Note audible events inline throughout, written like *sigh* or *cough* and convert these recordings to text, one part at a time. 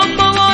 como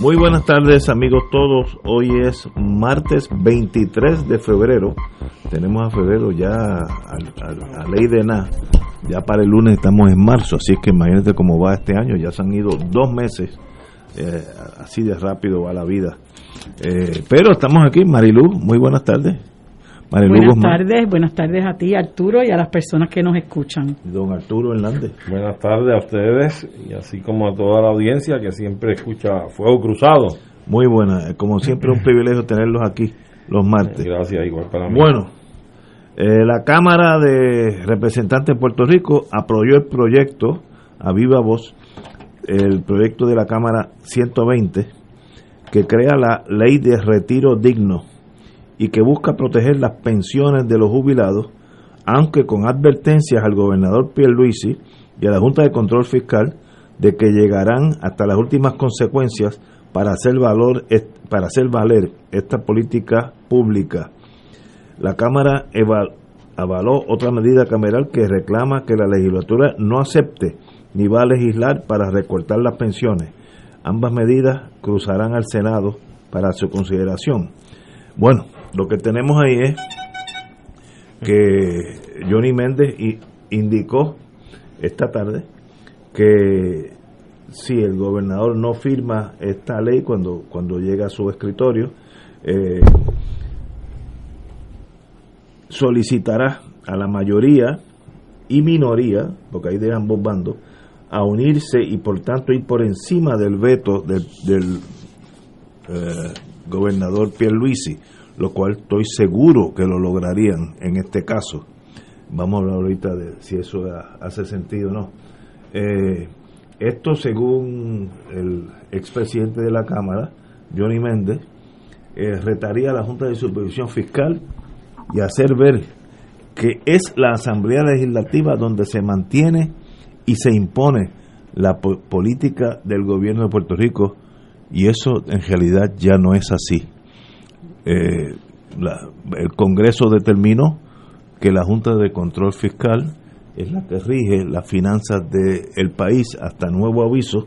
Muy buenas tardes amigos todos, hoy es martes 23 de febrero, tenemos a febrero ya a, ley de nada, ya para el lunes estamos en marzo, así que imagínate cómo va este año, ya se han ido dos meses, eh, así de rápido va la vida. Eh, pero estamos aquí, Marilu, muy buenas tardes buenas tardes, buenas tardes a ti Arturo y a las personas que nos escuchan. Don Arturo Hernández. Buenas tardes a ustedes y así como a toda la audiencia que siempre escucha Fuego Cruzado. Muy buena, como siempre un privilegio tenerlos aquí los martes. Gracias, igual para mí. Bueno, eh, la Cámara de Representantes de Puerto Rico apoyó el proyecto a viva voz, el proyecto de la Cámara 120, que crea la ley de retiro digno y que busca proteger las pensiones de los jubilados, aunque con advertencias al gobernador Pierluisi y a la Junta de Control Fiscal de que llegarán hasta las últimas consecuencias para hacer, valor, para hacer valer esta política pública. La Cámara avaló otra medida cameral que reclama que la legislatura no acepte ni va a legislar para recortar las pensiones. Ambas medidas cruzarán al Senado para su consideración. Bueno, lo que tenemos ahí es que Johnny Méndez indicó esta tarde que si el gobernador no firma esta ley cuando, cuando llega a su escritorio, eh, solicitará a la mayoría y minoría, porque hay de ambos bandos, a unirse y por tanto ir por encima del veto del, eh, gobernador Pierluisi lo cual estoy seguro que lo lograrían en este caso. Vamos a hablar ahorita de si eso hace sentido o no. Eh, esto, según el expresidente de la Cámara, Johnny Méndez, eh, retaría a la Junta de Supervisión Fiscal y hacer ver que es la Asamblea Legislativa donde se mantiene y se impone la política del gobierno de Puerto Rico y eso en realidad ya no es así. Eh, el Congreso determinó que la Junta de Control Fiscal es la que rige las finanzas del país hasta nuevo aviso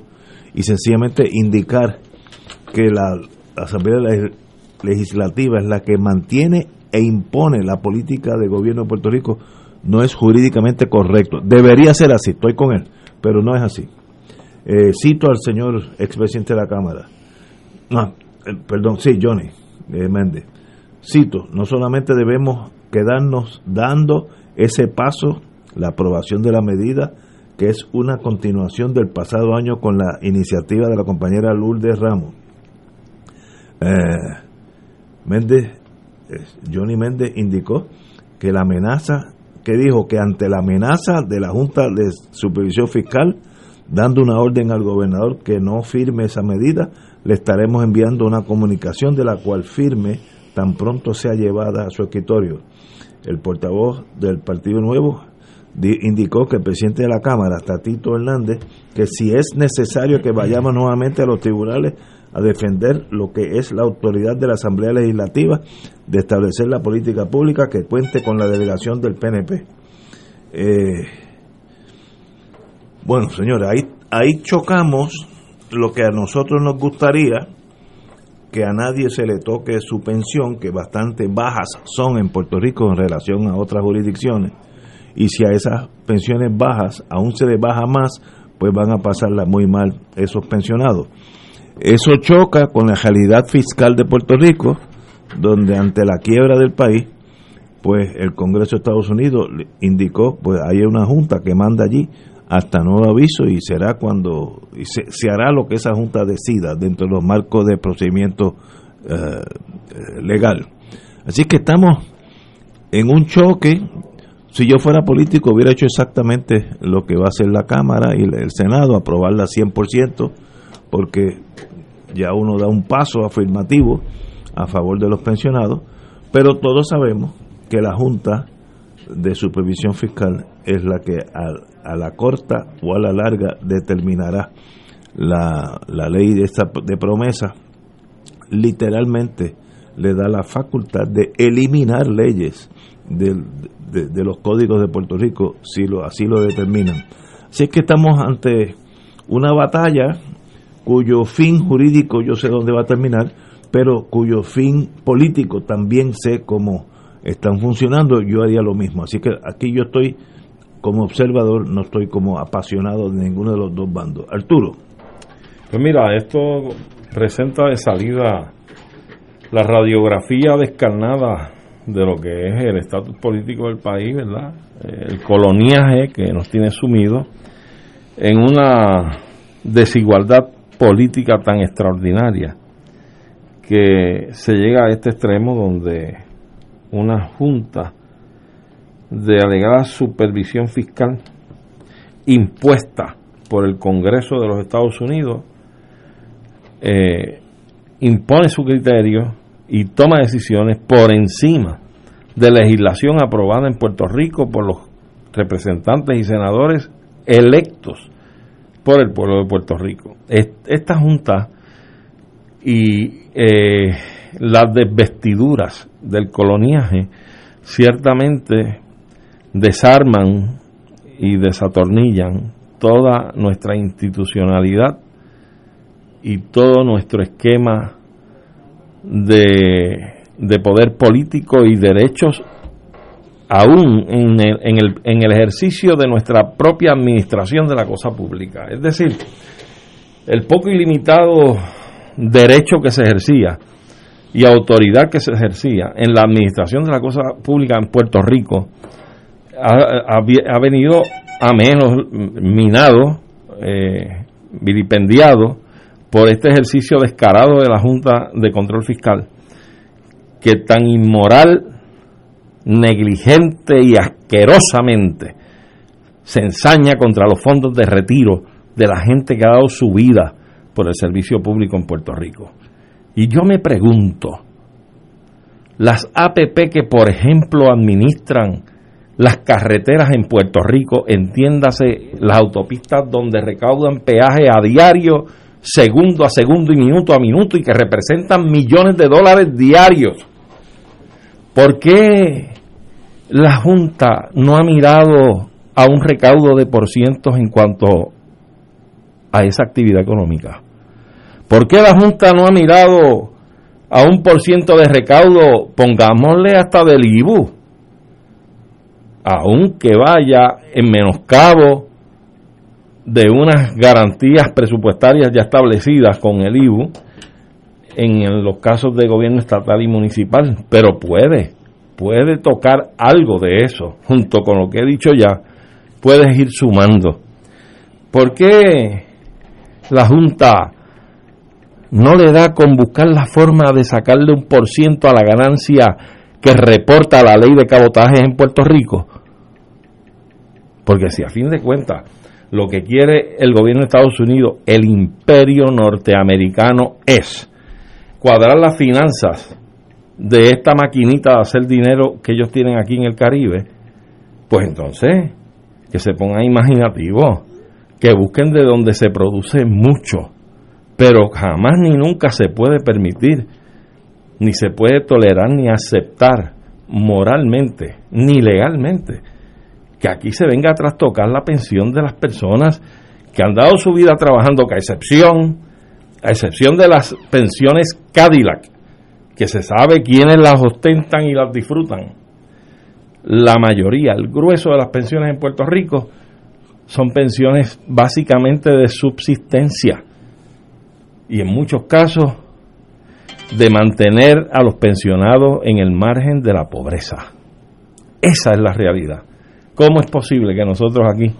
y sencillamente indicar que la Asamblea Legislativa es la que mantiene e impone la política de gobierno de Puerto Rico no es jurídicamente correcto. Debería ser así, estoy con él, pero no es así. Eh, cito al señor expresidente de la Cámara. No, eh, perdón, sí, Johnny. Eh, Méndez. Cito, no solamente debemos quedarnos dando ese paso, la aprobación de la medida, que es una continuación del pasado año con la iniciativa de la compañera Lourdes Ramos. Eh, Méndez, eh, Johnny Méndez indicó que la amenaza, que dijo que ante la amenaza de la Junta de Supervisión Fiscal, dando una orden al gobernador que no firme esa medida, le estaremos enviando una comunicación de la cual firme tan pronto sea llevada a su escritorio. El portavoz del Partido Nuevo indicó que el presidente de la Cámara, Tatito Hernández, que si es necesario que vayamos nuevamente a los tribunales a defender lo que es la autoridad de la Asamblea Legislativa de establecer la política pública que cuente con la delegación del PNP. Eh, bueno, señores, ahí, ahí chocamos lo que a nosotros nos gustaría que a nadie se le toque su pensión, que bastante bajas son en Puerto Rico en relación a otras jurisdicciones, y si a esas pensiones bajas aún se les baja más, pues van a pasarla muy mal esos pensionados. Eso choca con la realidad fiscal de Puerto Rico, donde ante la quiebra del país, pues el Congreso de Estados Unidos indicó, pues hay una junta que manda allí hasta nuevo aviso y será cuando se, se, hará lo que esa junta decida dentro de los marcos de procedimiento eh, legal. Así que estamos en un choque. Si yo fuera político hubiera hecho exactamente lo que va a hacer la Cámara y el Senado, aprobarla 100%, porque ya uno da un paso afirmativo a favor de los pensionados, pero todos sabemos que la Junta de Supervisión Fiscal es la que a, la corta o a la larga determinará la, la ley de, esta, de promesa, literalmente le da la facultad de eliminar leyes de, de, los códigos de Puerto Rico si lo, así lo determinan. Así es que estamos ante una batalla cuyo fin jurídico yo sé dónde va a terminar, pero cuyo fin político también sé cómo están funcionando, yo haría lo mismo. Así que aquí yo estoy como observador, no estoy como apasionado de ninguno de los dos bandos. Arturo. Pues mira, esto presenta de salida la radiografía descarnada de lo que es el estatus político del país, ¿verdad? El coloniaje que nos tiene sumido en una desigualdad política tan extraordinaria que se llega a este extremo donde una junta de alegada supervisión fiscal impuesta por el Congreso de los Estados Unidos eh, impone su criterio y toma decisiones por encima de legislación aprobada en Puerto Rico por los representantes y senadores electos por el pueblo de Puerto Rico. Esta Junta y eh, las desvestiduras del coloniaje ciertamente desarman y desatornillan toda nuestra institucionalidad y todo nuestro esquema de, poder político y derechos aún en el, en, el, en el ejercicio de nuestra propia administración de la cosa pública. Es decir, el poco ilimitado derecho que se ejercía y autoridad que se ejercía en la administración de la cosa pública en Puerto Rico ha, ha, venido a menos minado, eh, vilipendiado por este ejercicio descarado de la Junta de Control Fiscal, que tan inmoral, negligente y asquerosamente se ensaña contra los fondos de retiro de la gente que ha dado su vida por el servicio público en Puerto Rico. Y yo me pregunto, las APP que por ejemplo administran las carreteras en Puerto Rico, entiéndase las autopistas donde recaudan peaje a diario segundo a segundo y minuto a minuto y que representan millones de dólares diarios. ¿Por qué la Junta no ha mirado a un recaudo de por cientos en cuanto a esa actividad económica? ¿Por qué la Junta no ha mirado a un por ciento de recaudo, pongámosle hasta del IBU, aunque vaya en menoscabo de unas garantías presupuestarias ya establecidas con el IBU en los casos de gobierno estatal y municipal, pero puede, puede tocar algo de eso, junto con lo que he dicho ya, puedes ir sumando. ¿Por qué la Junta no le da con buscar la forma de sacarle un por ciento a la ganancia que reporta la ley de cabotaje en Puerto Rico? Porque si a fin de cuentas lo que quiere el gobierno de Estados Unidos, el imperio norteamericano, es cuadrar las finanzas de esta maquinita de hacer dinero que ellos tienen aquí en el Caribe, pues entonces que se pongan imaginativos, que busquen de donde se produce mucho, pero jamás ni nunca se puede permitir, ni se puede tolerar ni aceptar moralmente, ni legalmente, que aquí se venga a trastocar la pensión de las personas que han dado su vida trabajando, que a excepción, a excepción de las pensiones Cadillac, que se sabe quiénes las ostentan y las disfrutan, la mayoría, el grueso de las pensiones en Puerto Rico son pensiones básicamente de subsistencia y en muchos casos de mantener a los pensionados en el margen de la pobreza. Esa es la realidad. ¿Cómo es posible que nosotros aquí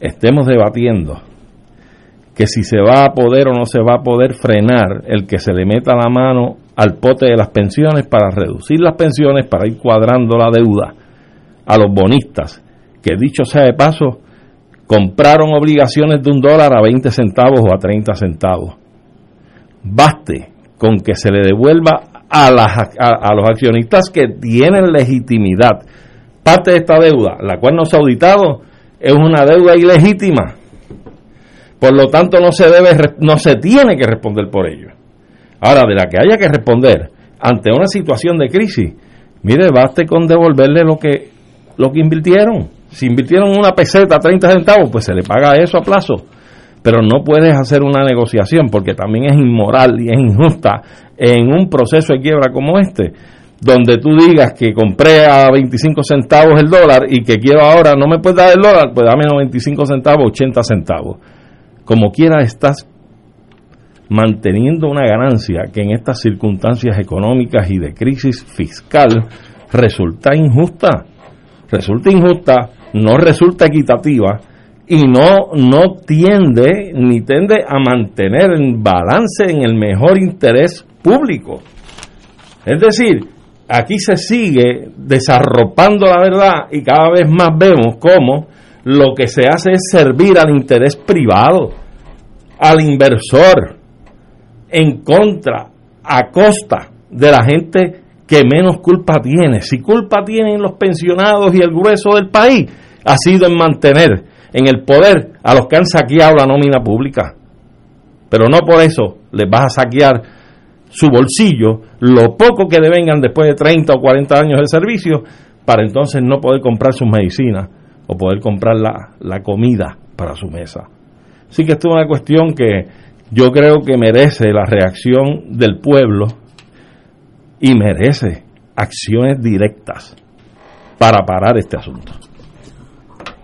estemos debatiendo que si se va a poder o no se va a poder frenar el que se le meta la mano al pote de las pensiones para reducir las pensiones, para ir cuadrando la deuda a los bonistas, que dicho sea de paso, compraron obligaciones de un dólar a 20 centavos o a 30 centavos. Baste con que se le devuelva a, a, los accionistas que tienen legitimidad. Parte de esta deuda, la cual no se ha auditado, es una deuda ilegítima. Por lo tanto, no se debe, no se tiene que responder por ello. Ahora, de la que haya que responder ante una situación de crisis, mire, baste con devolverle lo que, lo que invirtieron. Si invirtieron una peseta, 30 centavos, pues se le paga eso a plazo pero no puedes hacer una negociación porque también es inmoral y es injusta en un proceso de quiebra como este, donde tú digas que compré a 25 centavos el dólar y que quiero ahora, no me puedes dar el dólar, pues dame 95 centavos, 80 centavos. Como quiera estás manteniendo una ganancia que en estas circunstancias económicas y de crisis fiscal resulta injusta. Resulta injusta, no resulta equitativa y no, no tiende ni tende a mantener en balance en el mejor interés público. Es decir, aquí se sigue desarropando la verdad y cada vez más vemos cómo lo que se hace es servir al interés privado, al inversor, en contra, a costa de la gente que menos culpa tiene. Si culpa tienen los pensionados y el grueso del país, ha sido en mantener en el poder a los que han saqueado la nómina pública. Pero no por eso les vas a saquear su bolsillo, lo poco que devengan después de 30 o 40 años de servicio, para entonces no poder comprar sus medicinas o poder comprar la, la comida para su mesa. Así que esto es una cuestión que yo creo que merece la reacción del pueblo y merece acciones directas para parar este asunto.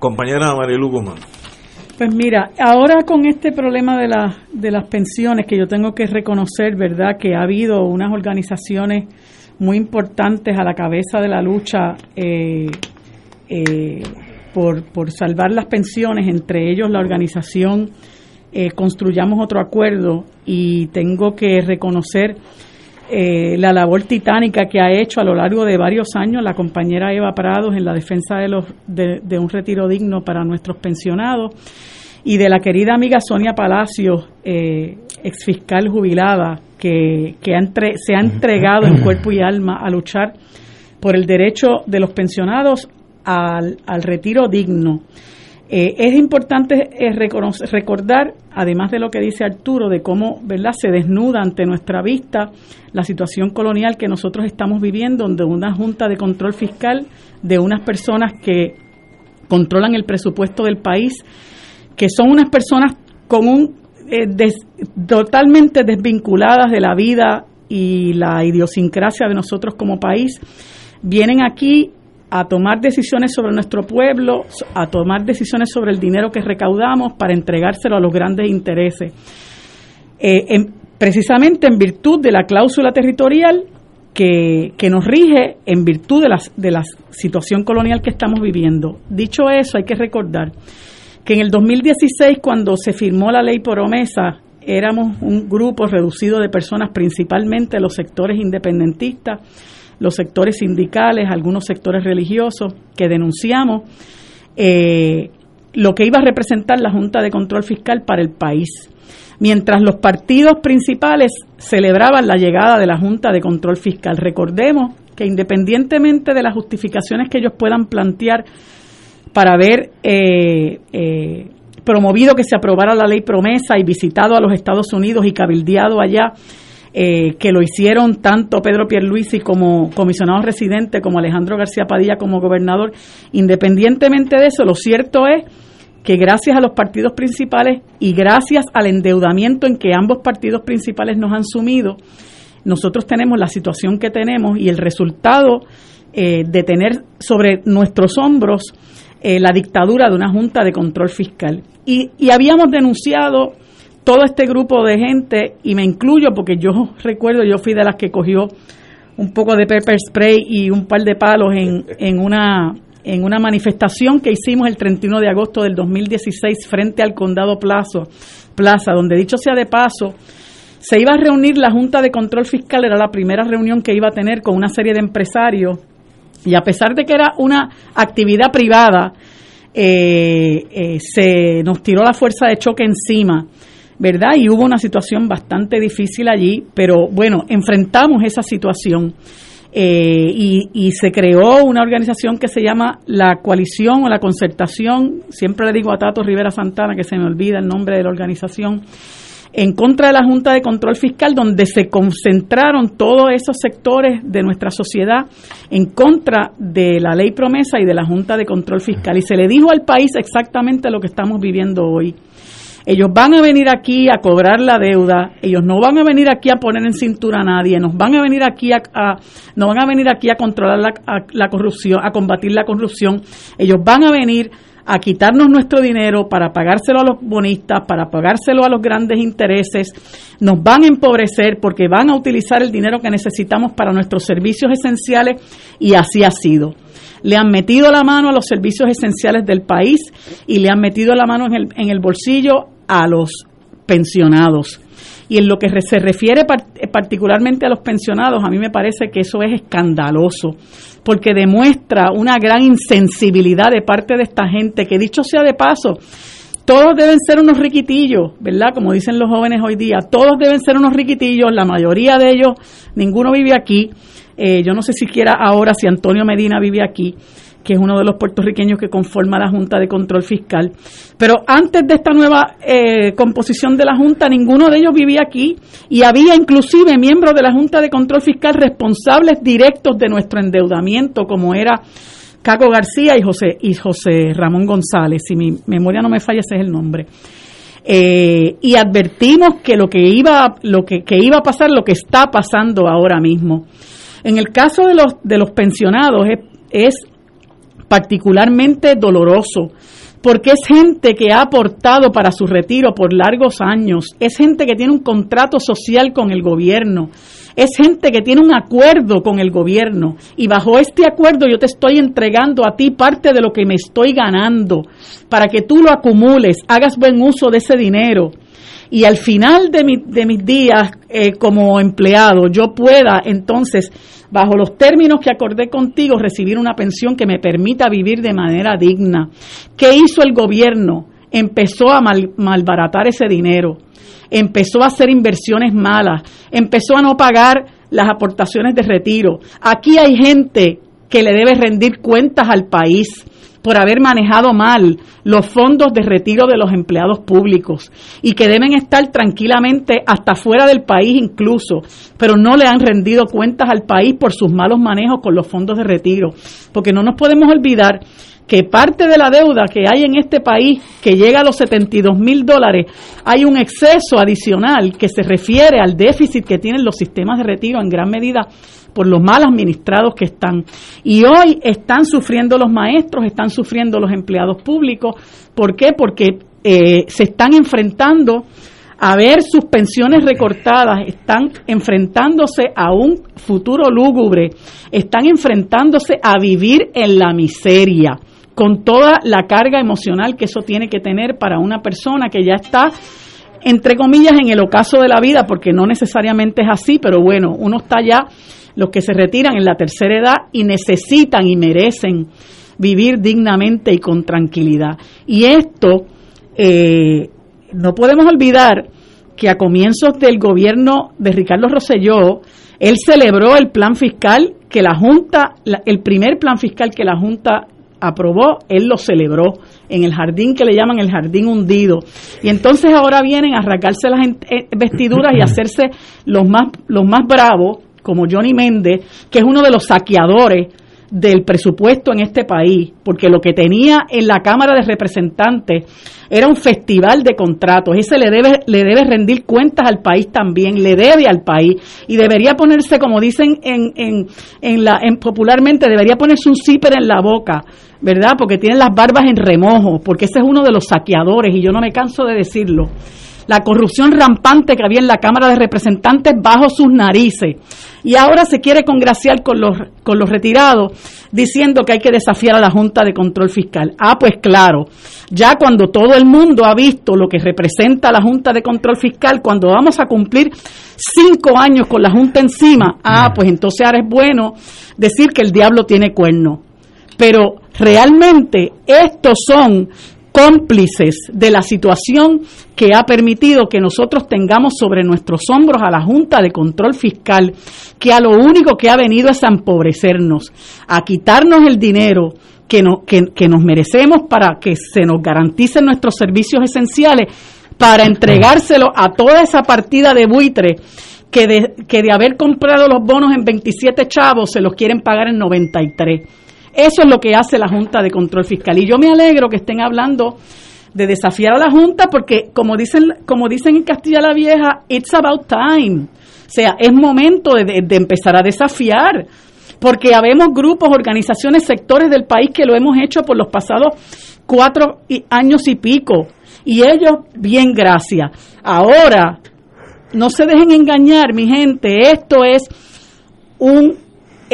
Compañera Marilu Guzmán. Pues mira, ahora con este problema de, la, de las pensiones, que yo tengo que reconocer, ¿verdad?, que ha habido unas organizaciones muy importantes a la cabeza de la lucha eh, eh, por, por salvar las pensiones, entre ellos la organización eh, Construyamos Otro Acuerdo, y tengo que reconocer eh, la labor titánica que ha hecho a lo largo de varios años la compañera Eva Prados en la defensa de, los, de, un retiro digno para nuestros pensionados y de la querida amiga Sonia Palacios, eh, ex fiscal jubilada, que, se ha entregado en *clears throat* cuerpo y alma a luchar por el derecho de los pensionados al, al retiro digno. Eh, es importante eh, recordar, además de lo que dice Arturo, de cómo ¿verdad? se desnuda ante nuestra vista la situación colonial que nosotros estamos viviendo, donde una junta de control fiscal de unas personas que controlan el presupuesto del país, que son unas personas con un eh, totalmente desvinculadas de la vida y la idiosincrasia de nosotros como país, vienen aquí a tomar decisiones sobre nuestro pueblo, a tomar decisiones sobre el dinero que recaudamos para entregárselo a los grandes intereses. Eh, precisamente en virtud de la cláusula territorial que, nos rige en virtud de la, de la situación colonial que estamos viviendo. Dicho eso, hay que recordar que en el 2016, cuando se firmó la ley promesa, éramos un grupo reducido de personas, principalmente los sectores independentistas, los sectores sindicales, algunos sectores religiosos, que denunciamos eh, lo que iba a representar la Junta de Control Fiscal para el país. Mientras los partidos principales celebraban la llegada de la Junta de Control Fiscal, recordemos que independientemente de las justificaciones que ellos puedan plantear para haber eh, eh, promovido que se aprobara la ley promesa y visitado a los Estados Unidos y cabildeado allá eh, que lo hicieron tanto Pedro Pierluisi como comisionado residente, como Alejandro García Padilla como gobernador. Independientemente de eso, lo cierto es que gracias a los partidos principales y gracias al endeudamiento en que ambos partidos principales nos han sumido, nosotros tenemos la situación que tenemos y el resultado eh, de tener sobre nuestros hombros eh, la dictadura de una junta de control fiscal. Y, y habíamos denunciado todo este grupo de gente, y me incluyo porque yo recuerdo, yo fui de las que cogió un poco de pepper spray y un par de palos en, en una en una manifestación que hicimos el 31 de agosto del 2016 frente al Condado Plaza, Plaza, donde dicho sea de paso, se iba a reunir la Junta de Control Fiscal, era la primera reunión que iba a tener con una serie de empresarios, y a pesar de que era una actividad privada, eh, eh, se nos tiró la fuerza de choque encima, ¿verdad? Y hubo una situación bastante difícil allí, pero bueno, enfrentamos esa situación. Eh, y, se creó una organización que se llama la coalición o la concertación, siempre le digo a Tato Rivera Santana que se me olvida el nombre de la organización, en contra de la Junta de Control Fiscal, donde se concentraron todos esos sectores de nuestra sociedad en contra de la ley promesa y de la Junta de Control Fiscal. Y se le dijo al país exactamente lo que estamos viviendo hoy. Ellos van a venir aquí a cobrar la deuda, ellos no van a venir aquí a poner en cintura a nadie, nos van a venir aquí a, no van a venir aquí a controlar la, la corrupción, a combatir la corrupción, ellos van a venir a quitarnos nuestro dinero para pagárselo a los bonistas, para pagárselo a los grandes intereses, nos van a empobrecer porque van a utilizar el dinero que necesitamos para nuestros servicios esenciales y así ha sido. Le han metido la mano a los servicios esenciales del país y le han metido la mano en el, en el bolsillo a los pensionados. Y en lo que se refiere particularmente a los pensionados, a mí me parece que eso es escandaloso, porque demuestra una gran insensibilidad de parte de esta gente, que dicho sea de paso, todos deben ser unos riquitillos, ¿verdad? Como dicen los jóvenes hoy día, todos deben ser unos riquitillos, la mayoría de ellos, ninguno vive aquí. Eh, yo no sé siquiera ahora si Antonio Medina vive aquí que es uno de los puertorriqueños que conforma la Junta de Control Fiscal. Pero antes de esta nueva eh, composición de la Junta, ninguno de ellos vivía aquí y había inclusive miembros de la Junta de Control Fiscal responsables directos de nuestro endeudamiento, como era Caco García y José, y José Ramón González, si mi memoria no me falla, ese es el nombre. Eh, y advertimos que lo que iba, lo que, iba a pasar, lo que está pasando ahora mismo. En el caso de los, de los pensionados es particularmente doloroso, porque es gente que ha aportado para su retiro por largos años, es gente que tiene un contrato social con el gobierno, es gente que tiene un acuerdo con el gobierno y bajo este acuerdo yo te estoy entregando a ti parte de lo que me estoy ganando para que tú lo acumules, hagas buen uso de ese dinero y al final de, mi, de mis días eh, como empleado yo pueda entonces bajo los términos que acordé contigo, recibir una pensión que me permita vivir de manera digna. ¿Qué hizo el gobierno? Empezó a malbaratar ese dinero, empezó a hacer inversiones malas, empezó a no pagar las aportaciones de retiro. Aquí hay gente que le debe rendir cuentas al país por haber manejado mal los fondos de retiro de los empleados públicos y que deben estar tranquilamente hasta fuera del país incluso, pero no le han rendido cuentas al país por sus malos manejos con los fondos de retiro. Porque no nos podemos olvidar que parte de la deuda que hay en este país, que llega a los 72 mil dólares, hay un exceso adicional que se refiere al déficit que tienen los sistemas de retiro en gran medida por los mal administrados que están. Y hoy están sufriendo los maestros, están sufriendo los empleados públicos. ¿Por qué? Porque eh, se están enfrentando a ver sus pensiones recortadas, están enfrentándose a un futuro lúgubre, están enfrentándose a vivir en la miseria, con toda la carga emocional que eso tiene que tener para una persona que ya está entre comillas, en el ocaso de la vida, porque no necesariamente es así, pero bueno, uno está ya los que se retiran en la tercera edad y necesitan y merecen vivir dignamente y con tranquilidad. Y esto, eh, no podemos olvidar que a comienzos del gobierno de Ricardo Rosselló, él celebró el plan fiscal que la Junta, el primer plan fiscal que la Junta aprobó, él lo celebró en el jardín que le llaman el jardín hundido. Y entonces ahora vienen a arrancarse las eh, vestiduras y hacerse los más, los más bravos como Johnny Méndez, que es uno de los saqueadores del presupuesto en este país, porque lo que tenía en la Cámara de Representantes era un festival de contratos. Ese le debe, le debe rendir cuentas al país también, le debe al país y debería ponerse, como dicen en, en, en la, en, popularmente, debería ponerse un zipper en la boca, ¿verdad? Porque tiene las barbas en remojo, porque ese es uno de los saqueadores y yo no me canso de decirlo. La corrupción rampante que había en la Cámara de Representantes bajo sus narices. Y ahora se quiere congraciar con los, con los retirados diciendo que hay que desafiar a la Junta de Control Fiscal. Ah, pues claro, ya cuando todo el mundo ha visto lo que representa la Junta de Control Fiscal, cuando vamos a cumplir cinco años con la Junta encima, ah, pues entonces ahora es bueno decir que el diablo tiene cuerno. Pero realmente estos son cómplices de la situación que ha permitido que nosotros tengamos sobre nuestros hombros a la Junta de Control Fiscal, que a lo único que ha venido es a empobrecernos, a quitarnos el dinero que, no, que, que nos merecemos para que se nos garanticen nuestros servicios esenciales, para entregárselo a toda esa partida de buitre que de, que de haber comprado los bonos en 27 chavos se los quieren pagar en 93. Eso es lo que hace la Junta de Control Fiscal. Y yo me alegro que estén hablando de desafiar a la Junta porque, como dicen, como dicen en Castilla la Vieja, it's about time. O sea, es momento de, empezar a desafiar porque habemos grupos, organizaciones, sectores del país que lo hemos hecho por los pasados cuatro años y pico. Y ellos, bien, gracias. Ahora, no se dejen engañar, mi gente, esto es un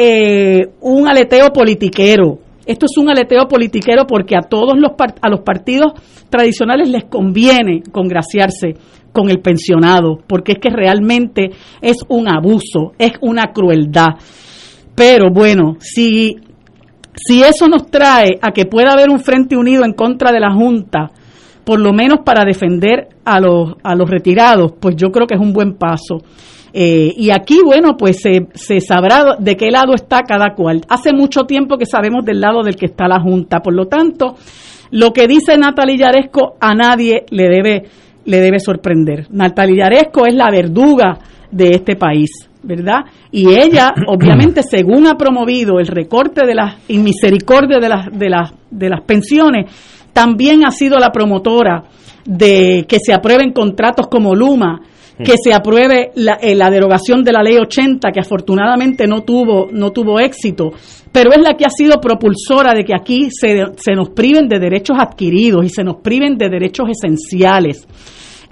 eh, un aleteo politiquero. Esto es un aleteo politiquero porque a todos los a los partidos tradicionales les conviene congraciarse con el pensionado, porque es que realmente es un abuso, es una crueldad. Pero bueno, si si eso nos trae a que pueda haber un frente unido en contra de la Junta, por lo menos para defender a los, a los retirados, pues yo creo que es un buen paso. Eh, y aquí, bueno, pues se, se, sabrá de qué lado está cada cual. Hace mucho tiempo que sabemos del lado del que está la Junta. Por lo tanto, lo que dice Natalia Yaresco a nadie le debe, le debe sorprender. Natalia Yaresco es la verduga de este país, ¿verdad? Y ella, *clears throat* obviamente, según ha promovido el recorte de las misericordia de las, de las, de las pensiones, también ha sido la promotora de que se aprueben contratos como Luma, que se apruebe eh, la, derogación de la ley 80, que afortunadamente no tuvo, no tuvo éxito, pero es la que ha sido propulsora de que aquí se, se nos priven de derechos adquiridos y se nos priven de derechos esenciales.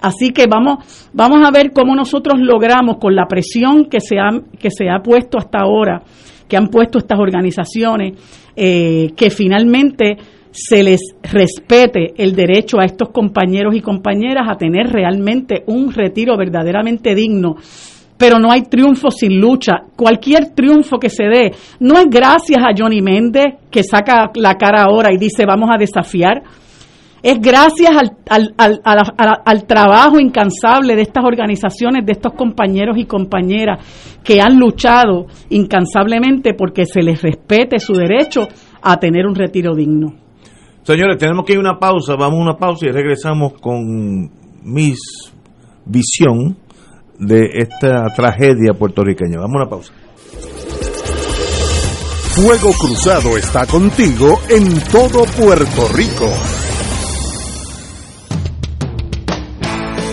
Así que vamos, vamos a ver cómo nosotros logramos con la presión que se ha, que se ha puesto hasta ahora, que han puesto estas organizaciones, eh, que finalmente se les respete el derecho a estos compañeros y compañeras a tener realmente un retiro verdaderamente digno. Pero no hay triunfo sin lucha. Cualquier triunfo que se dé no es gracias a Johnny Méndez que saca la cara ahora y dice vamos a desafiar. Es gracias al, al, al, al, trabajo incansable de estas organizaciones, de estos compañeros y compañeras que han luchado incansablemente porque se les respete su derecho a tener un retiro digno. Señores, tenemos que ir a una pausa, vamos a una pausa y regresamos con mis visión de esta tragedia puertorriqueña. Vamos a una pausa. Fuego Cruzado está contigo en todo Puerto Rico.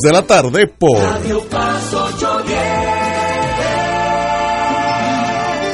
de la tarde por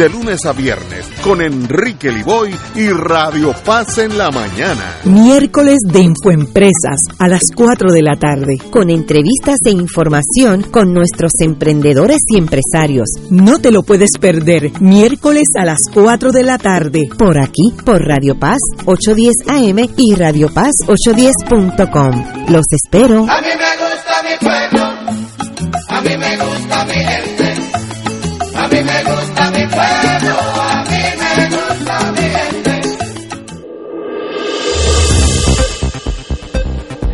de lunes a viernes con Enrique Liboy y Radio Paz en la mañana. Miércoles de Infoempresas a las 4 de la tarde. Con entrevistas e información con nuestros emprendedores y empresarios. No te lo puedes perder. Miércoles a las 4 de la tarde. Por aquí, por Radio Paz 810 AM y Radio Paz 810.com. Los espero. A mí me gusta mi pueblo. A mí me gusta mi gente.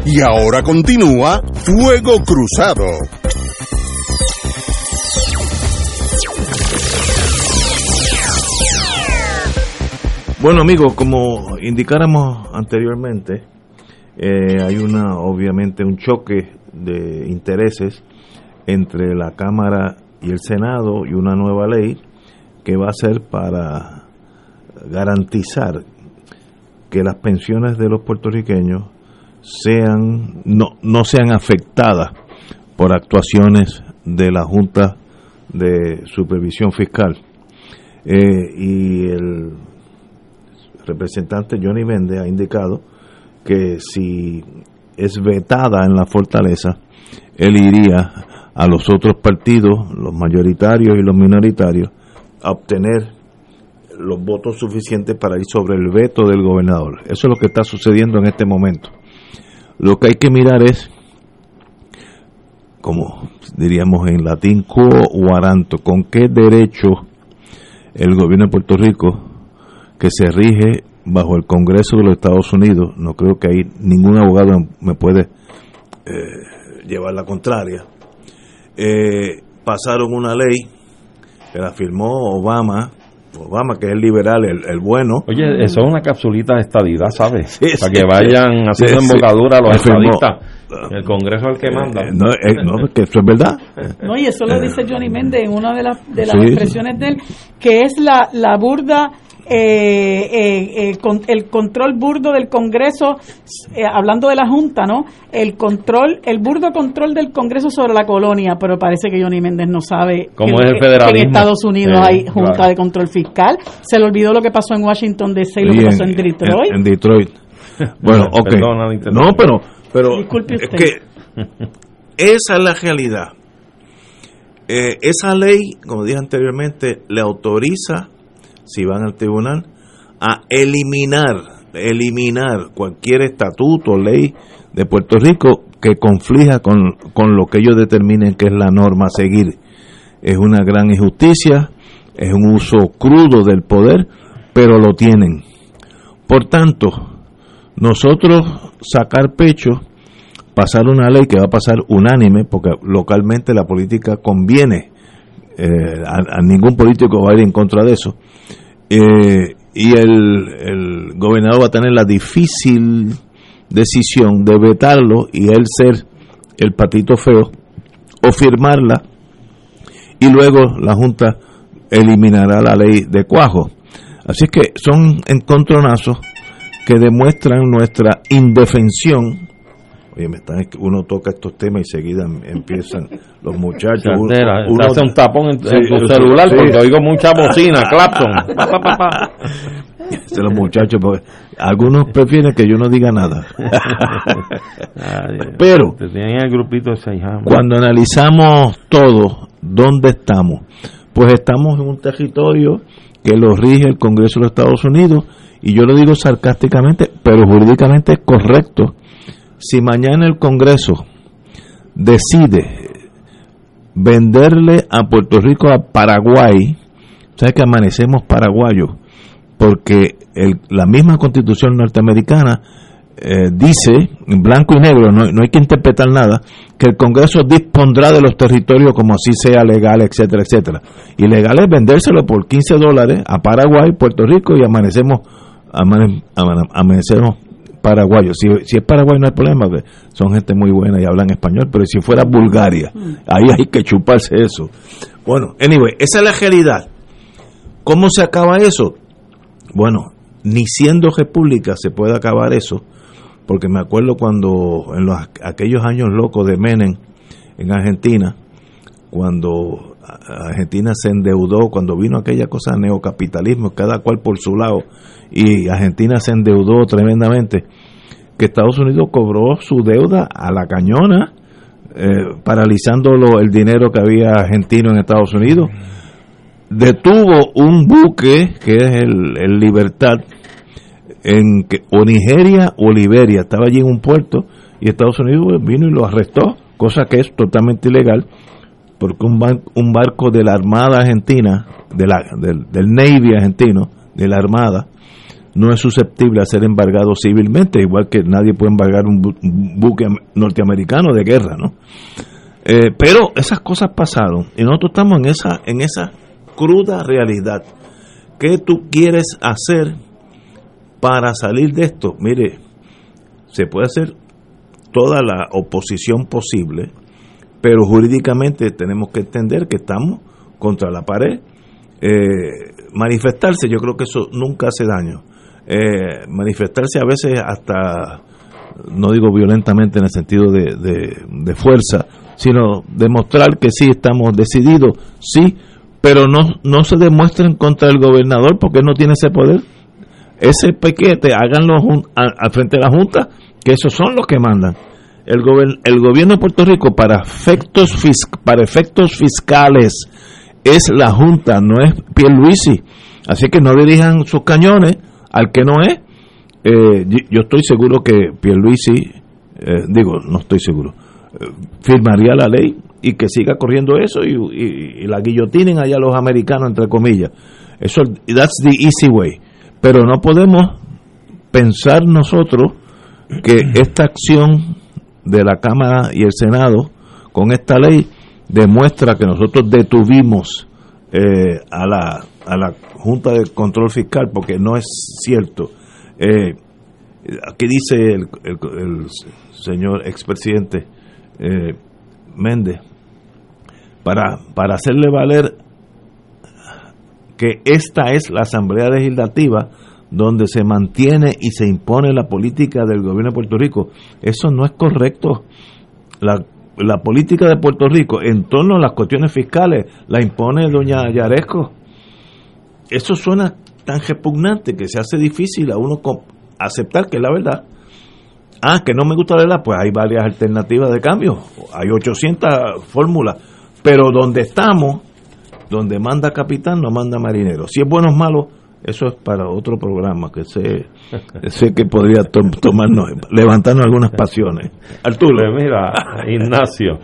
Y ahora continúa Fuego Cruzado. Bueno amigos, como indicáramos anteriormente, eh, hay una obviamente un choque de intereses entre la Cámara y el Senado y una nueva ley que va a ser para garantizar que las pensiones de los puertorriqueños sean no, no sean afectadas por actuaciones de la Junta de Supervisión Fiscal. Eh, y el representante Johnny Méndez ha indicado que si es vetada en la fortaleza, él iría a los otros partidos, los mayoritarios y los minoritarios, a obtener los votos suficientes para ir sobre el veto del gobernador. Eso es lo que está sucediendo en este momento. Lo que hay que mirar es, como diríamos en latín, quo waranto, con qué derecho el gobierno de Puerto Rico, que se rige bajo el Congreso de los Estados Unidos, no creo que ahí ningún abogado me puede eh, llevar la contraria, eh, pasaron una ley que la firmó Obama, Obama que es el liberal, el, el bueno. Oye, eso es una capsulita de estadidad, ¿sabes? Sí, Para que vayan sí, haciendo sí. embocadura a los estadistas. El Congreso es el que manda. Eh, no, eh, no, que eso es verdad. No, y eso lo dice Johnny Méndez en una de las, de las Sí. expresiones de él, que es la, la burda, eh, eh, el control burdo del Congreso, eh, hablando de la Junta, ¿no? El control, el burdo control del Congreso sobre la colonia, pero parece que Johnny Méndez no sabe ¿Cómo que, es el federalismo? en Estados Unidos hay Junta claro. de Control Fiscal. Se le olvidó lo que pasó en Washington DC y lo que pasó en Detroit. en Detroit. Bueno, *laughs* ok. Perdona. No, pero, pero Disculpe es usted. que esa es la realidad. Eh, esa ley, como dije anteriormente, le autoriza, si van al tribunal, a eliminar, eliminar cualquier estatuto, ley de Puerto Rico que conflija con, con lo que ellos determinen que es la norma a seguir. Es una gran injusticia, es un uso crudo del poder, pero lo tienen. Por tanto, nosotros sacar pecho, pasar una ley que va a pasar unánime, porque localmente la política conviene, eh, a, ningún político va a ir en contra de eso, eh, y el, el gobernador va a tener la difícil decisión de vetarlo y él ser el patito feo o firmarla y luego la Junta eliminará la ley de cuajo. Así que son encontronazos que demuestran nuestra indefensión. Oye, me están, uno toca estos temas y seguida em- empiezan los muchachos. uno- hace un tapón en, en Sí, tu celular sí. porque oigo mucha bocina, *laughs* clapton. Pa, pa, pa, pa. de los muchachos, porque algunos prefieren que yo no diga nada. Ay, Pero te tenían el grupito de seis años. cuando analizamos todo, ¿dónde estamos? Pues estamos en un territorio que lo rige el Congreso de los Estados Unidos, y yo lo digo sarcásticamente, pero jurídicamente es correcto. Si mañana el Congreso decide venderle a Puerto Rico a Paraguay, ¿sabes que amanecemos paraguayos? Porque la misma constitución norteamericana eh, dice, en blanco y negro, no, no hay que interpretar nada, que el Congreso dispondrá de los territorios como así sea legal, etcétera, etcétera. Y legal es vendérselo por 15 dólares a Paraguay, Puerto Rico y amanecemos, amane- amane- amanecemos paraguayos. Si, si es Paraguay no hay problema, son gente muy buena y hablan español, pero si fuera Bulgaria, ahí hay que chuparse eso. Bueno, anyway, esa es la realidad. ¿Cómo se acaba eso? Bueno, ni siendo república se puede acabar eso, porque me acuerdo cuando en los, aquellos años locos de Menem en Argentina, cuando Argentina se endeudó, cuando vino aquella cosa de neocapitalismo, cada cual por su lado, y Argentina se endeudó tremendamente, que Estados Unidos cobró su deuda a la cañona, eh, paralizando lo- el dinero que había argentino en Estados Unidos. Detuvo un buque, que es el, el Libertad, en que, o Nigeria o Liberia, estaba allí en un puerto, y Estados Unidos vino y lo arrestó, cosa que es totalmente ilegal, porque un, ban- un barco de la Armada Argentina, de la, del, Navy argentino, de la Armada, no es susceptible a ser embargado civilmente, igual que nadie puede embargar un, bu- un buque am- norteamericano de guerra, ¿no? Eh, pero esas cosas pasaron y nosotros estamos en esa, en esa cruda realidad. ¿Qué tú quieres hacer para salir de esto? Mire, se puede hacer toda la oposición posible, pero jurídicamente tenemos que entender que estamos contra la pared. Eh, manifestarse, yo creo que eso nunca hace daño. Eh, manifestarse a veces hasta, no digo violentamente en el sentido de, fuerza, sino demostrar que sí estamos decididos, sí, pero no, no se demuestren contra el gobernador porque no tiene ese poder. Ese pequete, háganlo al frente de la Junta, que esos son los que mandan. El, gober- el gobierno de Puerto Rico para efectos, fis- para efectos fiscales es la Junta, no es Pierluisi. Así que no dirijan sus cañones al que no es. Eh, yo- yo estoy seguro que Pierluisi, eh, digo, no estoy seguro, eh, firmaría la ley y que siga corriendo eso y, y- y la guillotinen allá los americanos, entre comillas. Eso, that's the easy way. Pero no podemos pensar nosotros que esta acción de la Cámara y el Senado con esta ley demuestra que nosotros detuvimos eh, a, la, a la Junta de Control Fiscal, porque no es cierto. Eh, aquí dice el, el- señor expresidente eh, Méndez, para, para hacerle valer que esta es la Asamblea Legislativa donde se mantiene y se impone la política del gobierno de Puerto Rico. Eso no es correcto. La, política de Puerto Rico en torno a las cuestiones fiscales la impone doña Yaresco. Eso suena tan repugnante que se hace difícil a uno aceptar que es la verdad. Ah, que no me gusta la verdad, pues hay varias alternativas de cambio. Hay 800 fórmulas. Pero donde estamos, donde manda capitán, no manda marinero. Si es bueno o malo, eso es para otro programa que sé, que podría to- tomarnos, levantarnos algunas pasiones. Arturo. Mira, Ignacio,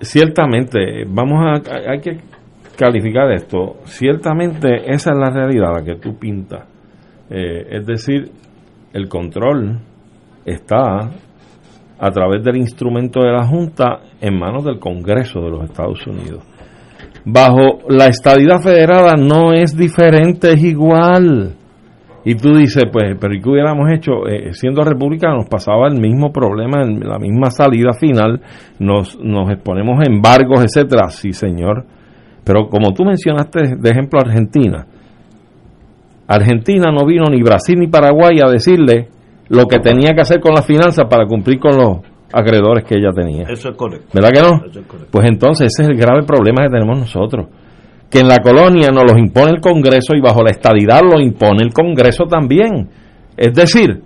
ciertamente, vamos a, hay que calificar esto, ciertamente esa es la realidad la que tú pintas. Eh, es decir, el control está a través del instrumento de la Junta en manos del Congreso de los Estados Unidos. Bajo la estadidad federada no es diferente, es igual. Y tú dices, pues, pero ¿y qué hubiéramos hecho? Eh, siendo república nos pasaba el mismo problema, la misma salida final, nos, nos exponemos a embargos, etcétera. Sí, señor. Pero como tú mencionaste de ejemplo Argentina, Argentina no vino ni Brasil ni Paraguay a decirle lo que tenía que hacer con las finanzas para cumplir con los acreedores que ella tenía. Eso es correcto. ¿Verdad que no? Eso es correcto. Pues entonces ese es el grave problema que tenemos nosotros. Que en la colonia nos los impone el Congreso y bajo la estadidad lo impone el Congreso también. Es decir,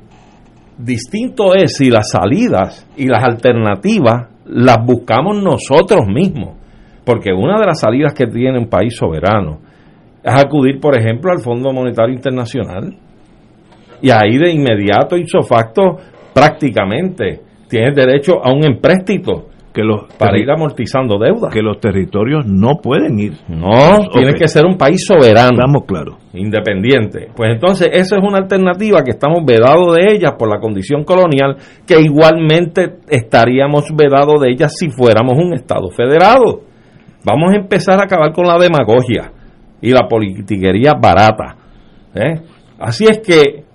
distinto es si las salidas y las alternativas las buscamos nosotros mismos. Porque una de las salidas que tiene un país soberano es acudir, por ejemplo, al Fondo Monetario Internacional. Y ahí de inmediato, ipso facto, prácticamente tienes derecho a un empréstito que los para ir amortizando deuda. que los territorios no pueden ir. No, tiene que ser un país soberano. Estamos claros. independiente. Pues entonces esa es una alternativa que estamos vedados de ella por la condición colonial, que igualmente estaríamos vedados de ella si fuéramos un Estado federado. Vamos a empezar a acabar con la demagogia y la politiquería barata. ¿eh? Así es que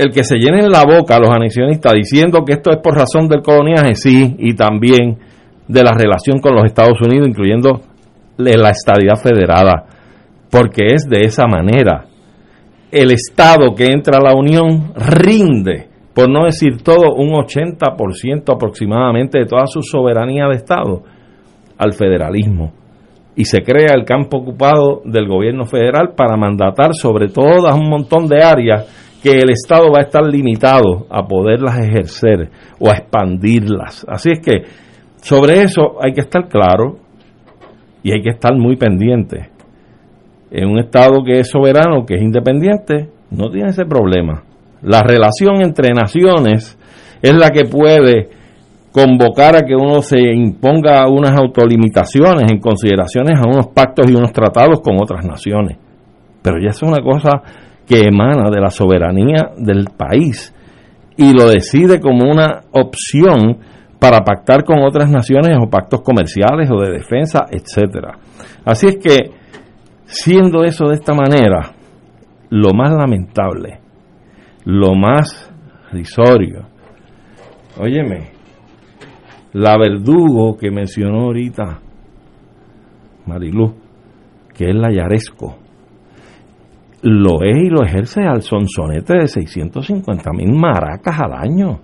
el que se llenen la boca a los anexionistas diciendo que esto es por razón del coloniaje, sí, y también de la relación con los Estados Unidos, incluyendo la estadidad federada porque es de esa manera. El Estado que entra a la Unión rinde, por no decir todo, un 80% aproximadamente de toda su soberanía de Estado al federalismo. Y se crea el campo ocupado del gobierno federal para mandatar sobre todas un montón de áreas que el Estado va a estar limitado a poderlas ejercer o a expandirlas. Así es que sobre eso hay que estar claro y hay que estar muy pendiente en un Estado que es soberano, que es independiente, no tiene ese problema. La relación entre naciones es la que puede convocar a que uno se imponga unas autolimitaciones en consideraciones a unos pactos y unos tratados con otras naciones. Pero ya es una cosa que emana de la soberanía del país y lo decide como una opción para pactar con otras naciones o pactos comerciales o de defensa, etcétera. Así es que Siendo eso de esta manera, lo más lamentable, lo más risorio, óyeme, la verdugo que mencionó ahorita Marilú, que es la Yaresco, lo es y lo ejerce al sonsonete de 650 mil maracas al año,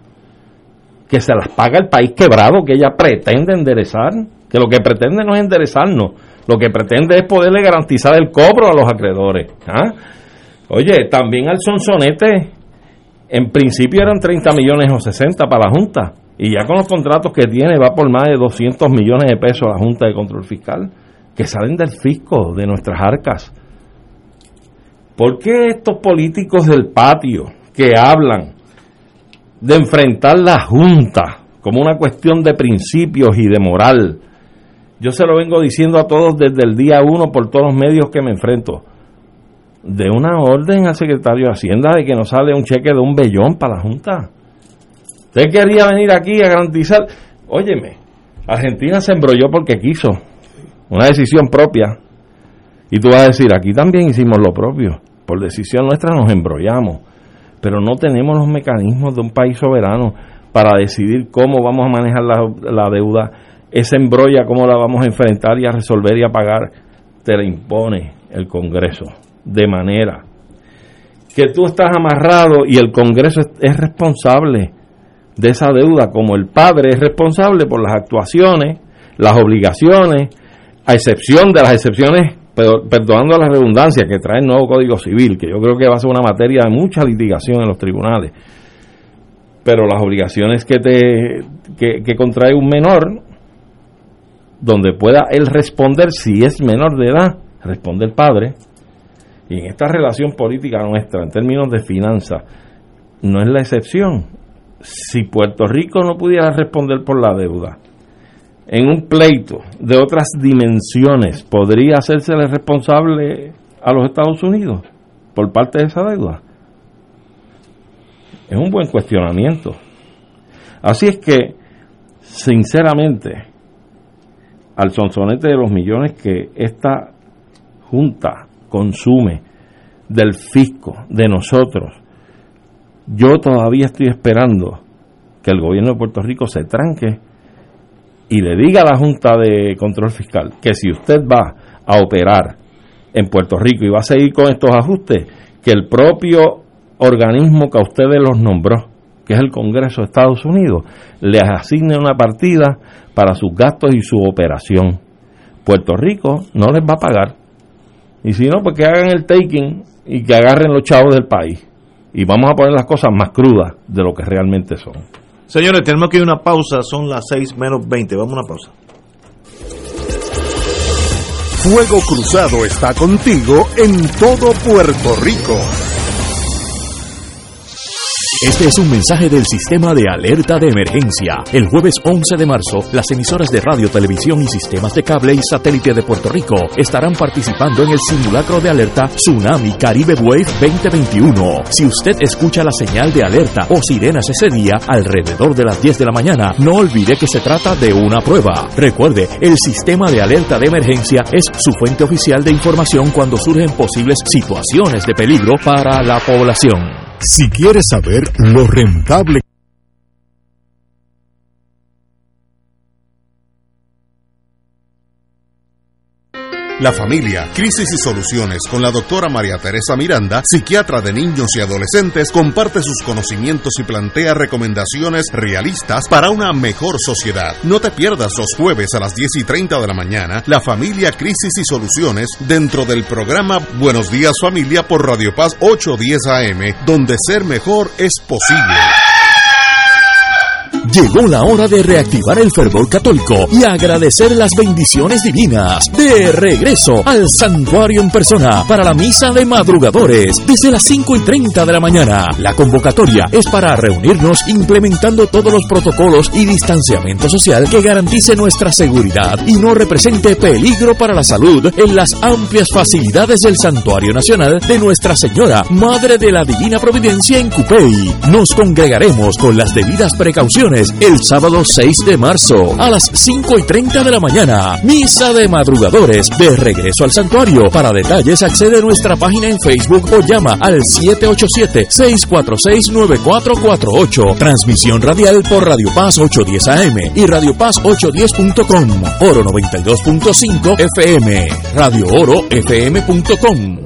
que se las paga el país quebrado que ella pretende enderezar, que lo que pretende no es enderezarnos, lo que pretende es poderle garantizar el cobro a los acreedores. ¿ah? Oye, también al sonsonete, en principio eran 30 millones o 60 para la Junta, y ya con los contratos que tiene va por más de 200 millones de pesos la Junta de Control Fiscal, que salen del fisco, de nuestras arcas. ¿Por qué estos políticos del patio que hablan de enfrentar la Junta como una cuestión de principios y de moral? Yo se lo vengo diciendo a todos desde el día uno por todos los medios que me enfrento. De una orden al secretario de Hacienda de que no sale un cheque de un bellón para la Junta. Usted quería venir aquí a garantizar. Óyeme, Argentina se embrolló porque quiso. Una decisión propia. Y tú vas a decir, aquí también hicimos lo propio. Por decisión nuestra nos embrollamos. Pero no tenemos los mecanismos de un país soberano para decidir cómo vamos a manejar la, deuda esa embrolla, cómo la vamos a enfrentar y a resolver y a pagar, te la impone el Congreso. De manera que tú estás amarrado y el Congreso es, es responsable de esa deuda, como el padre es responsable por las actuaciones, las obligaciones, a excepción de las excepciones, pero, perdonando la redundancia que trae el nuevo Código Civil, que yo creo que va a ser una materia de mucha litigación en los tribunales. Pero las obligaciones que, te, que, que contrae un menor, donde pueda él responder si es menor de edad, responde el padre. Y en esta relación política nuestra, en términos de finanzas, no es la excepción. Si Puerto Rico no pudiera responder por la deuda, en un pleito de otras dimensiones, ¿podría hacérsele responsable a los Estados Unidos por parte de esa deuda? Es un buen cuestionamiento. Así es que, sinceramente, al sonsonete de los millones que esta Junta consume del fisco, de nosotros, yo todavía estoy esperando que el gobierno de Puerto Rico se tranque y le diga a la Junta de Control Fiscal que si usted va a operar en Puerto Rico y va a seguir con estos ajustes, que el propio organismo que a ustedes los nombró, que es el Congreso de Estados Unidos, les asigne una partida para sus gastos y su operación. Puerto Rico no les va a pagar. Y si no, pues que hagan el taking y que agarren los chavos del país. Y vamos a poner las cosas más crudas de lo que realmente son. Señores, tenemos que ir a una pausa, son las 6 menos 20, vamos a una pausa. Fuego Cruzado está contigo en todo Puerto Rico. Este es un mensaje del sistema de alerta de emergencia. El jueves 11 de marzo, las emisoras de radio, televisión y sistemas de cable y satélite de Puerto Rico estarán participando en el simulacro de alerta Tsunami Caribe Wave 2021. Si usted escucha la señal de alerta o sirenas ese día alrededor de las 10 de la mañana, no olvide que se trata de una prueba. Recuerde, el sistema de alerta de emergencia es su fuente oficial de información cuando surgen posibles situaciones de peligro para la población. Si quieres saber lo rentable La familia, crisis y soluciones con la doctora María Teresa Miranda, psiquiatra de niños y adolescentes, comparte sus conocimientos y plantea recomendaciones realistas para una mejor sociedad. No te pierdas los jueves a las 10 y 30 de la mañana, la familia, crisis y soluciones dentro del programa Buenos Días Familia por Radio Paz 810 AM, donde ser mejor es posible. Llegó la hora de reactivar el fervor católico y agradecer las bendiciones divinas. De regreso al santuario en persona para la misa de madrugadores desde las 5 y 30 de la mañana. La convocatoria es para reunirnos implementando todos los protocolos y distanciamiento social que garantice nuestra seguridad y no represente peligro para la salud en las amplias facilidades del Santuario Nacional de Nuestra Señora, Madre de la Divina Providencia en Cupey. Nos congregaremos con las debidas precauciones el sábado 6 de marzo a las 5 y 30 de la mañana. Misa de madrugadores de regreso al santuario. Para detalles accede a nuestra página en Facebook o llama al 787-646-9448. Transmisión radial por Radio Paz 810 AM y Radio Paz 810.com. Oro 92.5 FM. Radio Oro FM.com.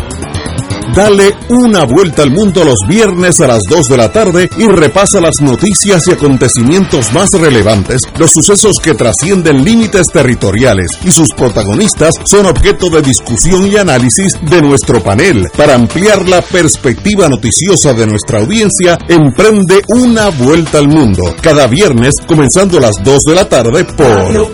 Dale una vuelta al mundo los viernes a las 2 de la tarde y repasa las noticias y acontecimientos más relevantes, los sucesos que trascienden límites territoriales y sus protagonistas son objeto de discusión y análisis de nuestro panel. Para ampliar la perspectiva noticiosa de nuestra audiencia, emprende una vuelta al mundo. Cada viernes, comenzando a las 2 de la tarde por...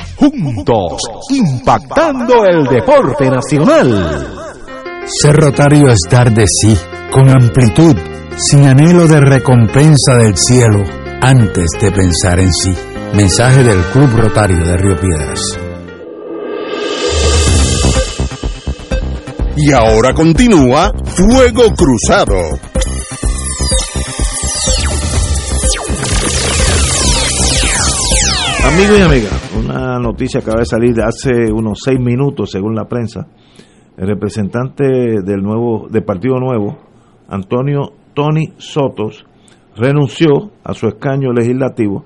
juntos, impactando el deporte nacional. Ser rotario es dar de sí, con amplitud, sin anhelo de recompensa del cielo, antes de pensar en sí. Mensaje del Club Rotario de Río Piedras. Y ahora continúa Fuego Cruzado. Amigos y amigas, una noticia acaba de salir hace unos seis minutos, según la prensa. El representante del nuevo, del Partido Nuevo, Antonio Tony Sotos, renunció a su escaño legislativo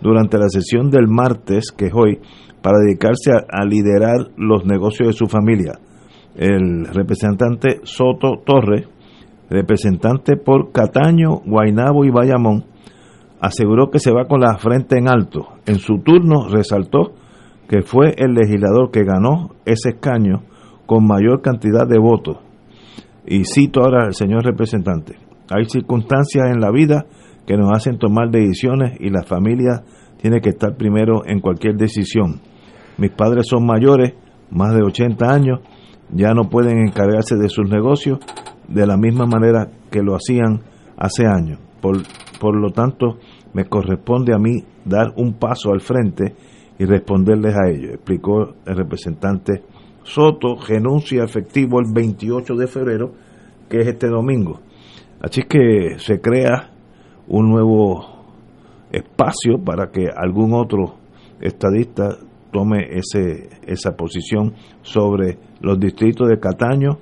durante la sesión del martes, que es hoy, para dedicarse a, a liderar los negocios de su familia. El representante Soto Torres, representante por Cataño, Guainabo y Bayamón, aseguró que se va con la frente en alto. En su turno resaltó que fue el legislador que ganó ese escaño con mayor cantidad de votos. Y cito ahora al señor representante, hay circunstancias en la vida que nos hacen tomar decisiones y la familia tiene que estar primero en cualquier decisión. Mis padres son mayores, más de 80 años, ya no pueden encargarse de sus negocios de la misma manera que lo hacían hace años. Por, por lo tanto, me corresponde a mí dar un paso al frente y responderles a ellos, explicó el representante Soto, renuncia efectivo el 28 de febrero, que es este domingo. Así que se crea un nuevo espacio para que algún otro estadista tome ese, esa posición sobre los distritos de Cataño,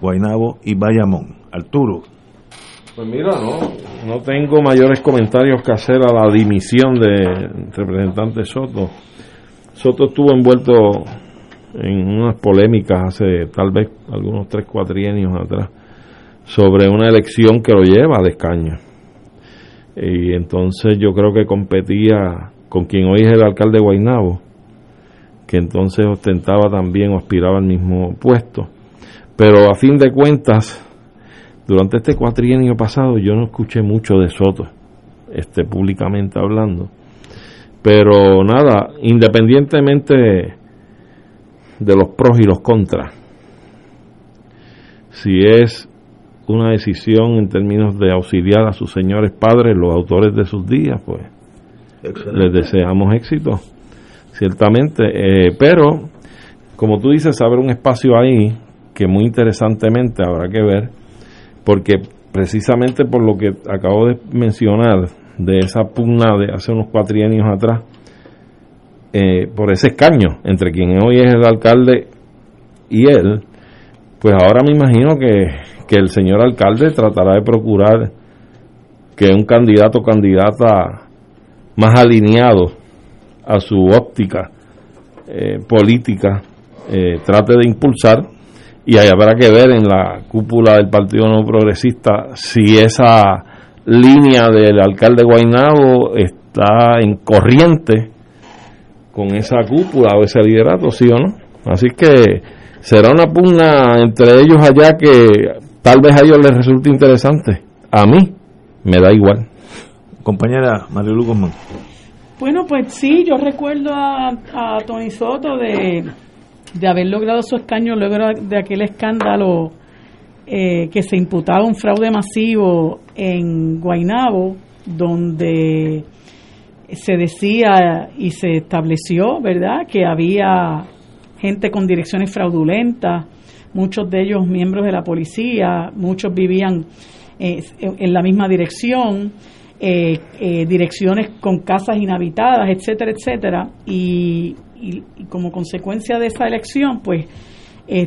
Guaynabo y Bayamón. Arturo. Pues mira, no, no tengo mayores comentarios que hacer a la dimisión del representante Soto. Soto estuvo envuelto en unas polémicas hace tal vez algunos tres cuatrienios atrás sobre una elección que lo lleva de escaño. Y entonces yo creo que competía con quien hoy es el alcalde de Guaynabo, que entonces ostentaba también o aspiraba al mismo puesto. Pero a fin de cuentas, durante este cuatrienio pasado yo no escuché mucho de Soto, este, públicamente hablando. Pero nada, independientemente de los pros y los contras, si es una decisión en términos de auxiliar a sus señores padres, los autores de sus días, pues les deseamos éxito, ciertamente. Eh, pero, como tú dices, haber un espacio ahí que muy interesantemente habrá que ver, porque precisamente por lo que acabo de mencionar, de esa pugna de hace unos cuatrienios atrás, eh, por ese escaño entre quien hoy es el alcalde y él, pues ahora me imagino que, que el señor alcalde tratará de procurar que un candidato o candidata más alineado a su óptica eh, política eh, trate de impulsar y ahí habrá que ver en la cúpula del Partido No Progresista si esa línea del alcalde Guainabo está en corriente con esa cúpula o ese liderato, sí o no. Así que será una pugna entre ellos allá que tal vez a ellos les resulte interesante. A mí me da igual. Compañera Marilu Guzmán. Bueno, pues sí, yo recuerdo a, a Tony Soto de, de haber logrado su escaño luego de aquel escándalo eh, que se imputaba un fraude masivo en Guainabo, donde se decía y se estableció, ¿verdad?, que había gente con direcciones fraudulentas, muchos de ellos miembros de la policía, muchos vivían eh, en la misma dirección, eh, direcciones con casas inhabitadas, etcétera, etcétera. Y, y, como consecuencia de esa elección, pues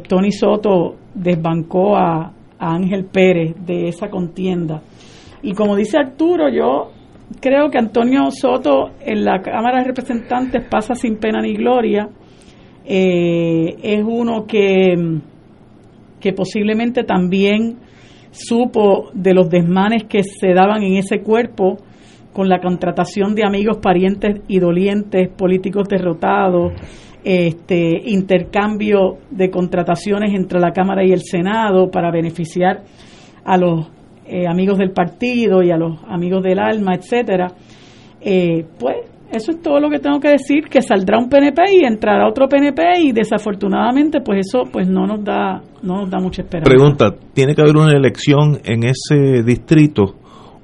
Tony Soto desbancó a, Ángel Pérez de esa contienda. Y como dice Arturo, yo creo que Antonio Soto en la Cámara de Representantes pasa sin pena ni gloria. es uno que que posiblemente también supo de los desmanes que se daban en ese cuerpo con la contratación de amigos, parientes y dolientes, políticos derrotados, este intercambio de contrataciones entre la Cámara y el Senado para beneficiar a los eh, amigos del partido y a los amigos del alma, etcétera. Eh, pues eso es todo lo que tengo que decir, que saldrá un PNP y entrará otro PNP y desafortunadamente pues eso pues no nos da no nos da mucha esperanza. Pregunta, ¿tiene que haber una elección en ese distrito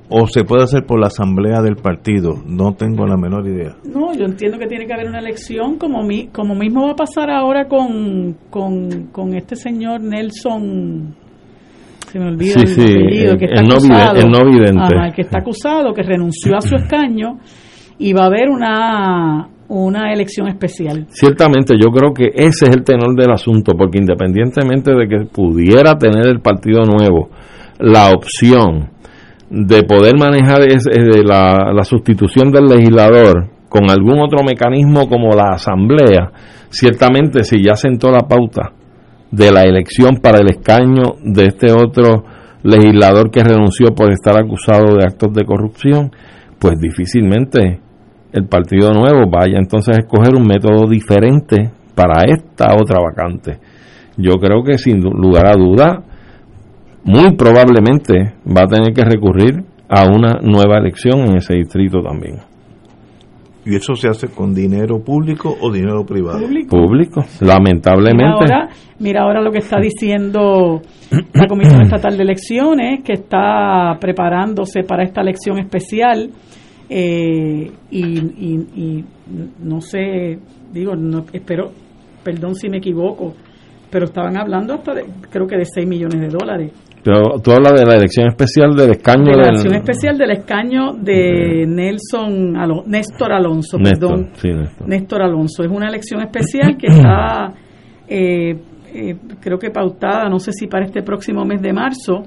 o se puede hacer por la asamblea del partido? No tengo la menor idea. No, yo entiendo que tiene que haber una elección como mi, como mismo va a pasar ahora con, con, este señor Nelson se me olvida el apellido, que está acusado, no que está acusado, que renunció a su *laughs* escaño y va a haber una, una elección especial. Ciertamente, yo creo que ese es el tenor del asunto, porque independientemente de que pudiera tener el Partido Nuevo la opción de poder manejar la, la sustitución del legislador con algún otro mecanismo como la asamblea, ciertamente si ya sentó la pauta de la elección para el escaño de este otro legislador que renunció por estar acusado de actos de corrupción, pues difícilmente el Partido Nuevo vaya entonces a escoger un método diferente para esta otra vacante. Yo creo que sin lugar a duda, muy probablemente va a tener que recurrir a una nueva elección en ese distrito también. ¿Y eso se hace con dinero público o dinero privado? Público, lamentablemente. Mira ahora, mira ahora lo que está diciendo la Comisión Estatal de Elecciones, que está preparándose para esta elección especial eh, y, no sé, digo, no, espero, perdón si me equivoco, pero estaban hablando hasta de, creo que de 6 millones de dólares. Pero tú hablas de la elección especial del escaño de la del... elección especial del escaño de Nelson Alo- Néstor Alonso, Néstor, perdón, sí, Néstor. Néstor Alonso. Es una elección especial que está, *coughs* eh, eh, creo que pautada, no sé si para este próximo mes de marzo,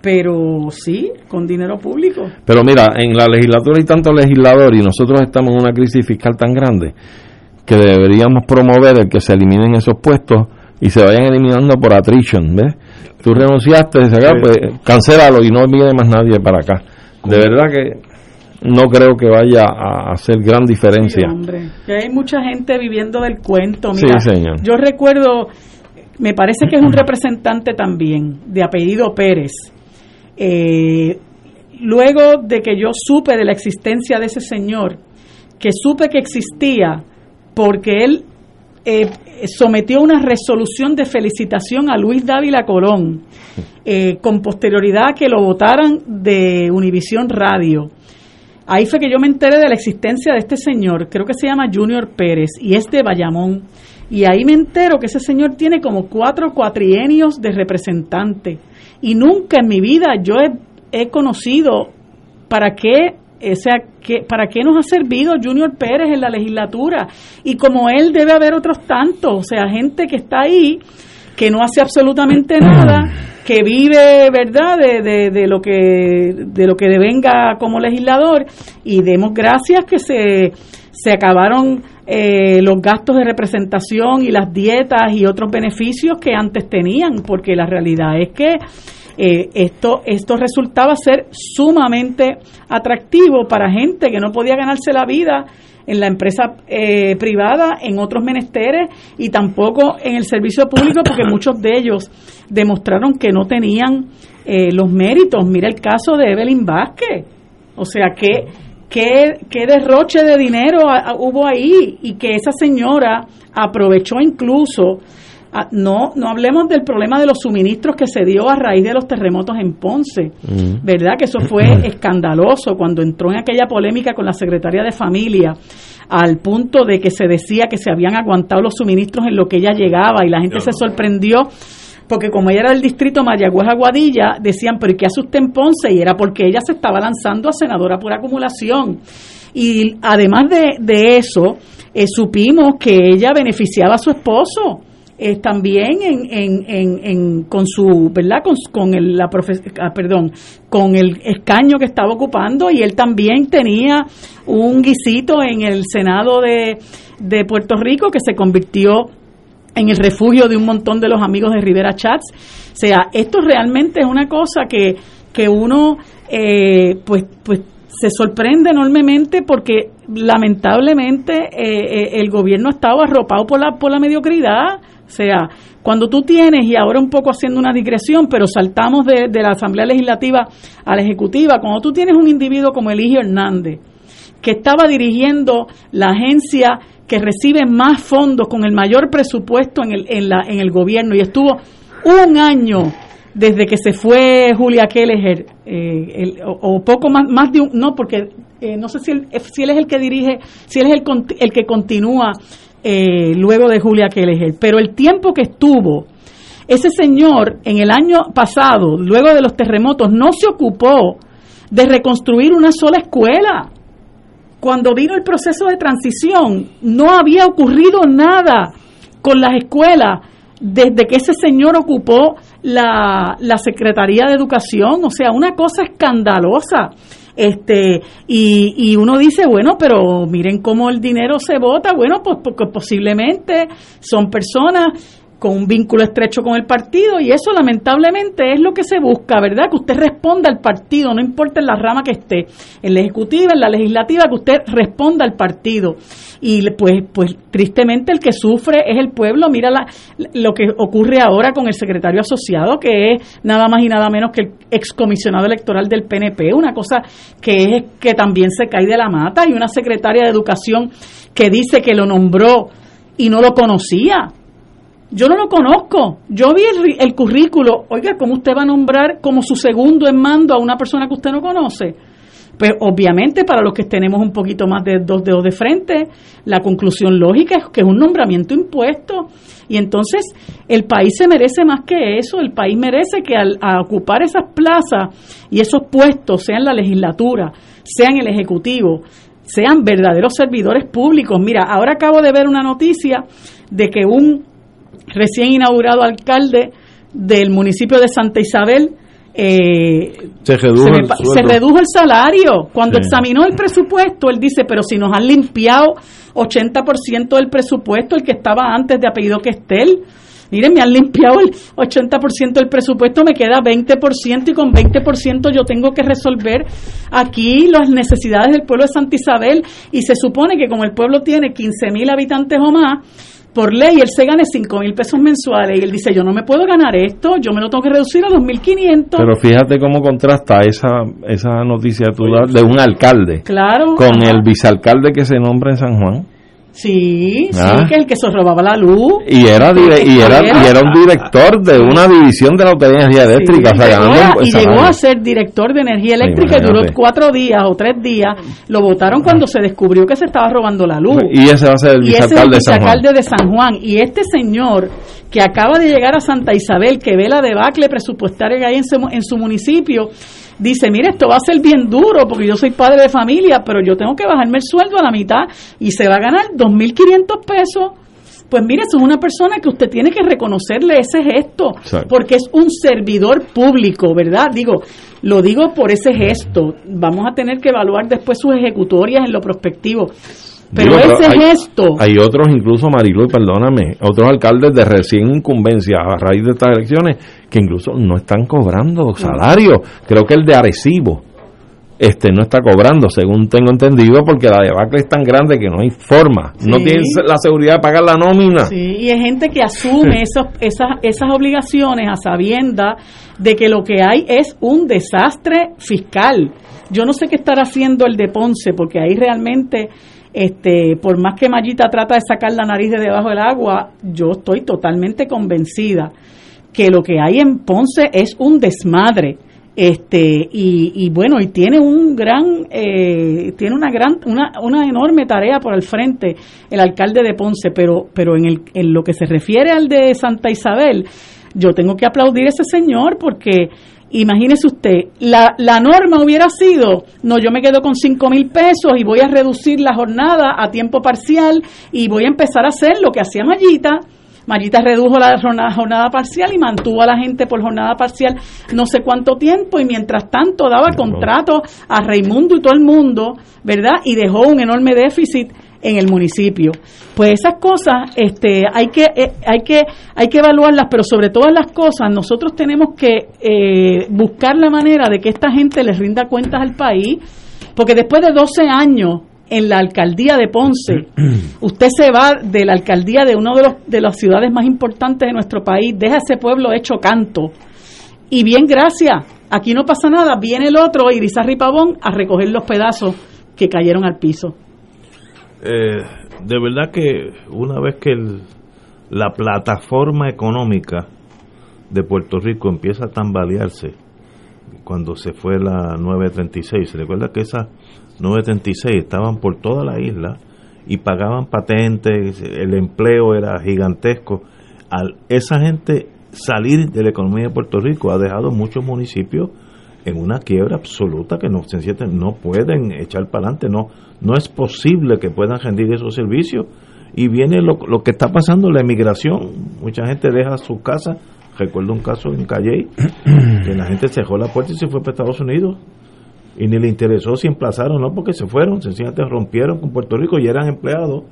pero sí, con dinero público. Pero mira, en la legislatura hay tanto legislador y nosotros estamos en una crisis fiscal tan grande que deberíamos promover el que se eliminen esos puestos y se vayan eliminando por attrition, ¿ves? Tú renunciaste, dice acá, Sí. pues cancélalo y no viene más nadie para acá. De verdad que no creo que vaya a hacer gran diferencia. Sí, hombre, que hay mucha gente viviendo del cuento. Sí, Mira, señor. yo recuerdo, me parece que es un representante también, de apellido Pérez. Eh, luego de que yo supe de la existencia de ese señor, que supe que existía porque él eh, sometió una resolución de felicitación a Luis Dávila Colón, *laughs* eh, con posterioridad a que lo votaran de Univisión Radio. Ahí fue que yo me enteré de la existencia de este señor, creo que se llama Junior Pérez, y es de Bayamón. Y ahí me entero que ese señor tiene como cuatro cuatrienios de representante. Y nunca en mi vida yo he, he conocido para qué, o sea, que, para qué nos ha servido Junior Pérez en la legislatura. Y como él debe haber otros tantos, o sea, gente que está ahí que no hace absolutamente nada, que vive, ¿verdad?, de, de, de lo que de lo que devenga como legislador y demos gracias que se, se acabaron eh, los gastos de representación y las dietas y otros beneficios que antes tenían, porque la realidad es que eh, esto, esto resultaba ser sumamente atractivo para gente que no podía ganarse la vida en la empresa eh, privada, en otros menesteres y tampoco en el servicio público, porque *coughs* muchos de ellos demostraron que no tenían eh, los méritos. Mira el caso de Evelyn Vázquez. O sea, que qué, qué derroche de dinero a- a- hubo ahí y que esa señora aprovechó incluso no no hablemos del problema de los suministros que se dio a raíz de los terremotos en Ponce verdad que eso fue escandaloso cuando entró en aquella polémica con la secretaria de familia al punto de que se decía que se habían aguantado los suministros en lo que ella llegaba y la gente se sorprendió porque como ella era del distrito Mayagüez Aguadilla, decían, pero ¿y qué hace usted en Ponce? Y era porque ella se estaba lanzando a senadora por acumulación. Y además de, de eso, eh, supimos que ella beneficiaba a su esposo. Eh, también en, en, en, con su verdad con, con el la profe- ah, perdón con el escaño que estaba ocupando y él también tenía un guisito en el senado de, de Puerto Rico que se convirtió en el refugio de un montón de los amigos de Rivera Chats. O sea, esto realmente es una cosa que, que uno eh, pues, pues se sorprende enormemente porque lamentablemente eh, eh, el gobierno ha estado arropado por la, por la mediocridad. O sea, cuando tú tienes, y ahora un poco haciendo una digresión, pero saltamos de, la Asamblea Legislativa a la Ejecutiva, cuando tú tienes un individuo como Eligio Hernández, que estaba dirigiendo la agencia que recibe más fondos con el mayor presupuesto en el, en la, en el gobierno y estuvo un año desde que se fue Julia Kelleher, eh, el- o, poco más, más de un, no, porque eh, no sé si él, si él es el que dirige, si él es el, el que continúa eh, luego de Julia Kelleher, pero el tiempo que estuvo, ese señor en el año pasado, luego de los terremotos, no se ocupó de reconstruir una sola escuela. Cuando vino el proceso de transición, no había ocurrido nada con las escuelas desde que ese señor ocupó la, la Secretaría de Educación, o sea, una cosa escandalosa. Este, y, y uno dice, bueno, pero miren cómo el dinero se vota, bueno, pues porque posiblemente son personas con un vínculo estrecho con el partido y eso lamentablemente es lo que se busca, ¿verdad? Que usted responda al partido, no importa en la rama que esté, en la ejecutiva, en la legislativa, que usted responda al partido. Y pues, pues tristemente el que sufre es el pueblo. Mira la- lo que ocurre ahora con el secretario asociado, que es nada más y nada menos que el excomisionado electoral del PNP, una cosa que es que también se cae de la mata, y una secretaria de educación que dice que lo nombró y no lo conocía. Yo no lo conozco. Yo vi el, el currículo. Oiga, ¿cómo usted va a nombrar como su segundo en mando a una persona que usted no conoce? Pues obviamente para los que tenemos un poquito más de dos dedos de frente, la conclusión lógica es que es un nombramiento impuesto. Y entonces el país se merece más que eso, el país merece que al ocupar esas plazas y esos puestos, sea en la legislatura, sea en el Ejecutivo, sean verdaderos servidores públicos. Mira, ahora acabo de ver una noticia de que un recién inaugurado alcalde del municipio de Santa Isabel eh, Se redujo se, me el pa- sueldo. se redujo el salario. Cuando Sí. examinó el presupuesto, él dice, pero si nos han limpiado 80% del presupuesto, el que estaba antes de apellido que Estel. Miren, me han limpiado el 80% del presupuesto, me queda 20% y con 20% yo tengo que resolver aquí las necesidades del pueblo de Santa Isabel y se supone que como el pueblo tiene 15 mil habitantes o más, por ley él se gane 5 mil pesos mensuales y él dice yo no me puedo ganar esto, yo me lo tengo que reducir a 2.500. Pero fíjate cómo contrasta esa, esa noticia das de un alcalde Claro. con ajá. el vicealcalde que se nombra en San Juan. Sí, Ah. sí, que el que se robaba la luz. Y era, y, era, y era un director de una división de la Autoridad de Energía Eléctrica. o sea, y ganando llegó, a, un y salario. llegó a ser director de energía eléctrica y duró cuatro días o tres días. Lo votaron cuando se descubrió que se estaba robando la luz. Y ese va a ser el es vicealcalde de San Juan. vicealcalde de San Juan. Y este señor que acaba de llegar a Santa Isabel, que ve la debacle presupuestaria que hay en su, en su municipio, dice, mire, esto va a ser bien duro porque yo soy padre de familia, pero yo tengo que bajarme el sueldo a la mitad y se va a ganar 2.500 pesos. Pues mire, eso es una persona que usted tiene que reconocerle ese gesto, Exacto. porque es un servidor público, ¿verdad? Digo, lo digo por ese gesto. Vamos a tener que evaluar después sus ejecutorias en lo prospectivo. Pero Digo, ese hay, gesto, Hay otros, incluso Marilu, y perdóname, otros alcaldes de recién incumbencia a raíz de estas elecciones que incluso no están cobrando salario. Creo que el de Arecibo este no está cobrando, según tengo entendido, porque la debacle es tan grande que no hay forma. No Sí. tienen la seguridad de pagar la nómina. Sí, y hay gente que asume *laughs* esos, esas, esas obligaciones a sabienda de que lo que hay es un desastre fiscal. Yo no sé qué estará haciendo el de Ponce, porque ahí realmente, este, por más que Mayita trata de sacar la nariz de debajo del agua, yo estoy totalmente convencida que lo que hay en Ponce es un desmadre. Este y, y bueno y tiene un gran eh, tiene una gran una, una enorme tarea por el frente el alcalde de Ponce pero pero en el en lo que se refiere al de Santa Isabel yo tengo que aplaudir a ese señor porque imagínese usted la, la norma hubiera sido no yo me quedo con cinco mil pesos y voy a reducir la jornada a tiempo parcial y voy a empezar a hacer lo que hacía Mayita Mayita redujo la jornada, jornada parcial y mantuvo a la gente por jornada parcial no sé cuánto tiempo y mientras tanto daba contrato a Raimundo y todo el mundo, ¿verdad? Y dejó un enorme déficit en el municipio. Pues esas cosas este, hay, que, eh, hay, que, hay que evaluarlas, pero sobre todas las cosas nosotros tenemos que eh, buscar la manera de que esta gente les rinda cuentas al país, porque después de 12 años en la alcaldía de Ponce, *clears throat* usted se va de la alcaldía de una de, los, de las ciudades más importantes de nuestro país, deja ese pueblo hecho canto. Y bien, gracias, aquí no pasa nada, viene el otro, Irizarry Pavón, a recoger los pedazos que cayeron al piso. Eh, de verdad que una vez que el- la plataforma económica de Puerto Rico empieza a tambalearse, cuando se fue la 936, se recuerda que esas 936 estaban por toda la isla y pagaban patentes, el empleo era gigantesco. Al esa gente salir de la economía de Puerto Rico ha dejado muchos municipios en una quiebra absoluta que no se sienten, no pueden echar para adelante, no, no es posible que puedan rendir esos servicios. Y viene lo, lo que está pasando, la emigración. Mucha gente deja su casa. Recuerdo un caso en Calle, que la gente cerró la puerta y se fue para Estados Unidos. Y ni le interesó si emplazaron no, porque se fueron, sencillamente rompieron con Puerto Rico y eran empleados.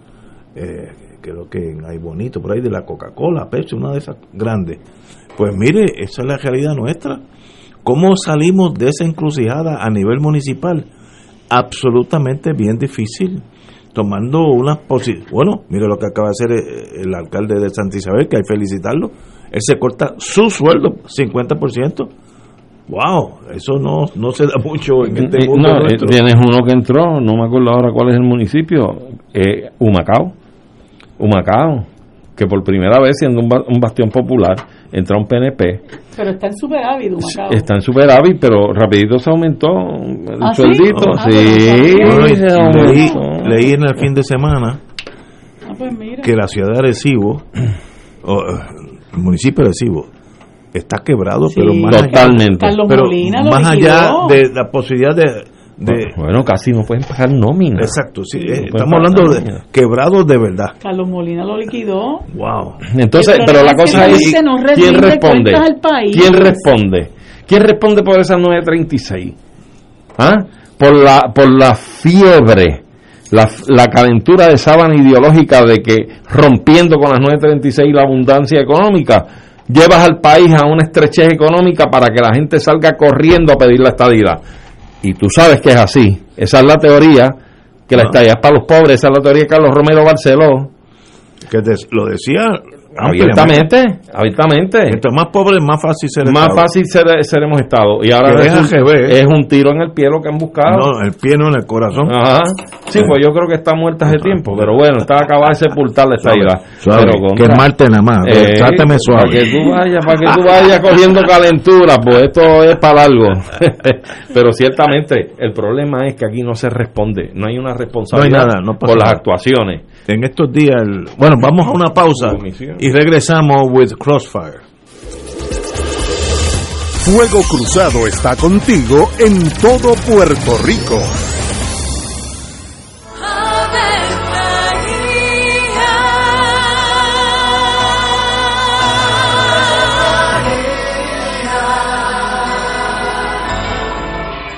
Eh, creo que hay bonito por ahí de la Coca-Cola, Pepsi, una de esas grandes. Pues mire, esa es la realidad nuestra. ¿Cómo salimos de esa encrucijada a nivel municipal? Absolutamente bien difícil. Tomando una posición. Bueno, mire lo que acaba de hacer eh, el alcalde de Santa Isabel, que hay que felicitarlo. Él se corta su sueldo, 50%. ¡Wow! Eso no, no se da mucho en este mundo no, eh, nuestro. tienes uno que entró, no me acuerdo ahora cuál es el municipio, eh, Humacao. Humacao. Que por primera vez, siendo un, ba- un bastión popular, entra un PNP. Pero está en superávit, Humacao. Está en superávit, pero rapidito se aumentó el ¿Ah, sueldito. Ah, sí, Bueno, se leí, en el fin de semana Ah, pues mira. que la ciudad de Arecibo, o, eh, el municipio de Arecibo, está quebrado, Sí. pero más Totalmente. Carlos pero Molina más allá de la posibilidad de, de- Bueno, casi no pueden pagar nómina. exacto, sí, eh, estamos hablando de nómina. quebrados de verdad. Carlos Molina lo liquidó. Wow. Entonces, pero la es que cosa es, no ¿quién responde? cuentas al país. ¿Quién responde? ¿Quién responde por esas 936? ¿Ah? Por la, por la fiebre, la, la calentura de sábana ideológica de que rompiendo con las 936 la abundancia económica, llevas al país a una estrechez económica para que la gente salga corriendo a pedir la estadidad. Y tú sabes que es así. Esa es la teoría, que la Ah. estadidad es para los pobres, esa es la teoría de Carlos Romero Barceló. Que des- lo decía Abiertamente, abiertamente. Mientras más pobre, más fácil ser Más Estado. fácil ser- seremos Estado. Y ahora es un tiro en el pie lo que han buscado. No, el pie no en el corazón. Ajá. Sí, pues yo creo que está muerta hace tiempo, pero bueno, está acabada de sepultar la suave, Pero que Marte nada más. Eh, tráteme suave. Para que tú vayas, para que tú vayas *laughs* cogiendo calentura, pues esto es para algo. *laughs* Pero ciertamente el problema es que aquí no se responde, no hay una responsabilidad nada, no por las actuaciones. En estos días, el- bueno, vamos a una pausa Comisión. Y regresamos with Crossfire. Fuego Cruzado está contigo en todo Puerto Rico.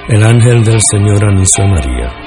El ángel del Señor anunció a María.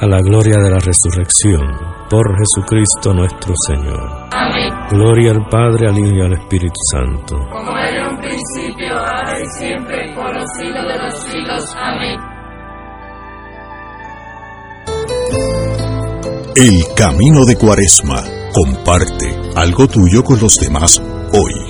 a la gloria de la resurrección, por Jesucristo nuestro Señor. Amén. Gloria al Padre, al Hijo y al Espíritu Santo. Como era en un principio, ahora y siempre, por los siglos de los siglos. Amén. El camino de Cuaresma. Comparte algo tuyo con los demás hoy.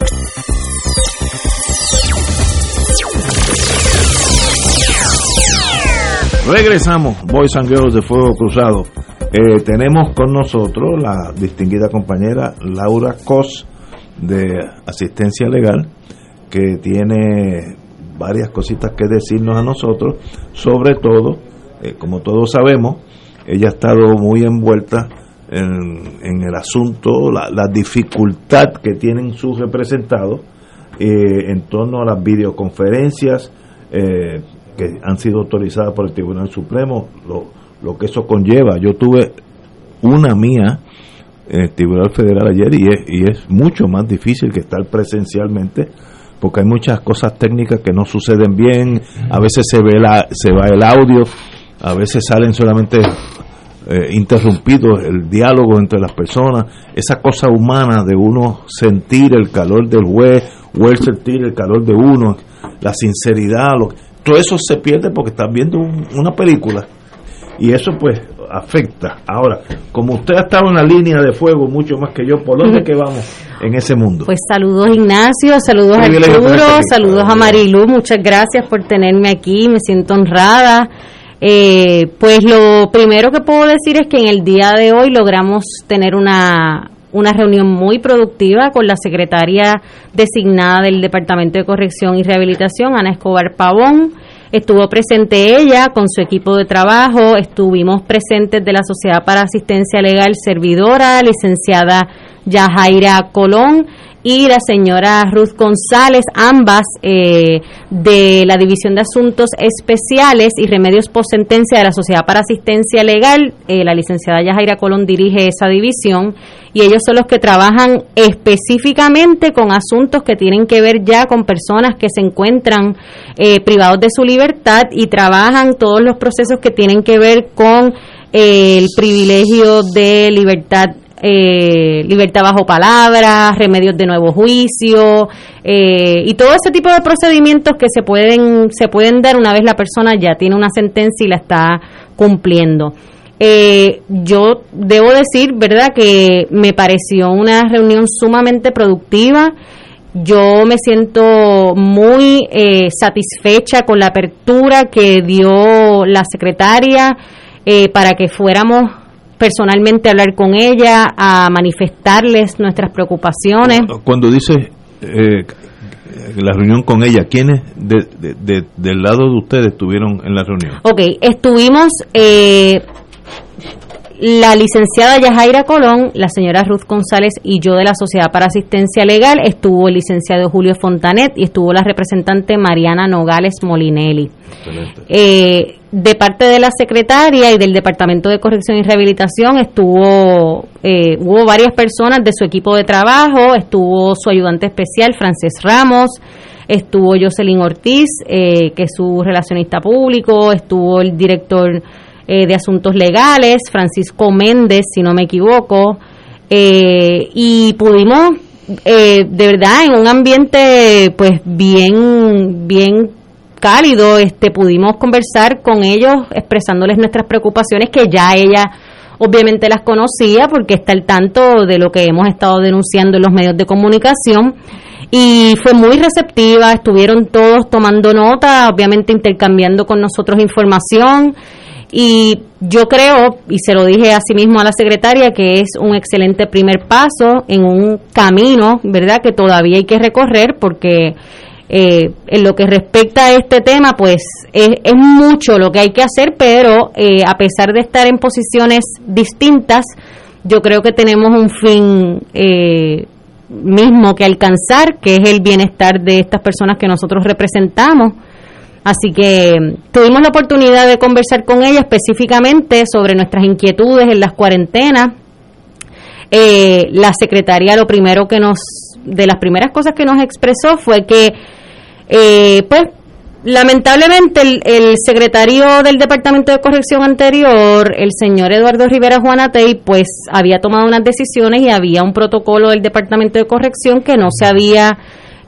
Regresamos, Boys and Girls de Fuego Cruzado. Eh, tenemos con nosotros la distinguida compañera Laura Cos de Asistencia Legal, que tiene varias cositas que decirnos a nosotros, sobre todo, eh, como todos sabemos, ella ha estado muy envuelta en, en el asunto, la, dificultad que tienen sus representados eh, en torno a las videoconferencias eh, que han sido autorizadas por el Tribunal Supremo, lo, lo que eso conlleva. Yo tuve una mía en el Tribunal Federal ayer y es, y es mucho más difícil que estar presencialmente porque hay muchas cosas técnicas que no suceden bien, a veces se ve la, se va el audio a veces salen solamente eh, interrumpidos el diálogo entre las personas, esa cosa humana de uno sentir el calor del juez o él sentir el calor de uno, la sinceridad, lo, todo eso se pierde porque estás viendo un- una película y eso pues afecta. Ahora, como usted ha estado en la línea de fuego mucho más que yo, ¿por dónde que vamos en ese mundo? Pues saludos Ignacio, saludos a Arturo, saludos a Marilu, muchas gracias por tenerme aquí, me siento honrada. Eh, pues lo primero que puedo decir es que en el día de hoy logramos tener una, una reunión muy productiva con la secretaria designada del Departamento de Corrección y Rehabilitación, Ana Escobar Pavón. Estuvo presente ella con su equipo de trabajo, estuvimos presentes de la Sociedad para Asistencia Legal Servidora, licenciada Yajaira Colón y la señora Ruth González, ambas eh, de la División de Asuntos Especiales y Remedios Post Sentencia de la Sociedad para Asistencia Legal. Eh, la licenciada Yajaira Colón dirige esa división y ellos son los que trabajan específicamente con asuntos que tienen que ver ya con personas que se encuentran eh, privados de su libertad y trabajan todos los procesos que tienen que ver con eh, el privilegio de libertad eh, libertad bajo palabra, remedios de nuevo juicio eh, y todo ese tipo de procedimientos que se pueden se pueden dar una vez la persona ya tiene una sentencia y la está cumpliendo. Eh, yo debo decir, ¿verdad?, que me pareció una reunión sumamente productiva. Yo me siento muy eh, satisfecha con la apertura que dio la secretaria eh, para que fuéramos personalmente a hablar con ella, a manifestarles nuestras preocupaciones. Cuando dice eh, la reunión con ella, ¿quiénes de, de- de- del lado de ustedes estuvieron en la reunión? Ok, estuvimos eh, la licenciada Yajaira Colón, la señora Ruth González y yo de la Sociedad para Asistencia Legal, estuvo el licenciado Julio Fontanet y estuvo la representante Mariana Nogales Molinelli. Eh, de parte de la secretaria y del Departamento de Corrección y Rehabilitación estuvo eh, hubo varias personas de su equipo de trabajo, estuvo su ayudante especial Frances Ramos, estuvo Jocelyn Ortiz, eh, que es su relacionista público, estuvo el director eh, de Asuntos Legales, Francisco Méndez, si no me equivoco, eh, y pudimos, eh, de verdad, en un ambiente pues bien, bien cálido, este, pudimos conversar con ellos expresándoles nuestras preocupaciones que ya ella obviamente las conocía porque está al tanto de lo que hemos estado denunciando en los medios de comunicación y fue muy receptiva, estuvieron todos tomando nota, obviamente intercambiando con nosotros información y yo creo, y se lo dije así mismo a la secretaria, que es un excelente primer paso en un camino, ¿verdad?, que todavía hay que recorrer porque eh, en lo que respecta a este tema, pues es, es mucho lo que hay que hacer, pero eh, a pesar de estar en posiciones distintas, yo creo que tenemos un fin eh, mismo que alcanzar, que es el bienestar de estas personas que nosotros representamos. Así que tuvimos la oportunidad de conversar con ella específicamente sobre nuestras inquietudes en las cuarentenas. Eh, la secretaria lo primero que nos, de las primeras cosas que nos expresó fue que, eh, pues, lamentablemente el, el secretario del Departamento de Corrección anterior, el señor Eduardo Rivera Juanatey, pues había tomado unas decisiones y había un protocolo del Departamento de Corrección que no se había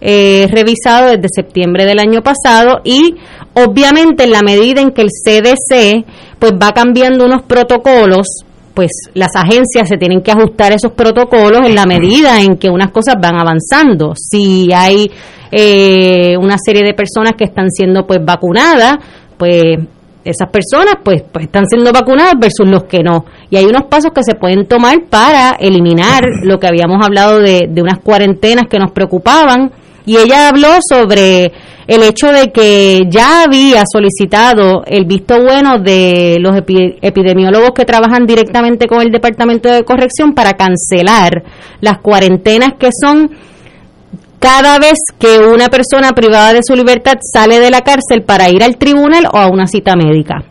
eh, revisado desde septiembre del año pasado y obviamente en la medida en que el CDC pues va cambiando unos protocolos pues las agencias se tienen que ajustar esos protocolos en la medida en que unas cosas van avanzando. Si hay eh, una serie de personas que están siendo pues vacunadas, pues esas personas pues, pues están siendo vacunadas versus los que no. Y hay unos pasos que se pueden tomar para eliminar lo que habíamos hablado de, de unas cuarentenas que nos preocupaban. Y ella habló sobre el hecho de que ya había solicitado el visto bueno de los epi- epidemiólogos que trabajan directamente con el Departamento de Corrección para cancelar las cuarentenas que son cada vez que una persona privada de su libertad sale de la cárcel para ir al tribunal o a una cita médica.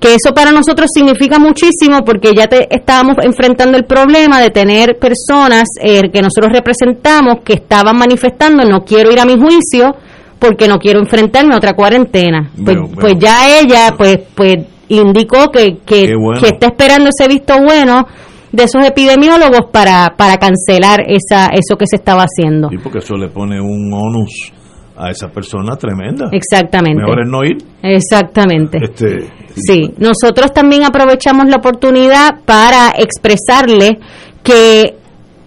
Que eso para nosotros significa muchísimo porque ya te, estábamos enfrentando el problema de tener personas eh, que nosotros representamos que estaban manifestando no quiero ir a mi juicio porque no quiero enfrentarme a otra cuarentena. Pues, Bueno, bueno. pues ya ella pues pues indicó que, que, Qué bueno. que está esperando ese visto bueno de esos epidemiólogos para, para cancelar esa, eso que se estaba haciendo. Sí, porque eso le pone un onus a esa persona tremenda. Exactamente. Mejor es no ir. Exactamente. Este, Sí, nosotros también aprovechamos la oportunidad para expresarle que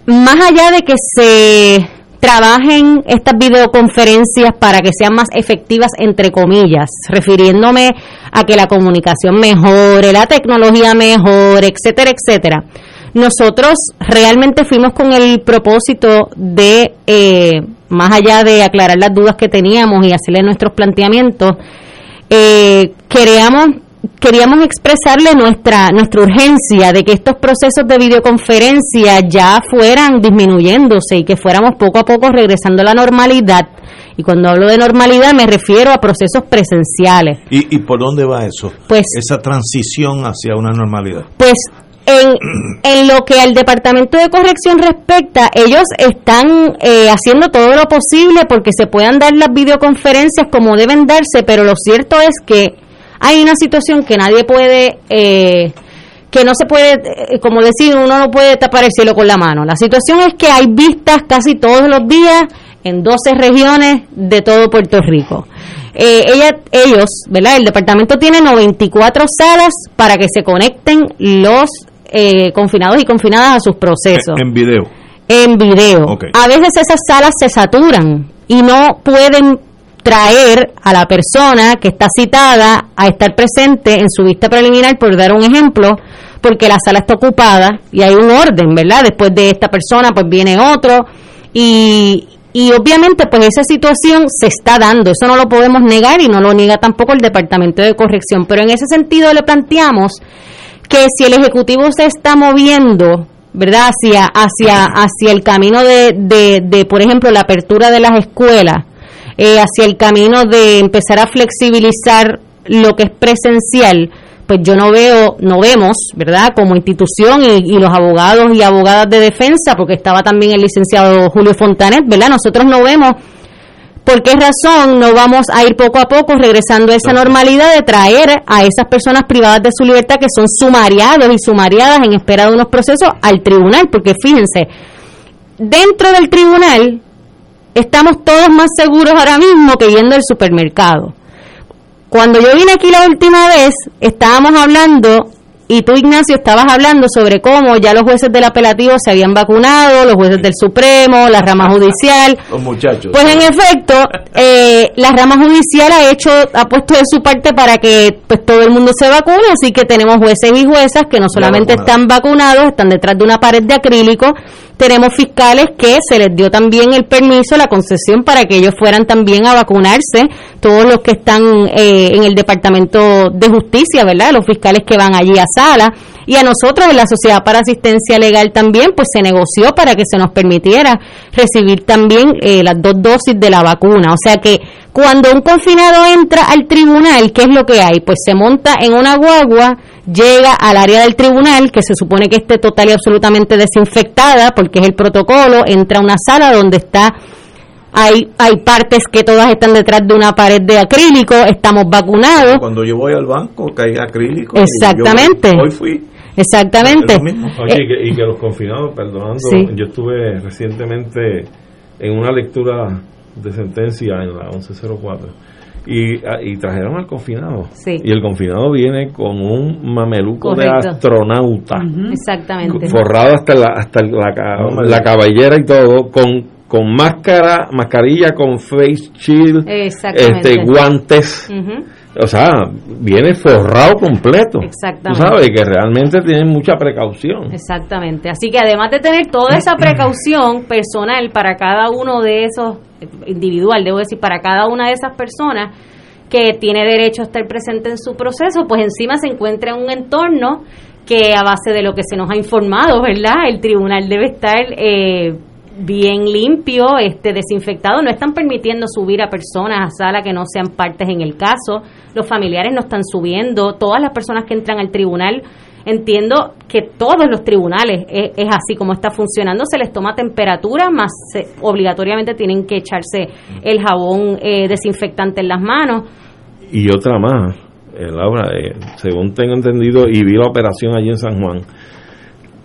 más allá de que se trabajen estas videoconferencias para que sean más efectivas, entre comillas, refiriéndome a que la comunicación mejore, la tecnología mejore, etcétera, etcétera. Nosotros realmente fuimos con el propósito de, eh, más allá de aclarar las dudas que teníamos y hacerle nuestros planteamientos, eh, queríamos queríamos expresarle nuestra nuestra urgencia de que estos procesos de videoconferencia ya fueran disminuyéndose y que fuéramos poco a poco regresando a la normalidad. Y cuando hablo de normalidad me refiero a procesos presenciales. ¿Y, ¿Y por dónde va eso? Pues- Esa transición hacia una normalidad. Pues en, *clears throat* en lo que al Departamento de Corrección respecta, ellos están eh, haciendo todo lo posible porque se puedan dar las videoconferencias como deben darse, pero lo cierto es que hay una situación que nadie puede, eh, que no se puede, eh, como decir, uno no puede tapar el cielo con la mano. La situación es que hay vistas casi todos los días en 12 regiones de todo Puerto Rico. Eh, ella, ellos, ¿verdad? El departamento tiene 94 salas para que se conecten los eh, confinados y confinadas a sus procesos En video. en video. A veces esas salas se saturan y no pueden traer a la persona que está citada a estar presente en su vista preliminar, por dar un ejemplo, porque la sala está ocupada y hay un orden, ¿verdad? Después de esta persona, pues viene otro y, y obviamente pues esa situación se está dando, eso no lo podemos negar y no lo niega tampoco el Departamento de Corrección, pero en ese sentido le planteamos que si el Ejecutivo se está moviendo, ¿verdad?, hacia, hacia, hacia el camino de, de, de, por ejemplo, la apertura de las escuelas, eh, hacia el camino de empezar a flexibilizar lo que es presencial, pues yo no veo, no vemos, ¿verdad?, como institución y, y los abogados y abogadas de defensa, porque estaba también el licenciado Julio Fontanet, ¿verdad?, nosotros no vemos ¿Por qué razón no vamos a ir poco a poco regresando a esa normalidad de traer a esas personas privadas de su libertad que son sumariados y sumariadas en espera de unos procesos al tribunal? Porque fíjense, dentro del tribunal estamos todos más seguros ahora mismo que yendo al supermercado. Cuando yo vine aquí la última vez, estábamos hablando, y tú Ignacio estabas hablando sobre cómo ya los jueces del apelativo se habían vacunado, los jueces del Supremo, la rama judicial, Los muchachos. pues en efecto, eh, la rama judicial ha hecho, ha puesto de su parte para que pues todo el mundo se vacune, así que tenemos jueces y juezas que no solamente vacunados. están vacunados, están detrás de una pared de acrílico, tenemos fiscales que se les dio también el permiso, la concesión para que ellos fueran también a vacunarse, todos los que están eh, en el Departamento de Justicia, ¿verdad? Los fiscales que van allí a sala. Y a nosotros en la Sociedad para Asistencia Legal también, pues se negoció para que se nos permitiera recibir también eh, las dos dosis de la vacuna. O sea que cuando un confinado entra al tribunal, ¿qué es lo que hay? Pues se monta en una guagua, llega al área del tribunal, que se supone que esté total y absolutamente desinfectada, porque es el protocolo, entra a una sala donde está hay, hay partes que todas están detrás de una pared de acrílico, estamos vacunados. Cuando yo voy al banco, que hay acrílico. Exactamente. yo hoy fui. Exactamente. Oye, y, que, y que los confinados, perdonando, Sí. yo estuve recientemente en una lectura de sentencia en la 1104 y, ah, y trajeron al confinado. Sí. Y el confinado viene con un mameluco Correcto. de astronauta, Exactamente. forrado hasta la, hasta la, la cabellera y todo, con, con máscara, mascarilla, con face shield, Exactamente. este, guantes. Ujú. O sea, viene forrado completo. Exactamente. Tú sabes que realmente tienen mucha precaución. Exactamente. Así que además de tener toda esa precaución personal para cada uno de esos, individual, debo decir, para cada una de esas personas que tiene derecho a estar presente en su proceso, pues encima se encuentra en un entorno que a base de lo que se nos ha informado, ¿verdad? El tribunal debe estar eh, bien limpio, este desinfectado, no están permitiendo subir a personas a sala que no sean partes en el caso, los familiares no están subiendo, todas las personas que entran al tribunal entiendo que todos los tribunales es, es así como está funcionando, se les toma temperatura, más se- obligatoriamente tienen que echarse el jabón eh, desinfectante en las manos. Y otra más, eh, Laura, eh, según tengo entendido y vi la operación allí en San Juan,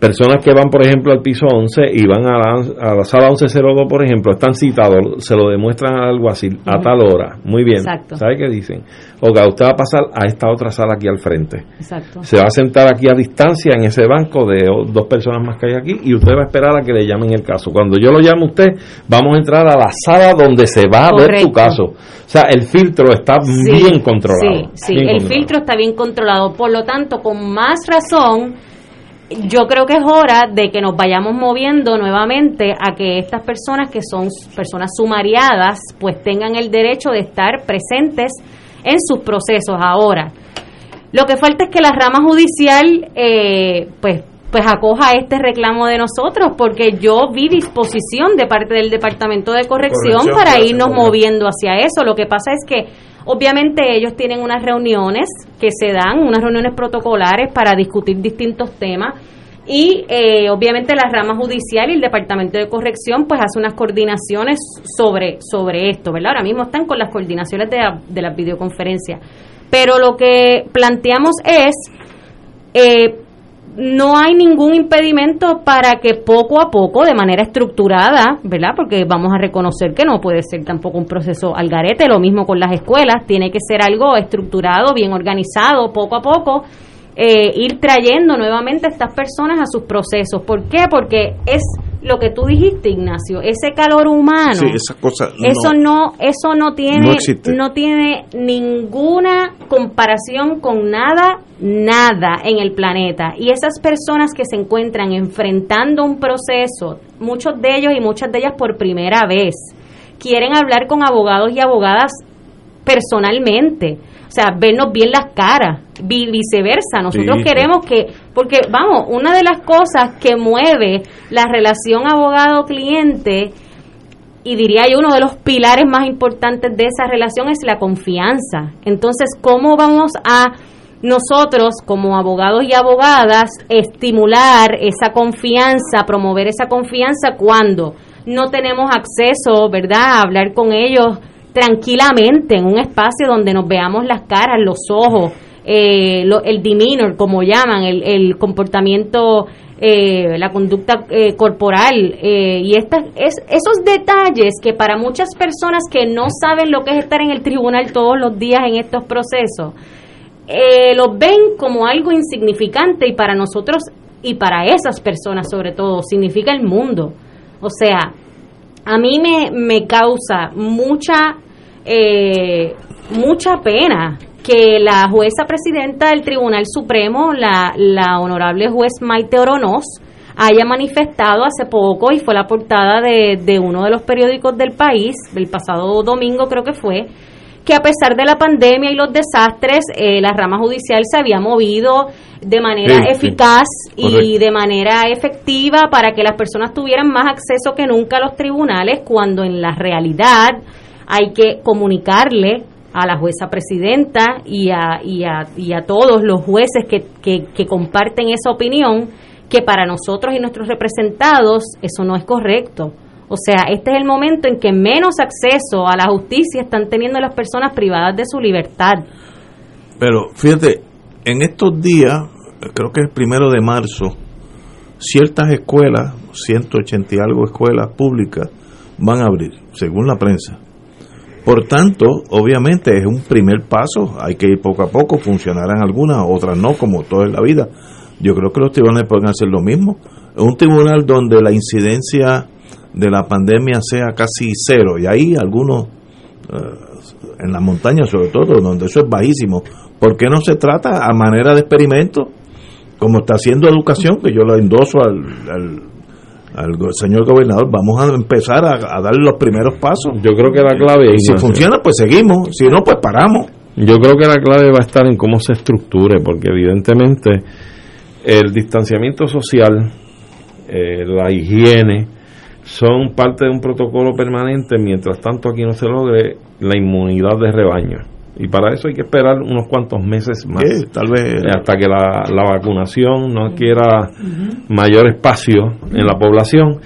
personas que van, por ejemplo, al piso 11 y van a la, a la sala 1102, por ejemplo, están citados, se lo demuestran al alguacil a tal hora. Muy bien. Exacto. ¿Sabe qué dicen? Oiga, usted va a pasar a esta otra sala aquí al frente. Exacto. Se va a sentar aquí a distancia en ese banco de dos personas más que hay aquí y usted va a esperar a que le llamen el caso. Cuando yo lo llame a usted, vamos a entrar a la sala donde se va a ver tu caso. O sea, el filtro está Sí, bien controlado. Sí, sí, bien el controlado. filtro está bien controlado. Por lo tanto, con más razón, yo creo que es hora de que nos vayamos moviendo nuevamente a que estas personas que son personas sumariadas, pues tengan el derecho de estar presentes en sus procesos ahora. Lo que falta es que la rama judicial, eh, pues, pues acoja este reclamo de nosotros, porque yo vi disposición de parte del Departamento de Corrección, Corrección, para irnos moviendo hacia eso. Lo que pasa es que obviamente ellos tienen unas reuniones que se dan, unas reuniones protocolares para discutir distintos temas. Y eh, obviamente la rama judicial y el departamento de corrección pues hace unas coordinaciones sobre, sobre esto, ¿verdad? Ahora mismo están con las coordinaciones de, la- de las videoconferencias. Pero lo que planteamos es, eh, no hay ningún impedimento para que poco a poco, de manera estructurada, ¿verdad? Porque vamos a reconocer que no puede ser tampoco un proceso al garete, lo mismo con las escuelas, tiene que ser algo estructurado, bien organizado, poco a poco, eh, ir trayendo nuevamente a estas personas a sus procesos. ¿Por qué? Porque es lo que tú dijiste, Ignacio, ese calor humano. Sí, esa cosa Eso no, eso no tiene, no tiene ninguna comparación con nada, nada en el planeta. Y esas personas que se encuentran enfrentando un proceso, muchos de ellos y muchas de ellas por primera vez, quieren hablar con abogados y abogadas personalmente. O sea, vernos bien las caras, vi- viceversa. Nosotros Sí. queremos que, porque vamos, una de las cosas que mueve la relación abogado-cliente y diría yo uno de los pilares más importantes de esa relación es la confianza. Entonces, ¿cómo vamos a nosotros como abogados y abogadas estimular esa confianza, promover esa confianza cuando no tenemos acceso, ¿verdad?, a hablar con ellos tranquilamente en un espacio donde nos veamos las caras, los ojos, eh, el demeanor, como llaman, el, comportamiento, eh, la conducta eh, corporal eh, y estas, es, esos detalles que para muchas personas que no saben lo que es estar en el tribunal todos los días en estos procesos, los ven como algo insignificante y para nosotros y para esas personas sobre todo significa el mundo. O sea, a mí me, me causa mucha eh, mucha pena que la jueza presidenta del Tribunal Supremo, la, la honorable juez Maite Oronoz, haya manifestado hace poco y fue la portada de, de uno de los periódicos del país, el pasado domingo creo que fue, que a pesar de la pandemia y los desastres, eh, la rama judicial se había movido de manera Sí, sí. eficaz y de manera efectiva para que las personas tuvieran más acceso que nunca a los tribunales, cuando en la realidad hay que comunicarle a la jueza presidenta y a, y a, y a todos los jueces que, que, que comparten esa opinión que para nosotros y nuestros representados eso no es correcto. O sea, este es el momento en que menos acceso a la justicia están teniendo las personas privadas de su libertad. Pero fíjate, en estos días, creo que el primero de marzo, ciertas escuelas, 180 y algo escuelas públicas, van a abrir, según la prensa. Por tanto, obviamente es un primer paso, hay que ir poco a poco, funcionarán algunas, otras no, como todo en la vida. Yo creo que los tribunales pueden hacer lo mismo. Un tribunal donde la incidencia de la pandemia sea casi cero, y ahí algunos eh, en las montañas sobre todo, donde eso es bajísimo. ¿Por qué no se trata a manera de experimento, como está haciendo educación, que yo lo endoso al, al, señor gobernador? Vamos a empezar a, a dar los primeros pasos. Yo creo que la clave Y si funciona, pues seguimos. Si no, pues paramos. Yo creo que la clave va a estar en cómo se estructure, porque evidentemente el distanciamiento social, eh, la higiene, son parte de un protocolo permanente, mientras tanto aquí no se logre la inmunidad de rebaño. Y para eso hay que esperar unos cuantos meses más. Tal vez. Eh, Hasta que la, la vacunación no adquiera mayor espacio en la población.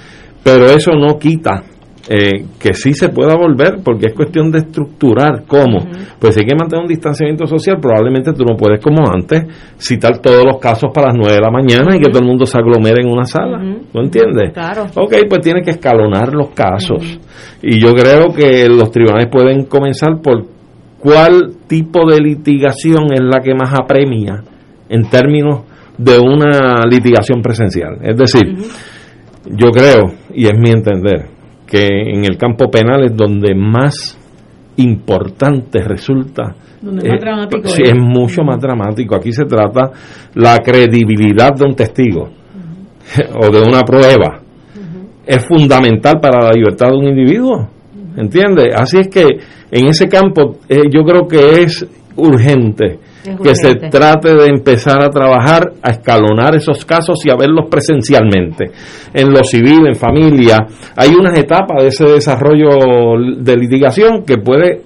Pero eso no quita eh, que sí se pueda volver, porque es cuestión de estructurar cómo. Pues si hay que mantener un distanciamiento social, probablemente tú no puedes, como antes, citar todos los casos para las 9 de la mañana y que todo el mundo se aglomere en una sala. ¿No entiendes? Claro. Ok, pues tiene que escalonar los casos. Y yo creo que los tribunales pueden comenzar por cuál tipo de litigación es la que más apremia en términos de una litigación presencial. Es decir, yo creo, y es mi entender, que en el campo penal es donde más importante resulta. Donde más dramático sí, es. es mucho más dramático. Aquí se trata la credibilidad de un testigo *laughs* o de una prueba. Es fundamental para la libertad de un individuo. ¿Entiendes? Así es que en ese campo eh, yo creo que es urgente Es que se trate de empezar a trabajar, a escalonar esos casos y a verlos presencialmente. En lo civil, en familia, hay unas etapas de ese desarrollo de litigación que puede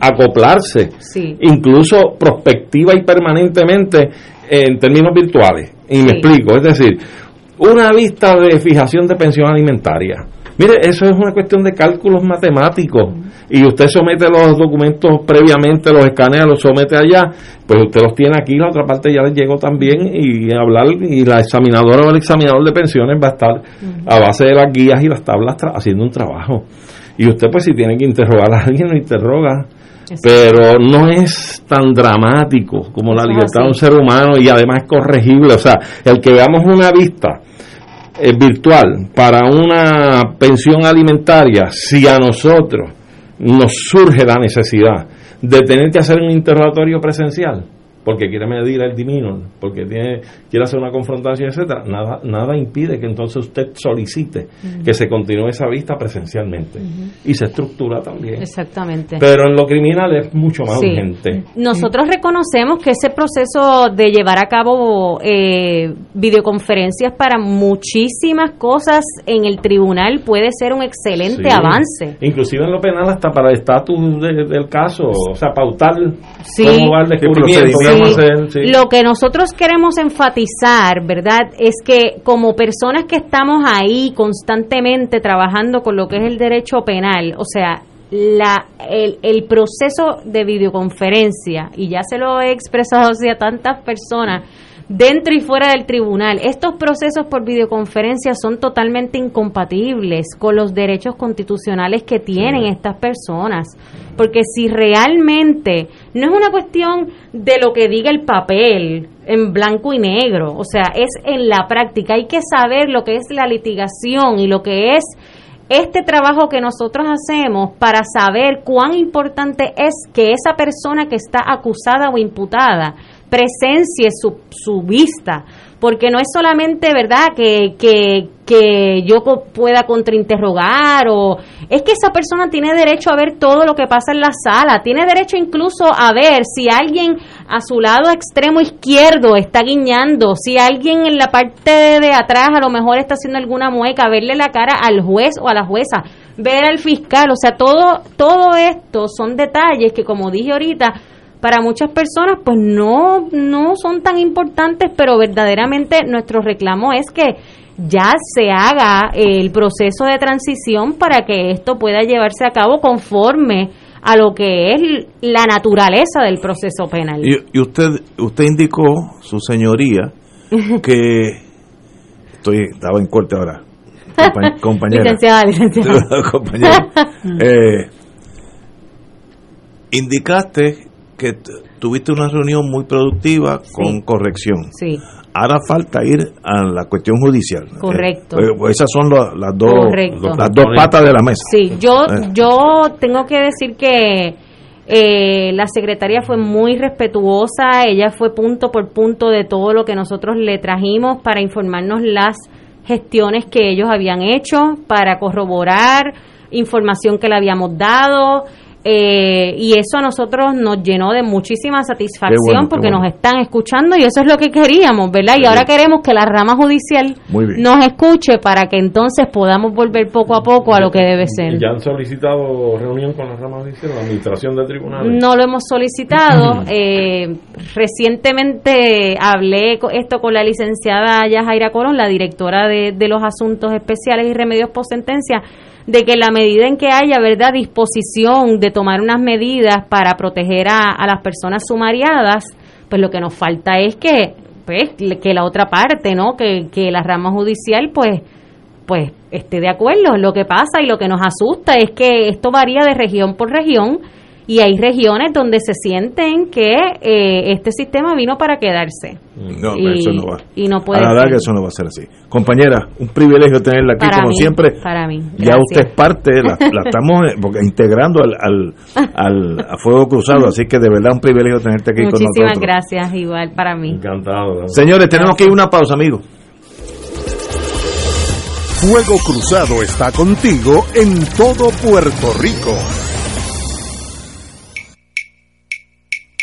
acoplarse, Sí. incluso prospectiva y permanentemente en términos virtuales. Y me explico, es decir, una vista de fijación de pensión alimentaria. Mire, eso es una cuestión de cálculos matemáticos. Y usted somete los documentos previamente, los escanea, los somete allá, pues usted los tiene aquí, la otra parte ya les llegó también y hablar, y la examinadora o el examinador de pensiones va a estar a base de las guías y las tablas haciendo un trabajo. Y usted pues si tiene que interrogar a alguien, lo interroga. Pero no es tan dramático como la libertad de un ser humano y además es corregible. O sea, el que veamos una vista eh, virtual para una pensión alimentaria, si a nosotros nos surge la necesidad de tener que hacer un interrogatorio presencial, porque quiere medir el diminor, porque tiene, quiere hacer una confrontación, etcétera, nada, nada impide que entonces usted solicite que se continúe esa vista presencialmente y se estructura también. Exactamente. Pero en lo criminal es mucho más Sí. urgente. Nosotros reconocemos que ese proceso de llevar a cabo eh, videoconferencias para muchísimas cosas en el tribunal puede ser un excelente Sí. avance. Inclusive en lo penal hasta para el estatus de- del caso, o sea, pautar Sí. cómo va el descubrimiento, Sí. Hacer, sí. Lo que nosotros queremos enfatizar, ¿verdad? Es que como personas que estamos ahí constantemente trabajando con lo que es el derecho penal, o sea, la, el, el proceso de videoconferencia, y ya se lo he expresado *laughs* hacia tantas personas, dentro y fuera del tribunal, estos procesos por videoconferencia son totalmente incompatibles con los derechos constitucionales que tienen estas personas. Porque si realmente no es una cuestión de lo que diga el papel en blanco y negro, o sea, es en la práctica, hay que saber lo que es la litigación y lo que es este trabajo que nosotros hacemos para saber cuán importante es que esa persona que está acusada o imputada presencie su, su vista, porque no es solamente, ¿verdad?, que, que, que yo pueda contrainterrogar o... Es que esa persona tiene derecho a ver todo lo que pasa en la sala, tiene derecho incluso a ver si alguien a su lado extremo izquierdo está guiñando, si alguien en la parte de atrás a lo mejor está haciendo alguna mueca, verle la cara al juez o a la jueza, ver al fiscal, o sea, todo, todo esto son detalles que como dije ahorita, para muchas personas pues no, no son tan importantes, pero verdaderamente nuestro reclamo es que ya se haga el proceso de transición para que esto pueda llevarse a cabo conforme a lo que es la naturaleza del proceso penal. Y, y usted usted indicó, su señoría, *laughs* que estoy estaba en corte ahora, compa- *laughs* compañera. Licenciada, licenciada. *laughs* compañera. Eh, indicaste que tuviste una reunión muy productiva con corrección. Sí. Ahora falta ir a la cuestión judicial. Correcto. Eh, pues esas son la- las dos Correcto. las dos patas de la mesa. Sí, yo, Eh. yo tengo que decir que eh, la secretaria fue muy respetuosa, ella fue punto por punto de todo lo que nosotros le trajimos para informarnos las gestiones que ellos habían hecho, para corroborar información que le habíamos dado. Eh, y eso a nosotros nos llenó de muchísima satisfacción bueno, porque bueno. nos están escuchando y eso es lo que queríamos, ¿verdad? Y ahora queremos que la rama judicial nos escuche para que entonces podamos volver poco a poco a lo que debe ser. ¿Ya han solicitado reunión con la rama judicial, la administración de tribunales? No lo hemos solicitado. *clears throat* Eh, recientemente hablé esto con la licenciada Yajaira Colón, la directora de, de los asuntos especiales y remedios post sentencia. De que la medida en que haya, ¿verdad?, disposición de tomar unas medidas para proteger a, a las personas sumariadas, pues lo que nos falta es que, pues, que la otra parte, ¿no?, que, que la rama judicial, pues, pues esté de acuerdo. Lo que pasa y lo que nos asusta es que esto varía de región por región y hay regiones donde se sienten que eh, este sistema vino para quedarse. No, y, eso no va. y no puede a la que eso no va a ser así. Compañera, un privilegio tenerla aquí Para como mí, siempre. para mí. Ya usted es parte, la, la estamos eh, porque integrando al, al, al- a Fuego Cruzado, así que de verdad un privilegio tenerte aquí con Muchísimas nosotros. gracias, igual para mí. Encantado. Señores, tenemos que ir a una pausa, amigos. Fuego Cruzado está contigo en todo Puerto Rico.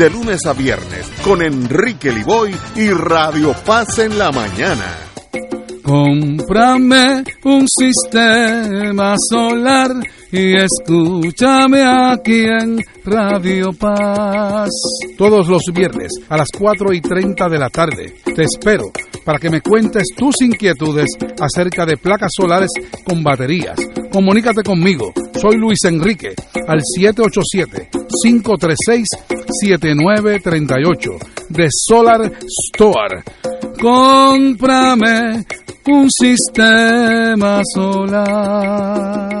de lunes a viernes con Enrique Liboy y Radio Paz en la mañana. Cómprame un sistema solar y escúchame aquí en Radio Paz. Todos los viernes a las 4 y 30 de la tarde. Te espero para que me cuentes tus inquietudes acerca de placas solares con baterías. Comunícate conmigo. Soy Luis Enrique al 787-536-7938 de Solar Store. Cómprame un sistema solar.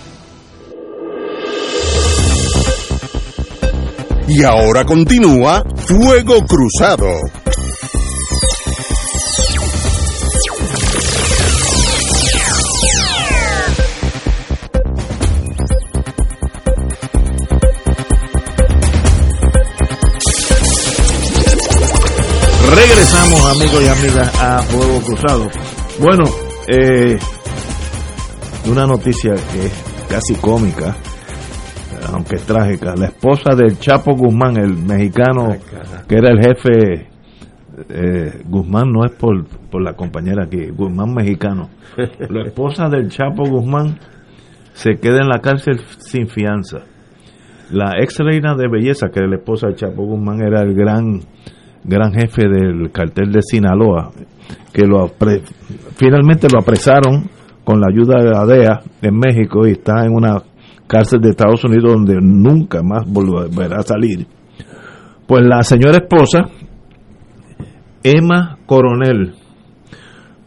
Y ahora continúa Fuego Cruzado. Regresamos, amigos y amigas, a Fuego Cruzado. Bueno, eh, una noticia que es casi cómica, aunque es trágica. La esposa del Chapo Guzmán, el mexicano que era el jefe, eh, Guzmán no es por, por la compañera aquí, Guzmán mexicano. La *laughs* esposa del Chapo Guzmán se queda en la cárcel sin fianza. La ex reina de belleza, que era la esposa del Chapo Guzmán, era el gran gran jefe del cartel de Sinaloa, que lo apre- finalmente lo apresaron con la ayuda de la DEA en México y está en una cárcel de Estados Unidos donde nunca más volverá a salir. Pues la señora esposa, Emma Coronel,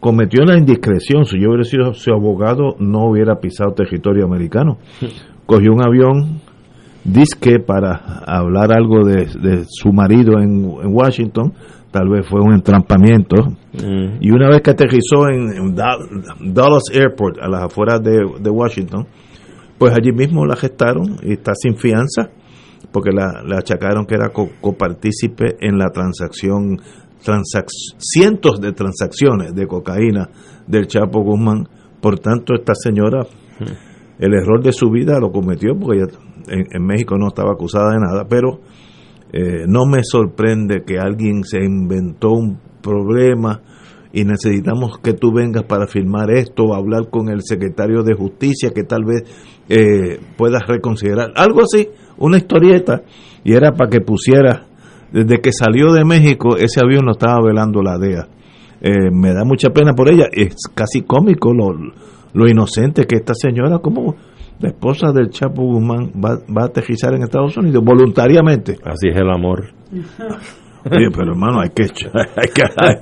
cometió la indiscreción. Si yo hubiera sido su abogado, no hubiera pisado territorio americano. Cogió un avión, disque para hablar algo de, de su marido en, en Washington, tal vez fue un entrampamiento, y una vez que aterrizó en, en Da- Dallas Airport, a las afueras de, de Washington, pues allí mismo la gestaron y está sin fianza, porque la, achacaron que era co- copartícipe en la transacción, transac- cientos de transacciones de cocaína del Chapo Guzmán. Por tanto, esta señora, el error de su vida lo cometió porque ella en, en México no estaba acusada de nada, pero eh, no me sorprende que alguien se inventó un problema y necesitamos que tú vengas para firmar esto o hablar con el secretario de justicia que tal vez eh, puedas reconsiderar. Algo así, una historieta, y era para que pusiera, desde que salió de México, ese avión lo estaba velando la DEA. Eh, me da mucha pena por ella, es casi cómico lo, lo inocente que esta señora, como la esposa del Chapo Guzmán, va, va a aterrizar en Estados Unidos voluntariamente. Así es el amor. *laughs* Oye, pero hermano, hay que, *laughs* hay que, hay,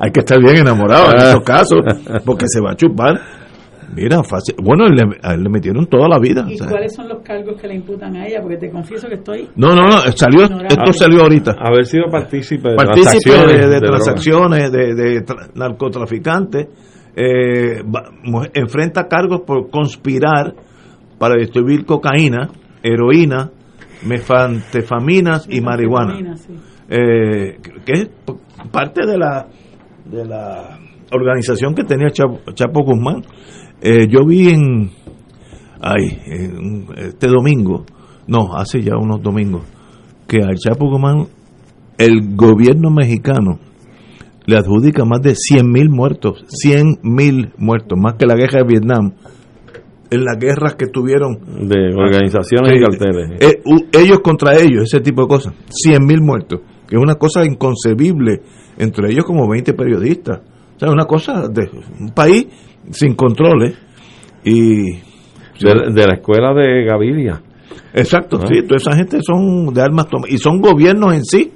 hay que estar bien enamorado en estos casos, porque se va a chupar. Mira, fácil. Bueno, le, a él le metieron toda la vida. ¿Y o sea. cuáles son los cargos que le imputan a ella? Porque te confieso que estoy... No, no, no, salió, esto salió ahorita. Haber sido partícipe de Partícipe transacciones de, de de transacciones, de, de tra- narcotraficantes, eh, enfrenta cargos por conspirar para distribuir cocaína, heroína, mefanfetaminas y marihuana. Sí. Eh, que es parte de la de la organización que tenía Chapo, Chapo Guzmán. Eh, yo vi en, ay, en este domingo, no, hace ya unos domingos, que al Chapo Guzmán el gobierno mexicano le adjudica más de 100 mil muertos, 100 mil muertos, más que la guerra de Vietnam, en las guerras que tuvieron De organizaciones y carteles. eh, ellos contra ellos, ese tipo de cosas. 100 mil muertos, que es una cosa inconcebible, entre ellos como 20 periodistas. O sea, una cosa de un país sin controles. Y. De, de la escuela de Gaviria. Exacto, Ah. sí, toda esa gente son de armas tomadas. Y son gobiernos en sí,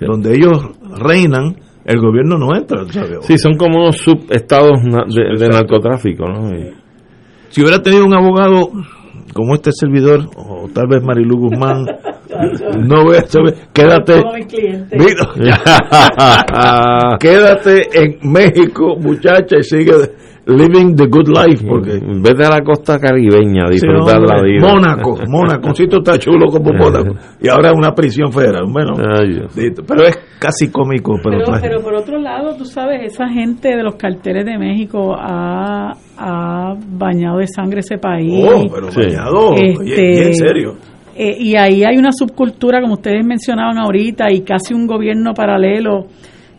donde ellos reinan, el gobierno no entra. ¿sabes? Sí, son como unos subestados de, de narcotráfico, ¿no? Y- Si hubiera tenido un abogado como este servidor, o tal vez Marilu Guzmán, no voy a saber, quédate. Mira, *laughs* quédate en México, muchacha, y sigue living the good life, porque Vete a la costa caribeña a Sí, disfrutar hombre, la vida. Mónaco, Mónaco, un sitio está chulo como Mónaco, y ahora es una prisión federal, bueno, pero es casi cómico, pero, Pero, trágico. pero por otro lado, tú sabes, esa gente de los carteles de México ha, ha bañado de sangre ese país. Oh, pero bañado, oye, bien serio. eh, y ahí hay una subcultura, como ustedes mencionaban ahorita, y casi un gobierno paralelo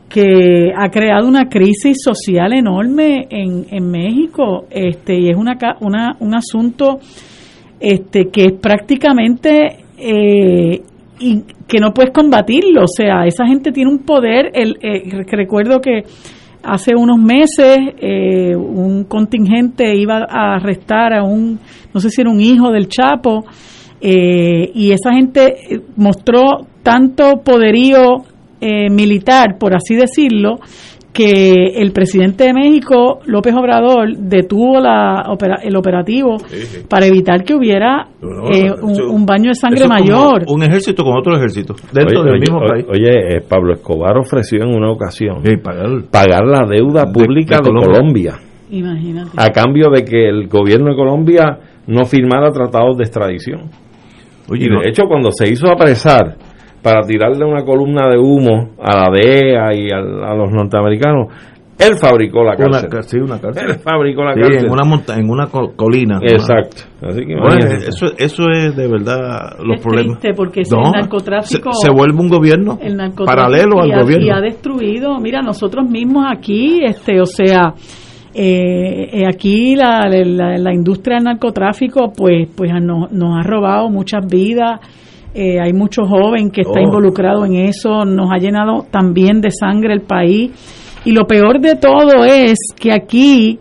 que ha creado una crisis social enorme en, en México, este, y es una, una un asunto este que es prácticamente eh, y que no puedes combatirlo, o sea, esa gente tiene un poder, el, eh, recuerdo que hace unos meses eh, un contingente iba a arrestar a un, no sé si era un hijo del Chapo, eh, y esa gente eh, mostró tanto poderío eh, militar, por así decirlo, que el presidente de México, López Obrador, detuvo la, opera- el operativo para evitar que hubiera eh, un, un baño de sangre mayor. Un ejército con otro ejército, dentro Oye, del mismo oye, país. Oye, eh, Pablo Escobar ofreció en una ocasión pagar, la deuda De- pública de de, Colombia. Colombia. Imagínate. a cambio de que el gobierno de Colombia no firmara tratados de extradición. Oye, y no- de hecho, cuando se hizo apresar para tirarle una columna de humo a la DEA y a, los norteamericanos, él fabricó la cárcel. sí, una cárcel. Él fabricó la Sí, cárcel. en una monta en una co- colina. Exacto. Así que Bueno, imagínate. eso, eso es de verdad los Es problemas. triste porque ese No, narcotráfico se, se vuelve un gobierno el paralelo al y ha, gobierno. y ha destruido mira nosotros mismos aquí este o sea eh, eh, aquí la, la, la industria del narcotráfico pues pues nos, nos ha robado muchas vidas eh, hay mucho joven que está Oh. involucrado en eso nos ha llenado también de sangre el país y lo peor de todo es que aquí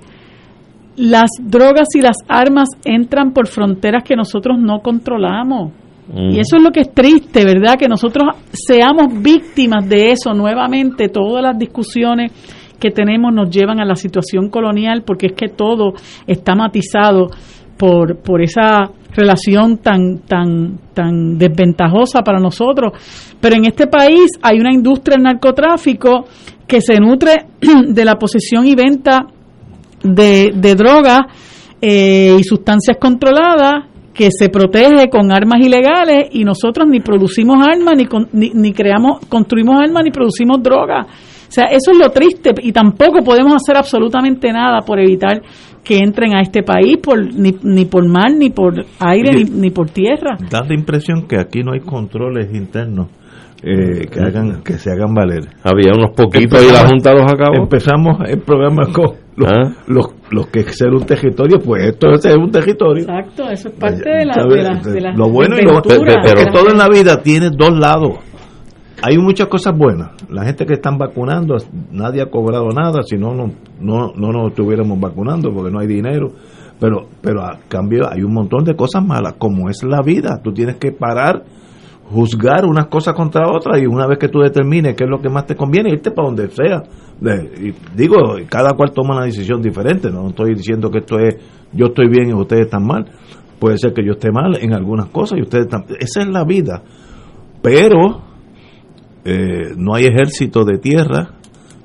las drogas y las armas entran por fronteras que nosotros no controlamos. Y eso es lo que es triste, ¿verdad? Que nosotros seamos víctimas de eso nuevamente. Todas las discusiones que tenemos nos llevan a la situación colonial porque es que todo está matizado por, por esa relación tan, tan, tan desventajosa para nosotros. Pero en este país hay una industria del narcotráfico que se nutre *clears throat* de la posesión y venta de, de drogas eh, y sustancias controladas que se protege con armas ilegales y nosotros ni producimos armas, ni, ni, ni creamos, construimos armas, ni producimos drogas. O sea, eso es lo triste y tampoco podemos hacer absolutamente nada por evitar que entren a este país por ni, ni por mar, ni por aire, ni, Oye, ni por tierra. Da la impresión que aquí no hay controles internos eh, que hagan que se hagan valer. Había unos poquitos y la Junta los acabó. Empezamos el programa con los, ¿Ah? los, los que ser un territorio, pues esto es ser un territorio. Exacto, eso es parte de la, de la, de la lo bueno y lo pero de la- todo en la vida tiene dos lados. Hay muchas cosas buenas. La gente que están vacunando, nadie ha cobrado nada, si no, no, no, no nos estuviéramos vacunando porque no hay dinero. Pero, pero a cambio hay un montón de cosas malas, como es la vida. Tú tienes que parar, juzgar unas cosas contra otras y una vez que tú determines qué es lo que más te conviene, irte para donde sea. De- y digo, cada cual toma una decisión diferente. No estoy diciendo que esto es yo estoy bien y ustedes están mal. Puede ser que yo esté mal en algunas cosas y ustedes están. Esa es la vida. Pero eh, no hay ejército de tierra,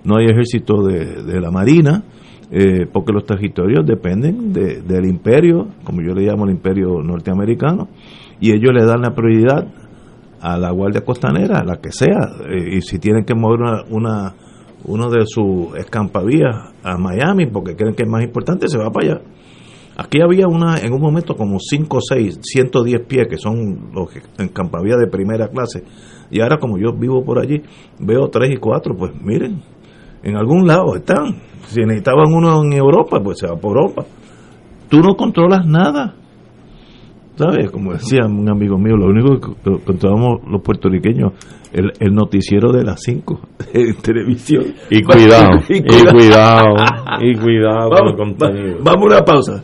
no hay ejército de, de la marina, eh, porque los territorios dependen de- del imperio, como yo le llamo el imperio norteamericano, y ellos le dan la prioridad a la Guardia Costanera, la que sea, eh, y si tienen que mover una, una- uno de sus escampavías a Miami porque creen que es más importante, se va para allá. Aquí había una, en un momento como 5 o 6, 110 pies, que son los escampavías de primera clase. Y ahora como yo vivo por allí, veo 3 y 4, pues miren, en algún lado están. Si necesitaban uno en Europa, pues se va por Europa. Tú no controlas nada. ¿Sabes? Como decía un amigo mío, lo único que controlamos los puertorriqueños, el, el noticiero de las 5 *laughs* en televisión. Y cuidado, *laughs* y cuidado, y cuidado con el Vamos, contenido. va- vamos a una pausa.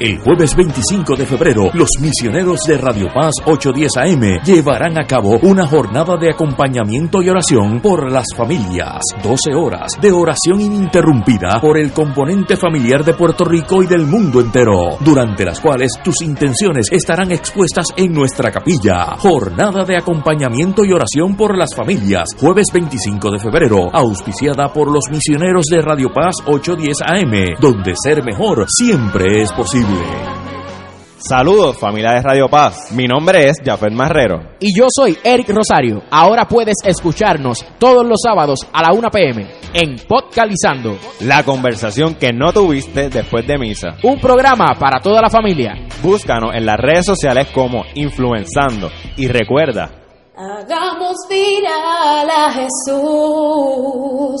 El jueves 25 de febrero, los misioneros de Radio Paz 810 AM llevarán a cabo una jornada de acompañamiento y oración por las familias. 12 horas de oración ininterrumpida por el componente familiar de Puerto Rico y del mundo entero, durante las cuales tus intenciones estarán expuestas en nuestra capilla. Jornada de acompañamiento y oración por las familias, jueves 25 de febrero, auspiciada por los misioneros de Radio Paz 810 AM, donde ser mejor siempre es posible. Saludos familia de Radio Paz, mi nombre es Jafet Marrero. Y yo soy Eric Rosario. Ahora puedes escucharnos todos los sábados a la 1 pm en Podcalizando, La conversación que no tuviste después de misa. un programa para toda la familia. Búscanos en las redes sociales como Influenzando y recuerda, Hagamos viral a Jesús.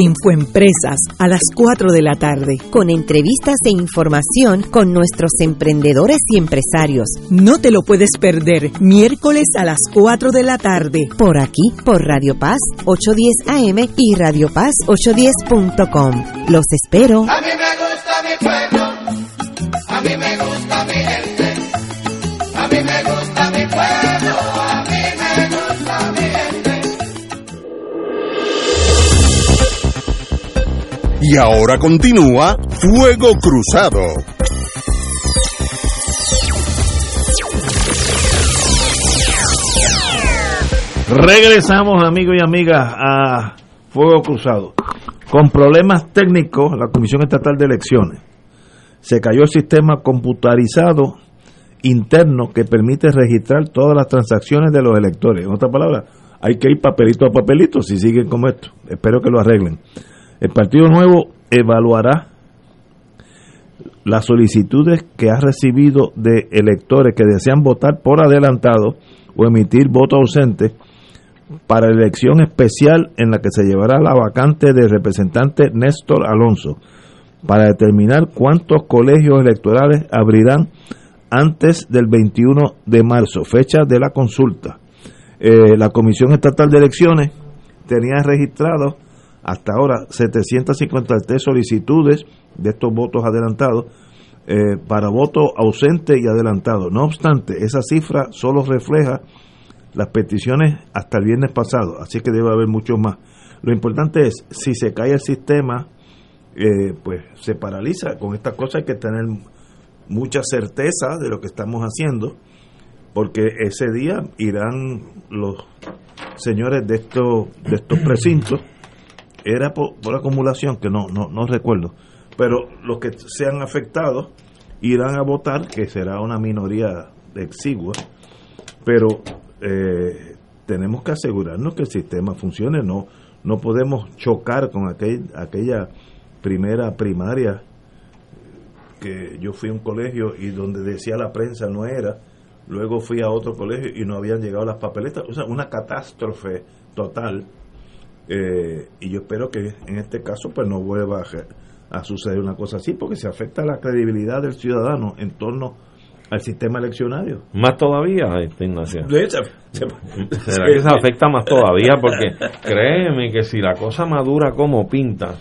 Infoempresas a las 4 de la tarde, con entrevistas e información con nuestros emprendedores y empresarios. No te lo puedes perder, miércoles a las 4 de la tarde, por aquí, por Radio Paz 810 AM y Radio Paz 810.com. Los espero. A mí me gusta mi pueblo, a mí me gusta Y ahora continúa Fuego Cruzado. Regresamos, amigos y amigas, a Fuego Cruzado. Con problemas técnicos, la Comisión Estatal de Elecciones se cayó el sistema computarizado interno que permite registrar todas las transacciones de los electores. En otras palabras, hay que ir papelito a papelito si siguen como esto. Espero que lo arreglen. El Partido Nuevo evaluará las solicitudes que ha recibido de electores que desean votar por adelantado o emitir voto ausente para elección especial en la que se llevará la vacante del representante Néstor Alonso para determinar cuántos colegios electorales abrirán antes del 21 de marzo, fecha de la consulta. Eh, la Comisión Estatal de Elecciones tenía registrado hasta ahora 753 solicitudes de estos votos adelantados eh, para voto ausente y adelantado. No obstante, esa cifra solo refleja las peticiones hasta el viernes pasado, así que debe haber muchos más. Lo importante es, si se cae el sistema, eh, pues se paraliza. Con estas cosas hay que tener mucha certeza de lo que estamos haciendo, porque ese día irán los señores de estos, de estos precintos, era por, por acumulación, que no, no, no recuerdo, pero los que sean afectados irán a votar, que será una minoría exigua, pero eh, tenemos que asegurarnos que el sistema funcione, no, no podemos chocar con aquel, aquella primera primaria que yo fui a un colegio y donde decía la prensa no era, luego fui a otro colegio y no habían llegado las papeletas, o sea, una catástrofe total. Eh, y yo espero que en este caso pues no vuelva a, a suceder una cosa así, porque se afecta la credibilidad del ciudadano en torno al sistema eleccionario. Más todavía, este, Ignacio. Se- se- *laughs* ¿Será que se afecta más todavía? Porque créeme que si la cosa madura como pinta,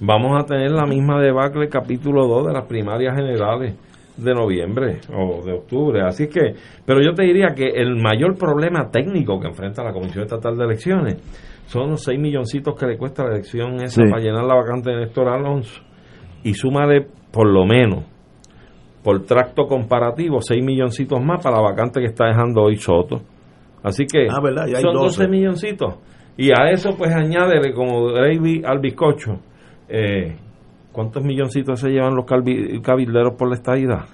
vamos a tener la misma debacle capítulo 2 de las primarias generales de noviembre o de octubre. Así que, pero yo te diría que el mayor problema técnico que enfrenta la Comisión Estatal de Elecciones son los 6 milloncitos que le cuesta la elección esa Sí. para llenar la vacante de Néstor Alonso. Y súmale por lo menos por tracto comparativo, 6 milloncitos más para la vacante que está dejando hoy Soto. Así que Ah, son 12. 12 milloncitos. Y a eso pues añádele como gravy al bizcocho. Eh, ¿Cuántos milloncitos se llevan los cabilderos por la estadidad?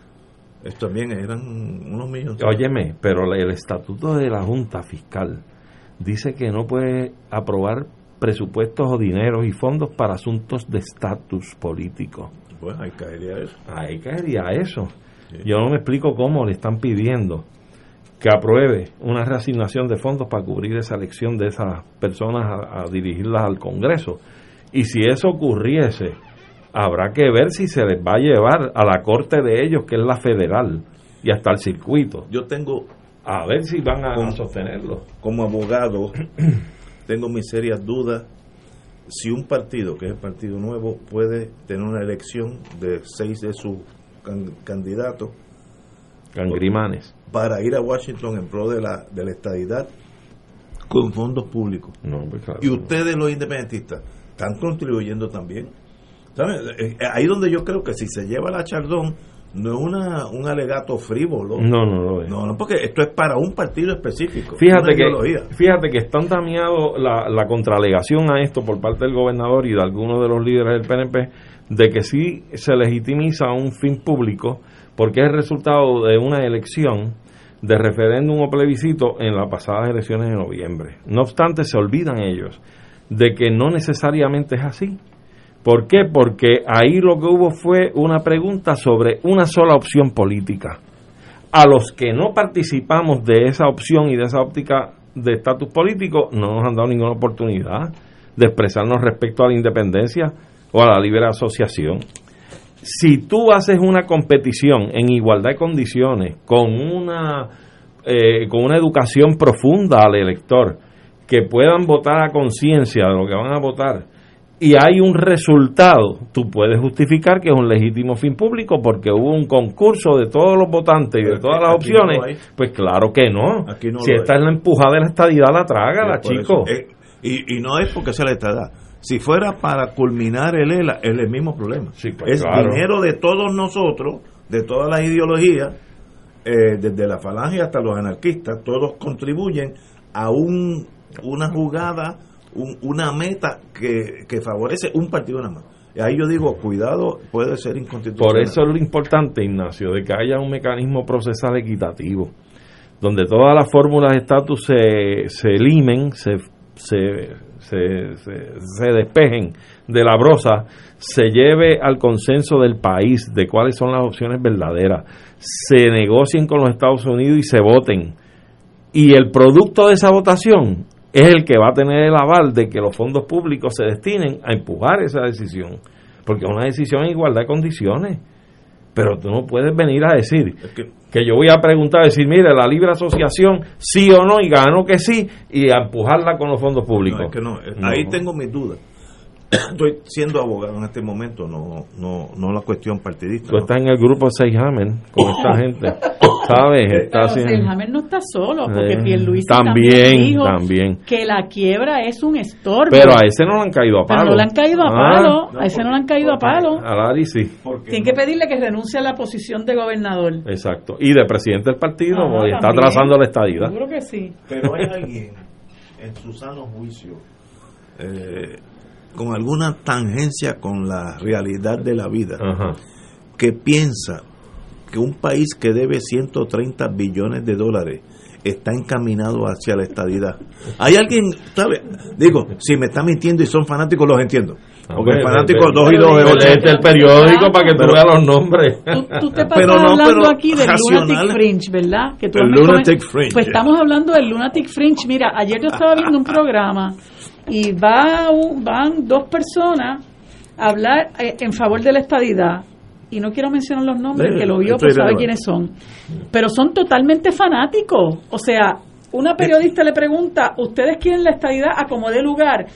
Esto también eran unos millones. Óyeme, pero el estatuto de la Junta Fiscal dice que no puede aprobar presupuestos o dineros y fondos para asuntos de estatus político. Bueno, ahí caería eso. Ahí caería eso. Yo no me explico cómo le están pidiendo que apruebe una reasignación de fondos para cubrir esa elección de esas personas a, a dirigirlas al Congreso. Y si eso ocurriese, habrá que ver si se les va a llevar a la corte de ellos, que es la federal, y hasta el circuito. Yo tengo, A ver si van a, Como- sostenerlo. como abogado, *clears throat* tengo mis serias dudas si un partido, que es el Partido Nuevo, puede tener una elección de seis de sus can- candidatos Cangrimanes. para ir a Washington en pro de la, de la estadidad con fondos públicos. No, pues claro. Y ustedes los independentistas están contribuyendo también. ¿Saben? Eh, eh, Ahí donde yo creo que si se lleva la chardón, no es una, un alegato frívolo. No, no lo es. No, no, porque esto es para un partido específico. Fíjate que, ideología. fíjate que están la, la contralegación a esto por parte del gobernador y de algunos de los líderes del PNP de que sí se legitimiza un fin público porque es el resultado de una elección de referéndum o plebiscito en las pasadas elecciones de noviembre. No obstante, se olvidan ellos de que no necesariamente es así. ¿Por qué? Porque ahí lo que hubo fue una pregunta sobre una sola opción política a los que no participamos de esa opción y de esa óptica de estatus político no nos han dado ninguna oportunidad de expresarnos respecto a la independencia o a la libre asociación. Si tú haces una competición en igualdad de condiciones con una eh, con una educación profunda al elector, que puedan votar a conciencia de lo que van a votar, y hay un resultado, tú puedes justificar que es un legítimo fin público porque hubo un concurso de todos los votantes y de todas las no opciones. pues claro que no. Si esta hay. es la empujada de la estadidad, la trágala, Por chico. eso, eh, y, y no es porque sea la estadía. Si fuera para culminar el ELA, es el mismo problema. pues, es claro. dinero de todos nosotros, de todas las ideologías, eh, desde la falange hasta los anarquistas, todos contribuyen a un, una jugada, un- una meta que, que favorece un partido nada más. Ahí yo digo, cuidado, puede ser inconstitucional. Por eso es lo importante, Ignacio, de que haya un mecanismo procesal equitativo, donde todas las fórmulas de estatus se, se limen, se, se, se, se- se despejen de la brosa, se lleve al consenso del país de cuáles son las opciones verdaderas, se negocien con los Estados Unidos y se voten. Y el producto de esa votación es el que va a tener el aval de que los fondos públicos se destinen a empujar esa decisión. Porque es una decisión en igualdad de condiciones. Pero tú no puedes venir a decir que, yo voy a preguntar, decir, mire, la libre asociación sí o no, y gano que sí, y a empujarla con los fondos públicos. No, es que no, No. ahí tengo mis dudas. Estoy siendo abogado en este momento, no no no la cuestión partidista. Tú ¿no? estás en el grupo Seijamen con esta gente, ¿sabes? Está Pero haciendo- Hammer no está solo, porque Eh, Pierluisi también, también, dijo también. que la quiebra es un estorbo. Pero a ese no le han caído a Pero palo. no le han caído a Ah, palo, a ese no le han caído a palo. A Lari sí. Tienen que pedirle que renuncie a la posición de gobernador. Exacto. Y de presidente del partido, Ajá, porque está también. trazando la estadidad. Seguro que sí. Pero hay alguien en su sano juicio eh, con alguna tangencia con la realidad de la vida que piensa que un país que debe 130 billones de dólares está encaminado hacia la estadidad. Hay alguien, ¿sabe? Digo, si me está mintiendo y son fanáticos, los entiendo. Porque Hombre, fanáticos dos y dos es ve- ocho. léete el periódico para que tú Pero- veas los nombres. Tú te pasas Pero no, hablando pero aquí del. Lunatic Fringe, ¿verdad? Que tú El Lunatic Fringe. Pues estamos hablando del Lunatic Fringe. Mira, ayer yo estaba viendo un programa y va un- van dos personas a hablar eh, en favor de la estadidad. Y no quiero mencionar los nombres, que lo vio, pues sabe quiénes son. Pero son totalmente fanáticos. O sea, una periodista le pregunta, ¿ustedes quieren la estadidad a como dé lugar?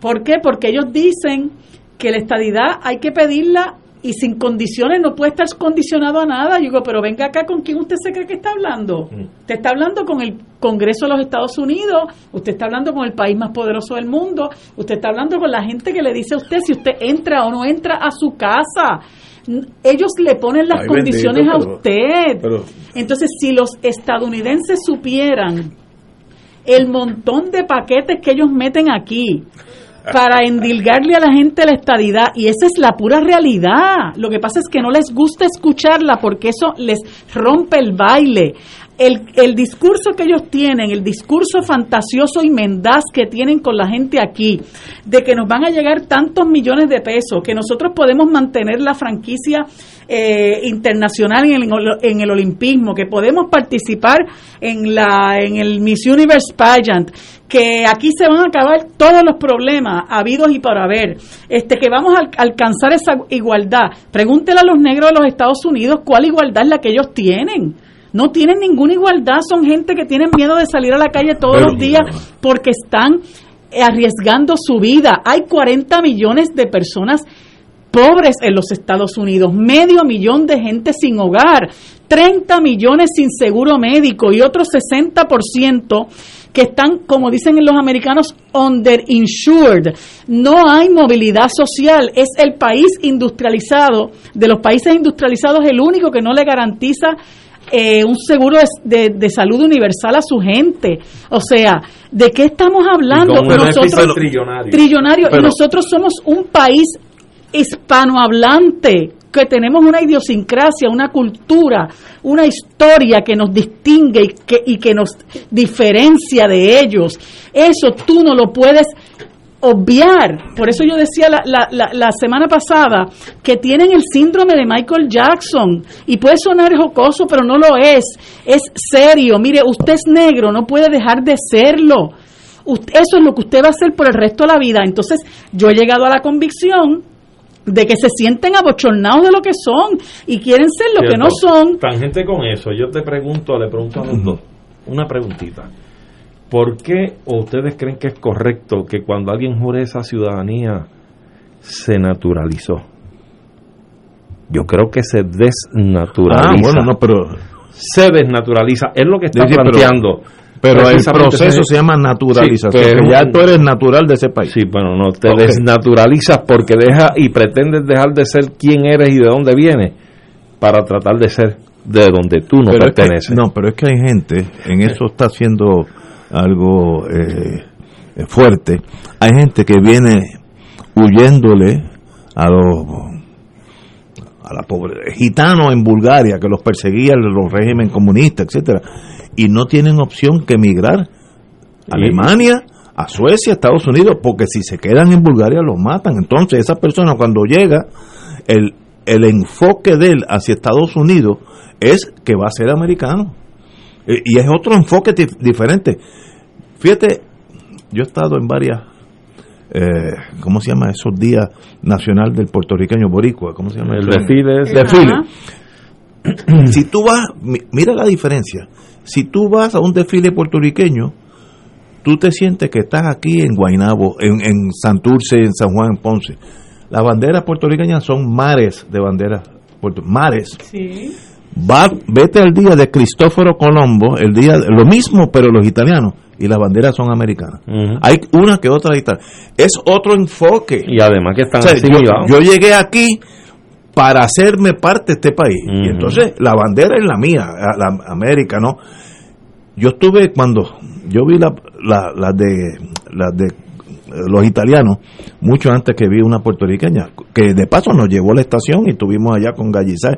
¿Por qué? Porque ellos dicen que la estadidad hay que pedirla y sin condiciones no puede estar condicionado a nada. Yo digo, pero venga acá, ¿con quién usted se cree que está hablando? Usted está hablando con el Congreso de los Estados Unidos, usted está hablando con el país más poderoso del mundo, usted está hablando con la gente que le dice a usted si usted entra o no entra a su casa. Ellos le ponen las Ay, condiciones bendito, a usted. pero- Entonces, si los estadounidenses supieran el montón de paquetes que ellos meten aquí para endilgarle a la gente la estadidad y esa es la pura realidad. Lo que pasa es que no les gusta escucharla porque eso les rompe el baile. El, el discurso que ellos tienen, el discurso fantasioso y mendaz que tienen con la gente aquí, de que nos van a llegar tantos millones de pesos, que nosotros podemos mantener la franquicia eh, internacional en el, en el olimpismo, que podemos participar en, la, en el Miss Universe Pageant, que aquí se van a acabar todos los problemas habidos y por haber, este, que vamos a al- alcanzar esa igualdad. Pregúntele a los negros de los Estados Unidos cuál igualdad es la que ellos tienen. No tienen ninguna igualdad, son gente que tienen miedo de salir a la calle todos Pero- los días porque están arriesgando su vida. Hay 40 millones de personas pobres en los Estados Unidos, medio millón de gente sin hogar, 30 millones sin seguro médico y otro 60% que están, como dicen los americanos, underinsured. No hay movilidad social. Es el país industrializado, de los países industrializados, el único que no le garantiza eh, un seguro de, de- salud universal a su gente. O sea, ¿de qué estamos hablando? Nosotros, trillonario. trillonario. Pero- nosotros somos un país hispanohablante que tenemos una idiosincrasia, una cultura, una historia que nos distingue y que, y que nos diferencia de ellos. Eso tú no lo puedes obviar. Por eso yo decía la, la, la, la semana pasada que tienen el síndrome de Michael Jackson y puede sonar jocoso, pero no lo es. Es serio. Mire, usted es negro, no puede dejar de serlo. Usted- eso es lo que usted va a hacer por el resto de la vida. Entonces, yo he llegado a la convicción de que se sienten abochornados de lo que son y quieren ser lo que no son. Tangente con eso, yo te pregunto, le pregunto a los dos, una preguntita. ¿Por qué o ustedes creen que es correcto que cuando alguien jure esa ciudadanía se naturalizó? Yo creo que se desnaturaliza. Ah, bueno, no, pero se desnaturaliza, es lo que está sí, pero- planteando. pero el proceso se llama naturalización, Sí, que pero- ya tú eres natural de ese país. Sí, bueno, no, te desnaturalizas porque deja y pretendes dejar de ser quien eres y de dónde vienes para tratar de ser de donde tú no Pero es que- perteneces. no, pero es que hay gente, en eso está haciendo algo eh, fuerte, hay gente que viene huyéndole a los a la pobre gitanos en Bulgaria que los perseguían los regímenes comunistas, etcétera, y no tienen opción que emigrar a Alemania, a Suecia, a Estados Unidos, porque si se quedan en Bulgaria los matan. Entonces, esa persona cuando llega, el, el enfoque de él hacia Estados Unidos es que va a ser americano. Eh, Y es otro enfoque dif- diferente. Fíjate, yo he estado en varias, eh, ¿cómo se llama? Esos días nacional del puertorriqueño boricua, ¿cómo se llama? El desfile *clears throat* si tú vas, mi- mira la diferencia. Si tú vas a un desfile puertorriqueño, tú te sientes que estás aquí en Guaynabo, en, en Santurce, en San Juan, en Ponce. Las banderas puertorriqueñas son mares de banderas, puerto- mares. Sí. Va, vete al día de Cristóforo Colombo, el día, lo mismo, pero los italianos, y las banderas son americanas. Hay una que otra italiana. Es otro enfoque. Y además que están O sea, yo, llegué aquí para hacerme parte de este país. Y entonces la bandera es la mía, la América, ¿no? Yo estuve cuando yo vi la, la, la de la de los italianos mucho antes que vi una puertorriqueña que de paso nos llevó a la estación y estuvimos allá con Gallisay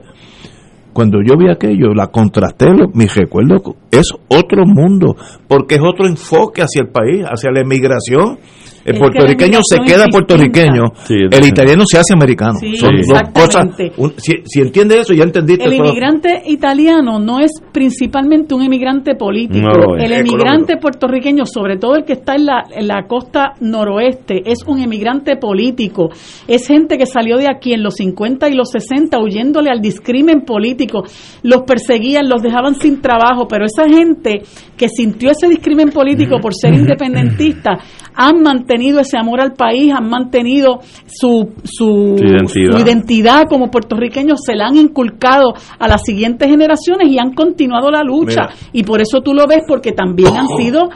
cuando yo vi aquello, la contrasté, mi recuerdo es otro mundo, porque es otro enfoque hacia el país, hacia la emigración. El Es puertorriqueño se queda puertorriqueño, Sí, el italiano se hace americano. Sí, Son dos cosas. exactamente. un- si, si entiendes eso, ya entendiste El todo. inmigrante italiano no es principalmente un emigrante político. No el emigrante puertorriqueño, sobre todo el que está en la, en la costa noroeste, es un emigrante político. Es gente que salió de aquí en los 50 y los 60 huyéndole al discrimen político. Los perseguían, los dejaban sin trabajo, pero esa gente que sintió ese discrimen político por ser independentista han mantenido ese amor al país, han mantenido su, su, identidad. su identidad como puertorriqueños, se la han inculcado a las siguientes generaciones y han continuado la lucha. Mira. Y por eso tú lo ves, porque también han sido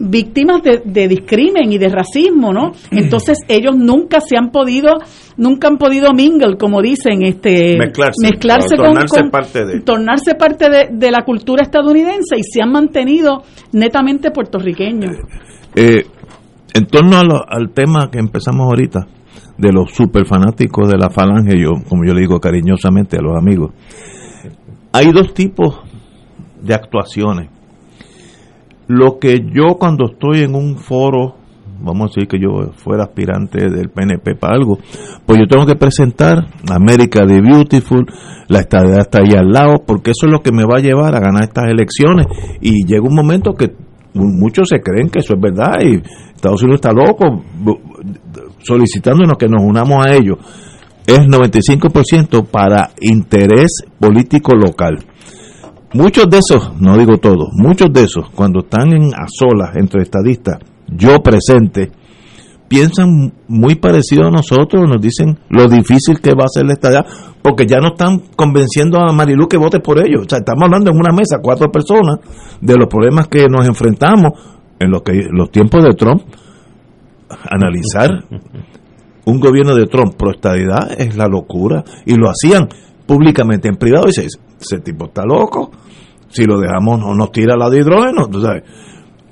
víctimas de, de discrimen y de racismo, ¿no? *clears throat* Entonces ellos nunca se han podido, nunca han podido mingle, como dicen, este, Mezclarse, con, tornarse con- parte de. tornarse parte de, de la cultura estadounidense y se han mantenido netamente puertorriqueños. Eh, en torno lo- al tema que empezamos ahorita, de los super fanáticos de la falange, yo, como yo le digo cariñosamente a los amigos, hay dos tipos de actuaciones. Lo que yo cuando estoy en un foro, vamos a decir que yo fuera aspirante del PNP para algo, pues yo tengo que presentar América de Beautiful, la estadía está ahí al lado, porque eso es lo que me va a llevar a ganar estas elecciones. Y llega un momento que muchos se creen que eso es verdad y Estados Unidos está loco solicitándonos que nos unamos a ellos. Es 95% para interés político local. Muchos de esos, no digo todos, muchos de esos, cuando están en, a solas entre estadistas, yo presente, piensan muy parecido a nosotros, nos dicen lo difícil que va a ser la estadía, porque ya no están convenciendo a Marilu que vote por ellos. O sea, estamos hablando en una mesa, cuatro personas, de los problemas que nos enfrentamos en los, que, los tiempos de Trump. Analizar un gobierno de Trump pro estadidad es la locura, y lo hacían públicamente en privado, y dice, ese tipo está loco, si lo dejamos no nos tira la de hidrógeno, tú sabes.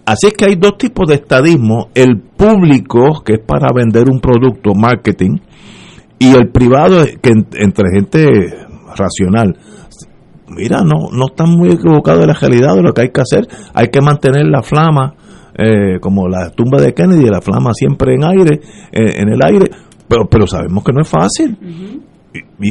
Así es que hay dos tipos de estadismo, el público, que es para vender un producto, marketing, y el privado, que en- entre gente racional. Mira, no, no están muy equivocados de la realidad de lo que hay que hacer. Hay que mantener la flama, eh, como la tumba de Kennedy, la flama siempre en aire, eh, en el aire, pero, pero sabemos que no es fácil. Y,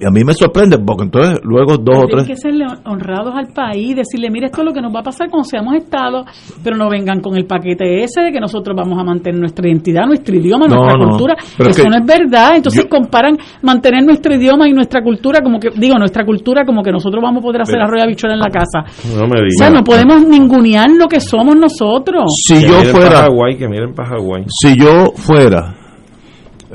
y a mí me sorprende porque entonces luego dos o tres que serle honrados al país, decirle, mire, esto es lo que nos va a pasar cuando seamos Estado, pero no vengan con el paquete ese de que nosotros vamos a mantener nuestra identidad, nuestro idioma, No, nuestra no, cultura. pero es Eso que no es verdad. Entonces comparan mantener nuestro idioma y nuestra cultura como que, digo, nuestra cultura como que nosotros vamos a poder hacer y habichuela en la casa. No me O digas. sea, no podemos ningunear lo que somos nosotros. Si Que yo fuera- que miren si yo fuera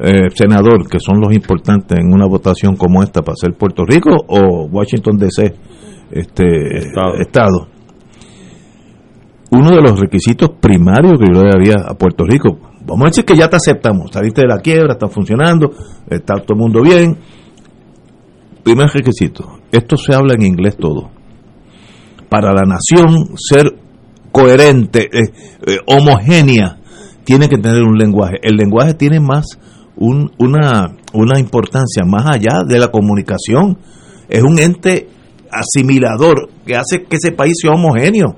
eh, senador, que son los importantes en una votación como esta para ser Puerto Rico o Washington DC, este estado. Uno de los requisitos primarios que yo le daría a Puerto Rico, vamos a decir que ya te aceptamos, saliste de la quiebra, está funcionando, está todo el mundo bien. Primer requisito, esto se habla en inglés todo. Para la nación ser coherente, eh, eh, homogénea, tiene que tener un lenguaje. El lenguaje tiene más un- una, una importancia más allá de la comunicación. Es un ente asimilador que hace que ese país sea homogéneo.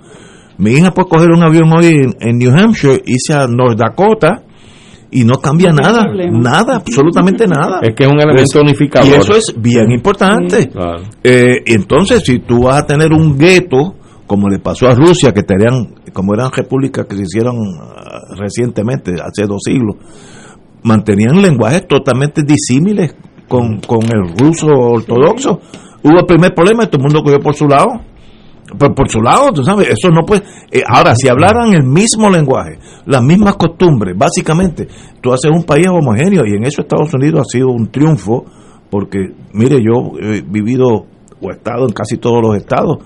Mi hija puede coger un avión hoy en, en New Hampshire, irse a North Dakota y no cambia No nada, problema. nada, absolutamente nada. Es que es un elemento unificador. Y eso es bien importante. Claro. Eh, entonces, si tú vas a tener un gueto, como le pasó a Rusia, que tenían, como eran repúblicas que se hicieron ah, recientemente, hace dos siglos, mantenían lenguajes totalmente disímiles con, con el ruso ortodoxo. Hubo el primer problema y todo el mundo cogió por su lado. Por, por su lado, tú sabes, eso no puede. eh, ahora, si hablaran el mismo lenguaje, las mismas costumbres, básicamente, tú haces un país homogéneo y en eso Estados Unidos ha sido un triunfo, porque, mire, yo he vivido o he estado en casi todos los estados,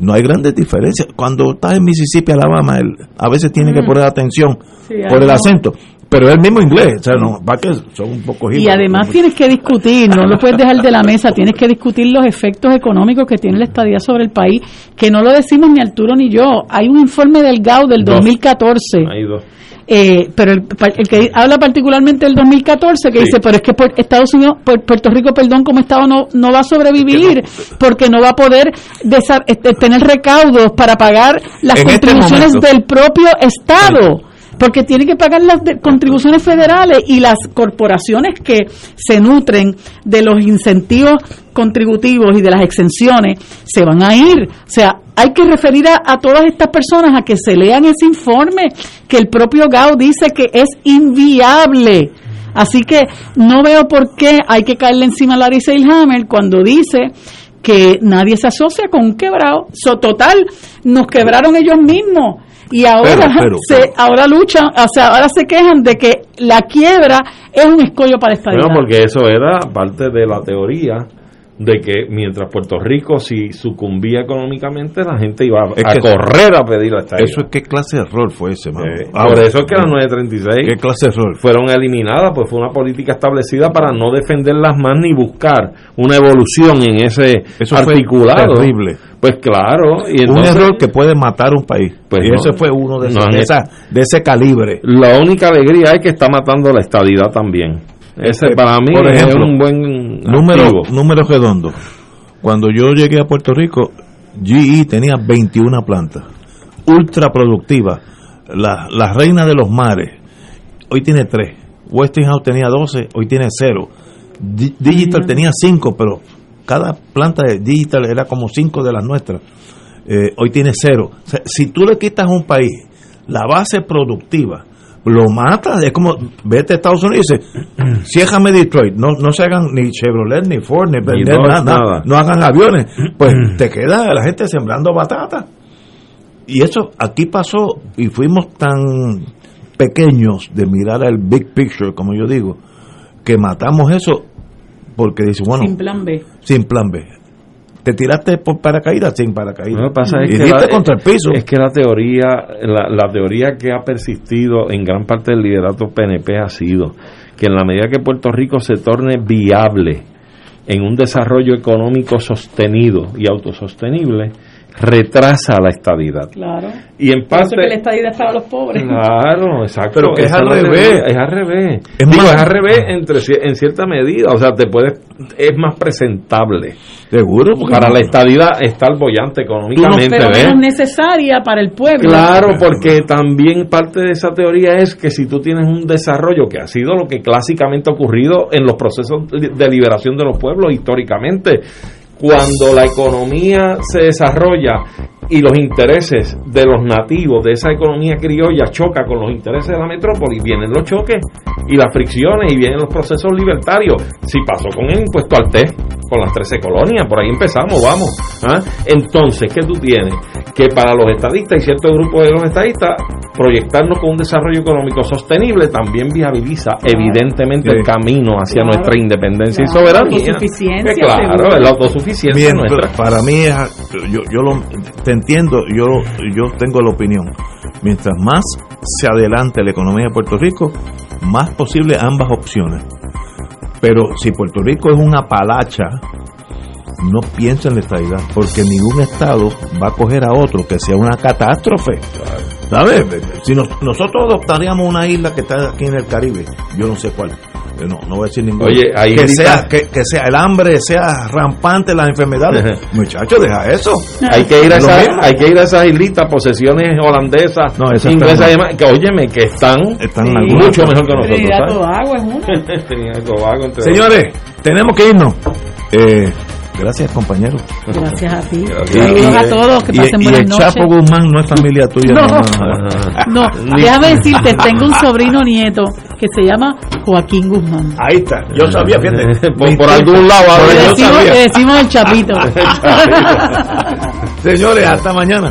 no hay grandes diferencias. Cuando estás en Mississippi, Alabama, a veces tiene que Mm. poner atención Sí, por el acento, pero es el mismo inglés, o sea, no, va que son un poco Y además tienes que discutir, no lo puedes dejar de la mesa, tienes que discutir los efectos económicos que tiene la estadía sobre el país, que no lo decimos ni Arturo ni yo. Hay un informe del GAO del Dos. 2014. Hay dos. Eh, pero el, el que habla particularmente del 2014 que Sí. dice pero es que por Estados Unidos Pu- Puerto Rico perdón como estado no no va a sobrevivir porque no va a poder este, tener recaudos para pagar las En este contribuciones momento. del propio estado porque tiene que pagar las de- contribuciones federales y las corporaciones que se nutren de los incentivos contributivos y de las exenciones se van a ir. O sea, hay que referir a, todas estas personas a que se lean ese informe que el propio GAO dice que es inviable. Así que no veo por qué hay que caerle encima a Larry Seilhammer cuando dice que nadie se asocia con un quebrado. Total, nos quebraron ellos mismos. Y ahora Pero, pero, se pero. ahora luchan, o sea, ahora se quejan de que la quiebra es un escollo para esta Bueno, porque eso era parte de la teoría de que mientras Puerto Rico si sucumbía económicamente la gente iba a, Es a que- correr a pedir la estadía. Eso es qué clase de error fue ese, mano. Eh, Ahora, por eso es que las 936 ¿Qué clase de error? fueron eliminadas, pues fue una política establecida para no defenderlas más ni buscar una evolución en ese Eso fue articulado. terrible. Pues claro, y un error que puede matar un país. Pues y no. ese fue uno de, esos- No, de, esa- de ese calibre. La única alegría es que está matando la estadidad también. Ese Eh, para mí por ejemplo, es un buen número, activo. número redondo. Cuando yo llegué a Puerto Rico, GE tenía 21 plantas, ultra productivas. La, la reina de los mares, hoy tiene 3. Westinghouse tenía 12, hoy tiene 0. Digital tenía 5, pero cada planta de Digital era como 5 de las nuestras. Eh, hoy tiene 0. O sea, si tú le quitas a un país la base productiva, lo mata, es como vete a Estados Unidos y dice, *clears throat* ciérrame Detroit, no, no se hagan ni Chevrolet, ni Ford, ni, Ni nada, nada, nada. no hagan aviones, pues *clears throat* te queda la gente sembrando batata. Y eso aquí pasó y fuimos tan pequeños de mirar el big picture, como yo digo, que matamos eso porque dice, bueno, sin plan B. sin plan B. Te tiraste por paracaídas sin paracaídas. Lo que pasa es y que la, contra el piso. Es que la teoría, la, la teoría que ha persistido en gran parte del liderato PNP ha sido que en la medida que Puerto Rico se torne viable en un desarrollo económico sostenido y autosostenible, retrasa la estadidad. Claro. Y en Por eso parte... que la estadía es para los pobres. Claro, exacto. Pero que es al revés. Es al revés. Es Digo, más- es al revés entre, en cierta medida. O sea, te puedes, es más presentable. Seguro. porque- Para la estadidad estar bollante económicamente. pero menos necesaria para el pueblo. Claro, porque también parte de esa teoría es que si tú tienes un desarrollo, que ha sido lo que clásicamente ha ocurrido en los procesos de liberación de los pueblos históricamente, cuando la economía se desarrolla y los intereses de los nativos de esa economía criolla choca con los intereses de la metrópoli, vienen los choques y las fricciones y vienen los procesos libertarios. Si pasó con el impuesto al té, con las 13 colonias, por ahí empezamos, vamos. ¿ah? Entonces, ¿qué tú tienes? Que para los estadistas y cierto grupo de los estadistas, proyectarnos con un desarrollo económico sostenible también viabiliza evidentemente el camino hacia Claro. nuestra independencia y soberanía. autosuficiencia, Que claro, la autosuficiencia Bien, nuestra. para mí es, yo, yo lo, te entiendo, yo, yo tengo la opinión. Mientras más se adelante la economía de Puerto Rico, más posible ambas opciones. Pero si Puerto Rico es una palacha, no piensa en la porque ningún estado va a coger a otro que sea una catástrofe. ¿Sabes? Si nos- nosotros adoptaríamos una isla que está aquí en el Caribe, yo no sé cuál. No, no voy a decir. Oye, ahí que, sea, que, que sea el hambre, sea rampante las enfermedades. Muchachos, deja eso. *laughs* Hay que ir a esas, hay que ir a esas islitas, posesiones holandesas, No, esas inglesas y demás, que óyeme, que están, Están mucho mejor que nosotros. Tobago, *laughs* entre Señores, tenemos que irnos. Eh, gracias, compañero. Gracias a ti. Y- Saludos y- a todos, que y- pasen y buenas el noches. Chapo Guzmán no es familia tuya. No. no. No, déjame decirte, tengo un sobrino nieto que se llama Joaquín Guzmán. Ahí está. Yo sabía, fíjate. *laughs* por, por algún lado, ahora Le yo decimos, sabía. le decimos el chapito. *laughs* *laughs* Señores, hasta mañana.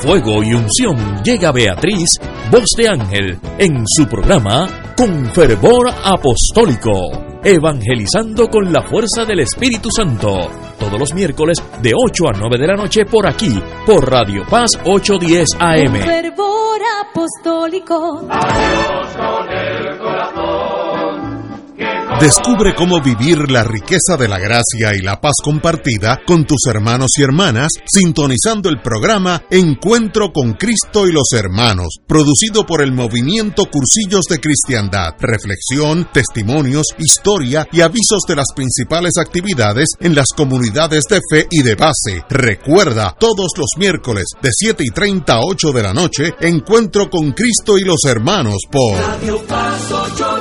Fuego y unción llega Beatriz, voz de ángel, en su programa Con fervor apostólico, evangelizando con la fuerza del Espíritu Santo, todos los miércoles de 8 a 9 de la noche por aquí, por Radio Paz 810 Con AM. fervor apostólico. Descubre cómo vivir la riqueza de la gracia y la paz compartida con tus hermanos y hermanas, sintonizando el programa Encuentro con Cristo y los Hermanos, producido por el movimiento Cursillos de Cristiandad. Reflexión, testimonios, historia y avisos de las principales actividades en las comunidades de fe y de base. Recuerda, todos los miércoles de 7 y 30 a 8 de la noche, Encuentro con Cristo y los Hermanos por Radio Paz 810.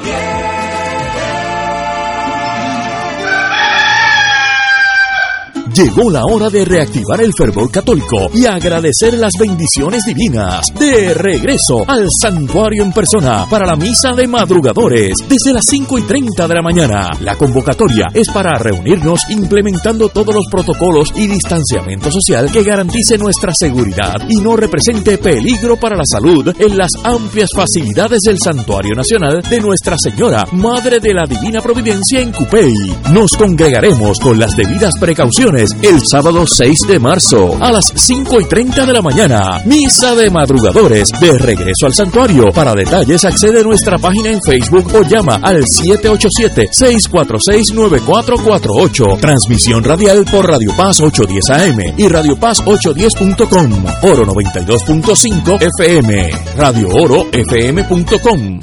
Llegó la hora de reactivar el fervor católico y agradecer las bendiciones divinas. De regreso al santuario en persona para la misa de madrugadores desde las 5 y 30 de la mañana. La convocatoria es para reunirnos implementando todos los protocolos y distanciamiento social que garantice nuestra seguridad y no represente peligro para la salud en las amplias facilidades del Santuario Nacional de Nuestra Señora, Madre de la Divina Providencia en Cupey. Nos congregaremos con las debidas precauciones el sábado 6 de marzo a las 5 y 30 de la mañana. Misa de madrugadores de regreso al santuario. Para detalles accede a nuestra página en Facebook o llama al 787-646-9448. Transmisión radial por Radio Paz 810 AM y Radio Paz 810.com. Oro 92.5 FM. Radio Oro FM.com.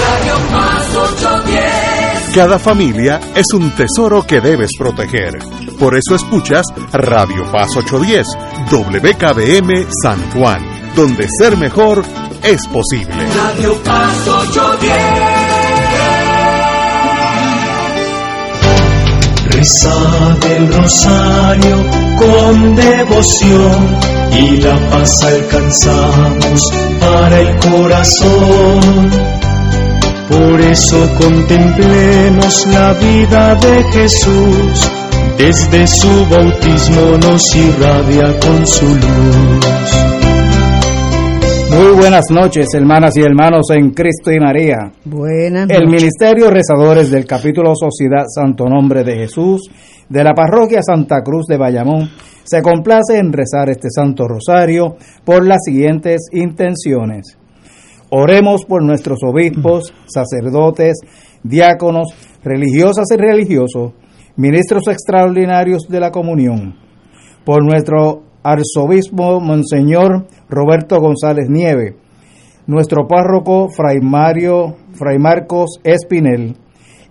Radio Paz 810. Cada familia es un tesoro que debes proteger. Por eso escuchas Radio Paz 810, WKBM San Juan, donde ser mejor es posible. Radio Paz 810. Reza del rosario con devoción y la paz alcanzamos para el corazón. Por eso contemplemos la vida de Jesús, desde su bautismo nos irradia con su luz. Muy buenas noches, hermanas y hermanos en Cristo y María. Buenas El noches. Ministerio Rezadores del capítulo Sociedad Santo Nombre de Jesús de la Parroquia Santa Cruz de Bayamón se complace en rezar este Santo Rosario por las siguientes intenciones. Oremos por nuestros obispos, sacerdotes, diáconos, religiosas y religiosos, ministros extraordinarios de la comunión, por nuestro arzobispo Monseñor Roberto González Nieve, nuestro párroco Fray Mario, Fray Marcos Espinel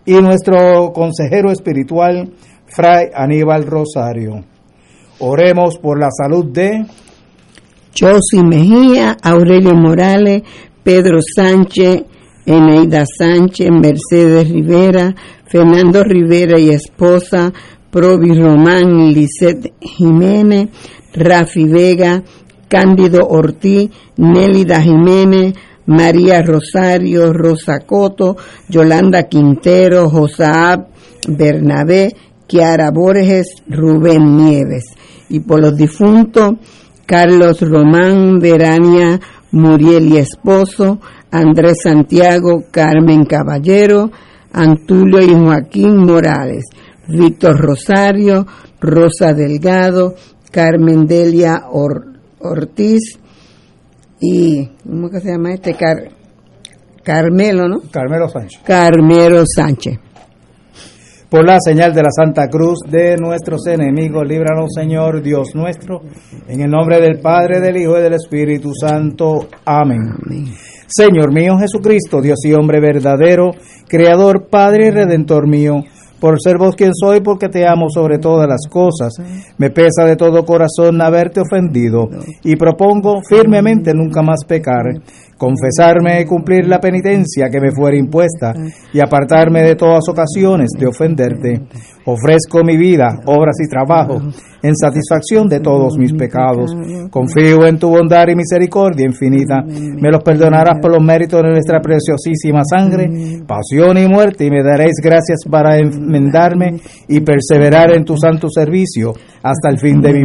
y nuestro consejero espiritual Fray Aníbal Rosario. Oremos por la salud de Josi Mejía, Aurelio Morales, Pedro Sánchez, Eneida Sánchez, Mercedes Rivera, Fernando Rivera y esposa, Provi Román, Lisette Jiménez, Rafi Vega, Cándido Ortiz, Nélida Jiménez, María Rosario, Rosa Coto, Yolanda Quintero, Josaab Bernabé, Kiara Borges, Rubén Nieves. Y por los difuntos, Carlos Román, Verania Muriel y Esposo, Andrés Santiago, Carmen Caballero, Antulio y Joaquín Morales, Víctor Rosario, Rosa Delgado, Carmen Delia Or- Ortiz y, ¿cómo que se llama este? Car- Carmelo, ¿no? Carmelo Sánchez. Carmelo Sánchez. Por la señal de la Santa Cruz de nuestros enemigos, líbranos, Señor Dios nuestro, en el nombre del Padre, del Hijo y del Espíritu Santo. Amén. Señor mío Jesucristo, Dios y hombre verdadero, Creador, Padre y Redentor mío, por ser vos quien soy, porque te amo sobre todas las cosas. Me pesa de todo corazón haberte ofendido y propongo firmemente nunca más pecar, confesarme y cumplir la penitencia que me fuera impuesta y apartarme de todas ocasiones de ofenderte. Ofrezco mi vida, obras y trabajo en satisfacción de todos mis pecados. Confío en tu bondad y misericordia infinita. Me los perdonarás por los méritos de nuestra preciosísima sangre, pasión y muerte, y me daréis gracias para enmendarme y perseverar en tu santo servicio hasta el fin de mi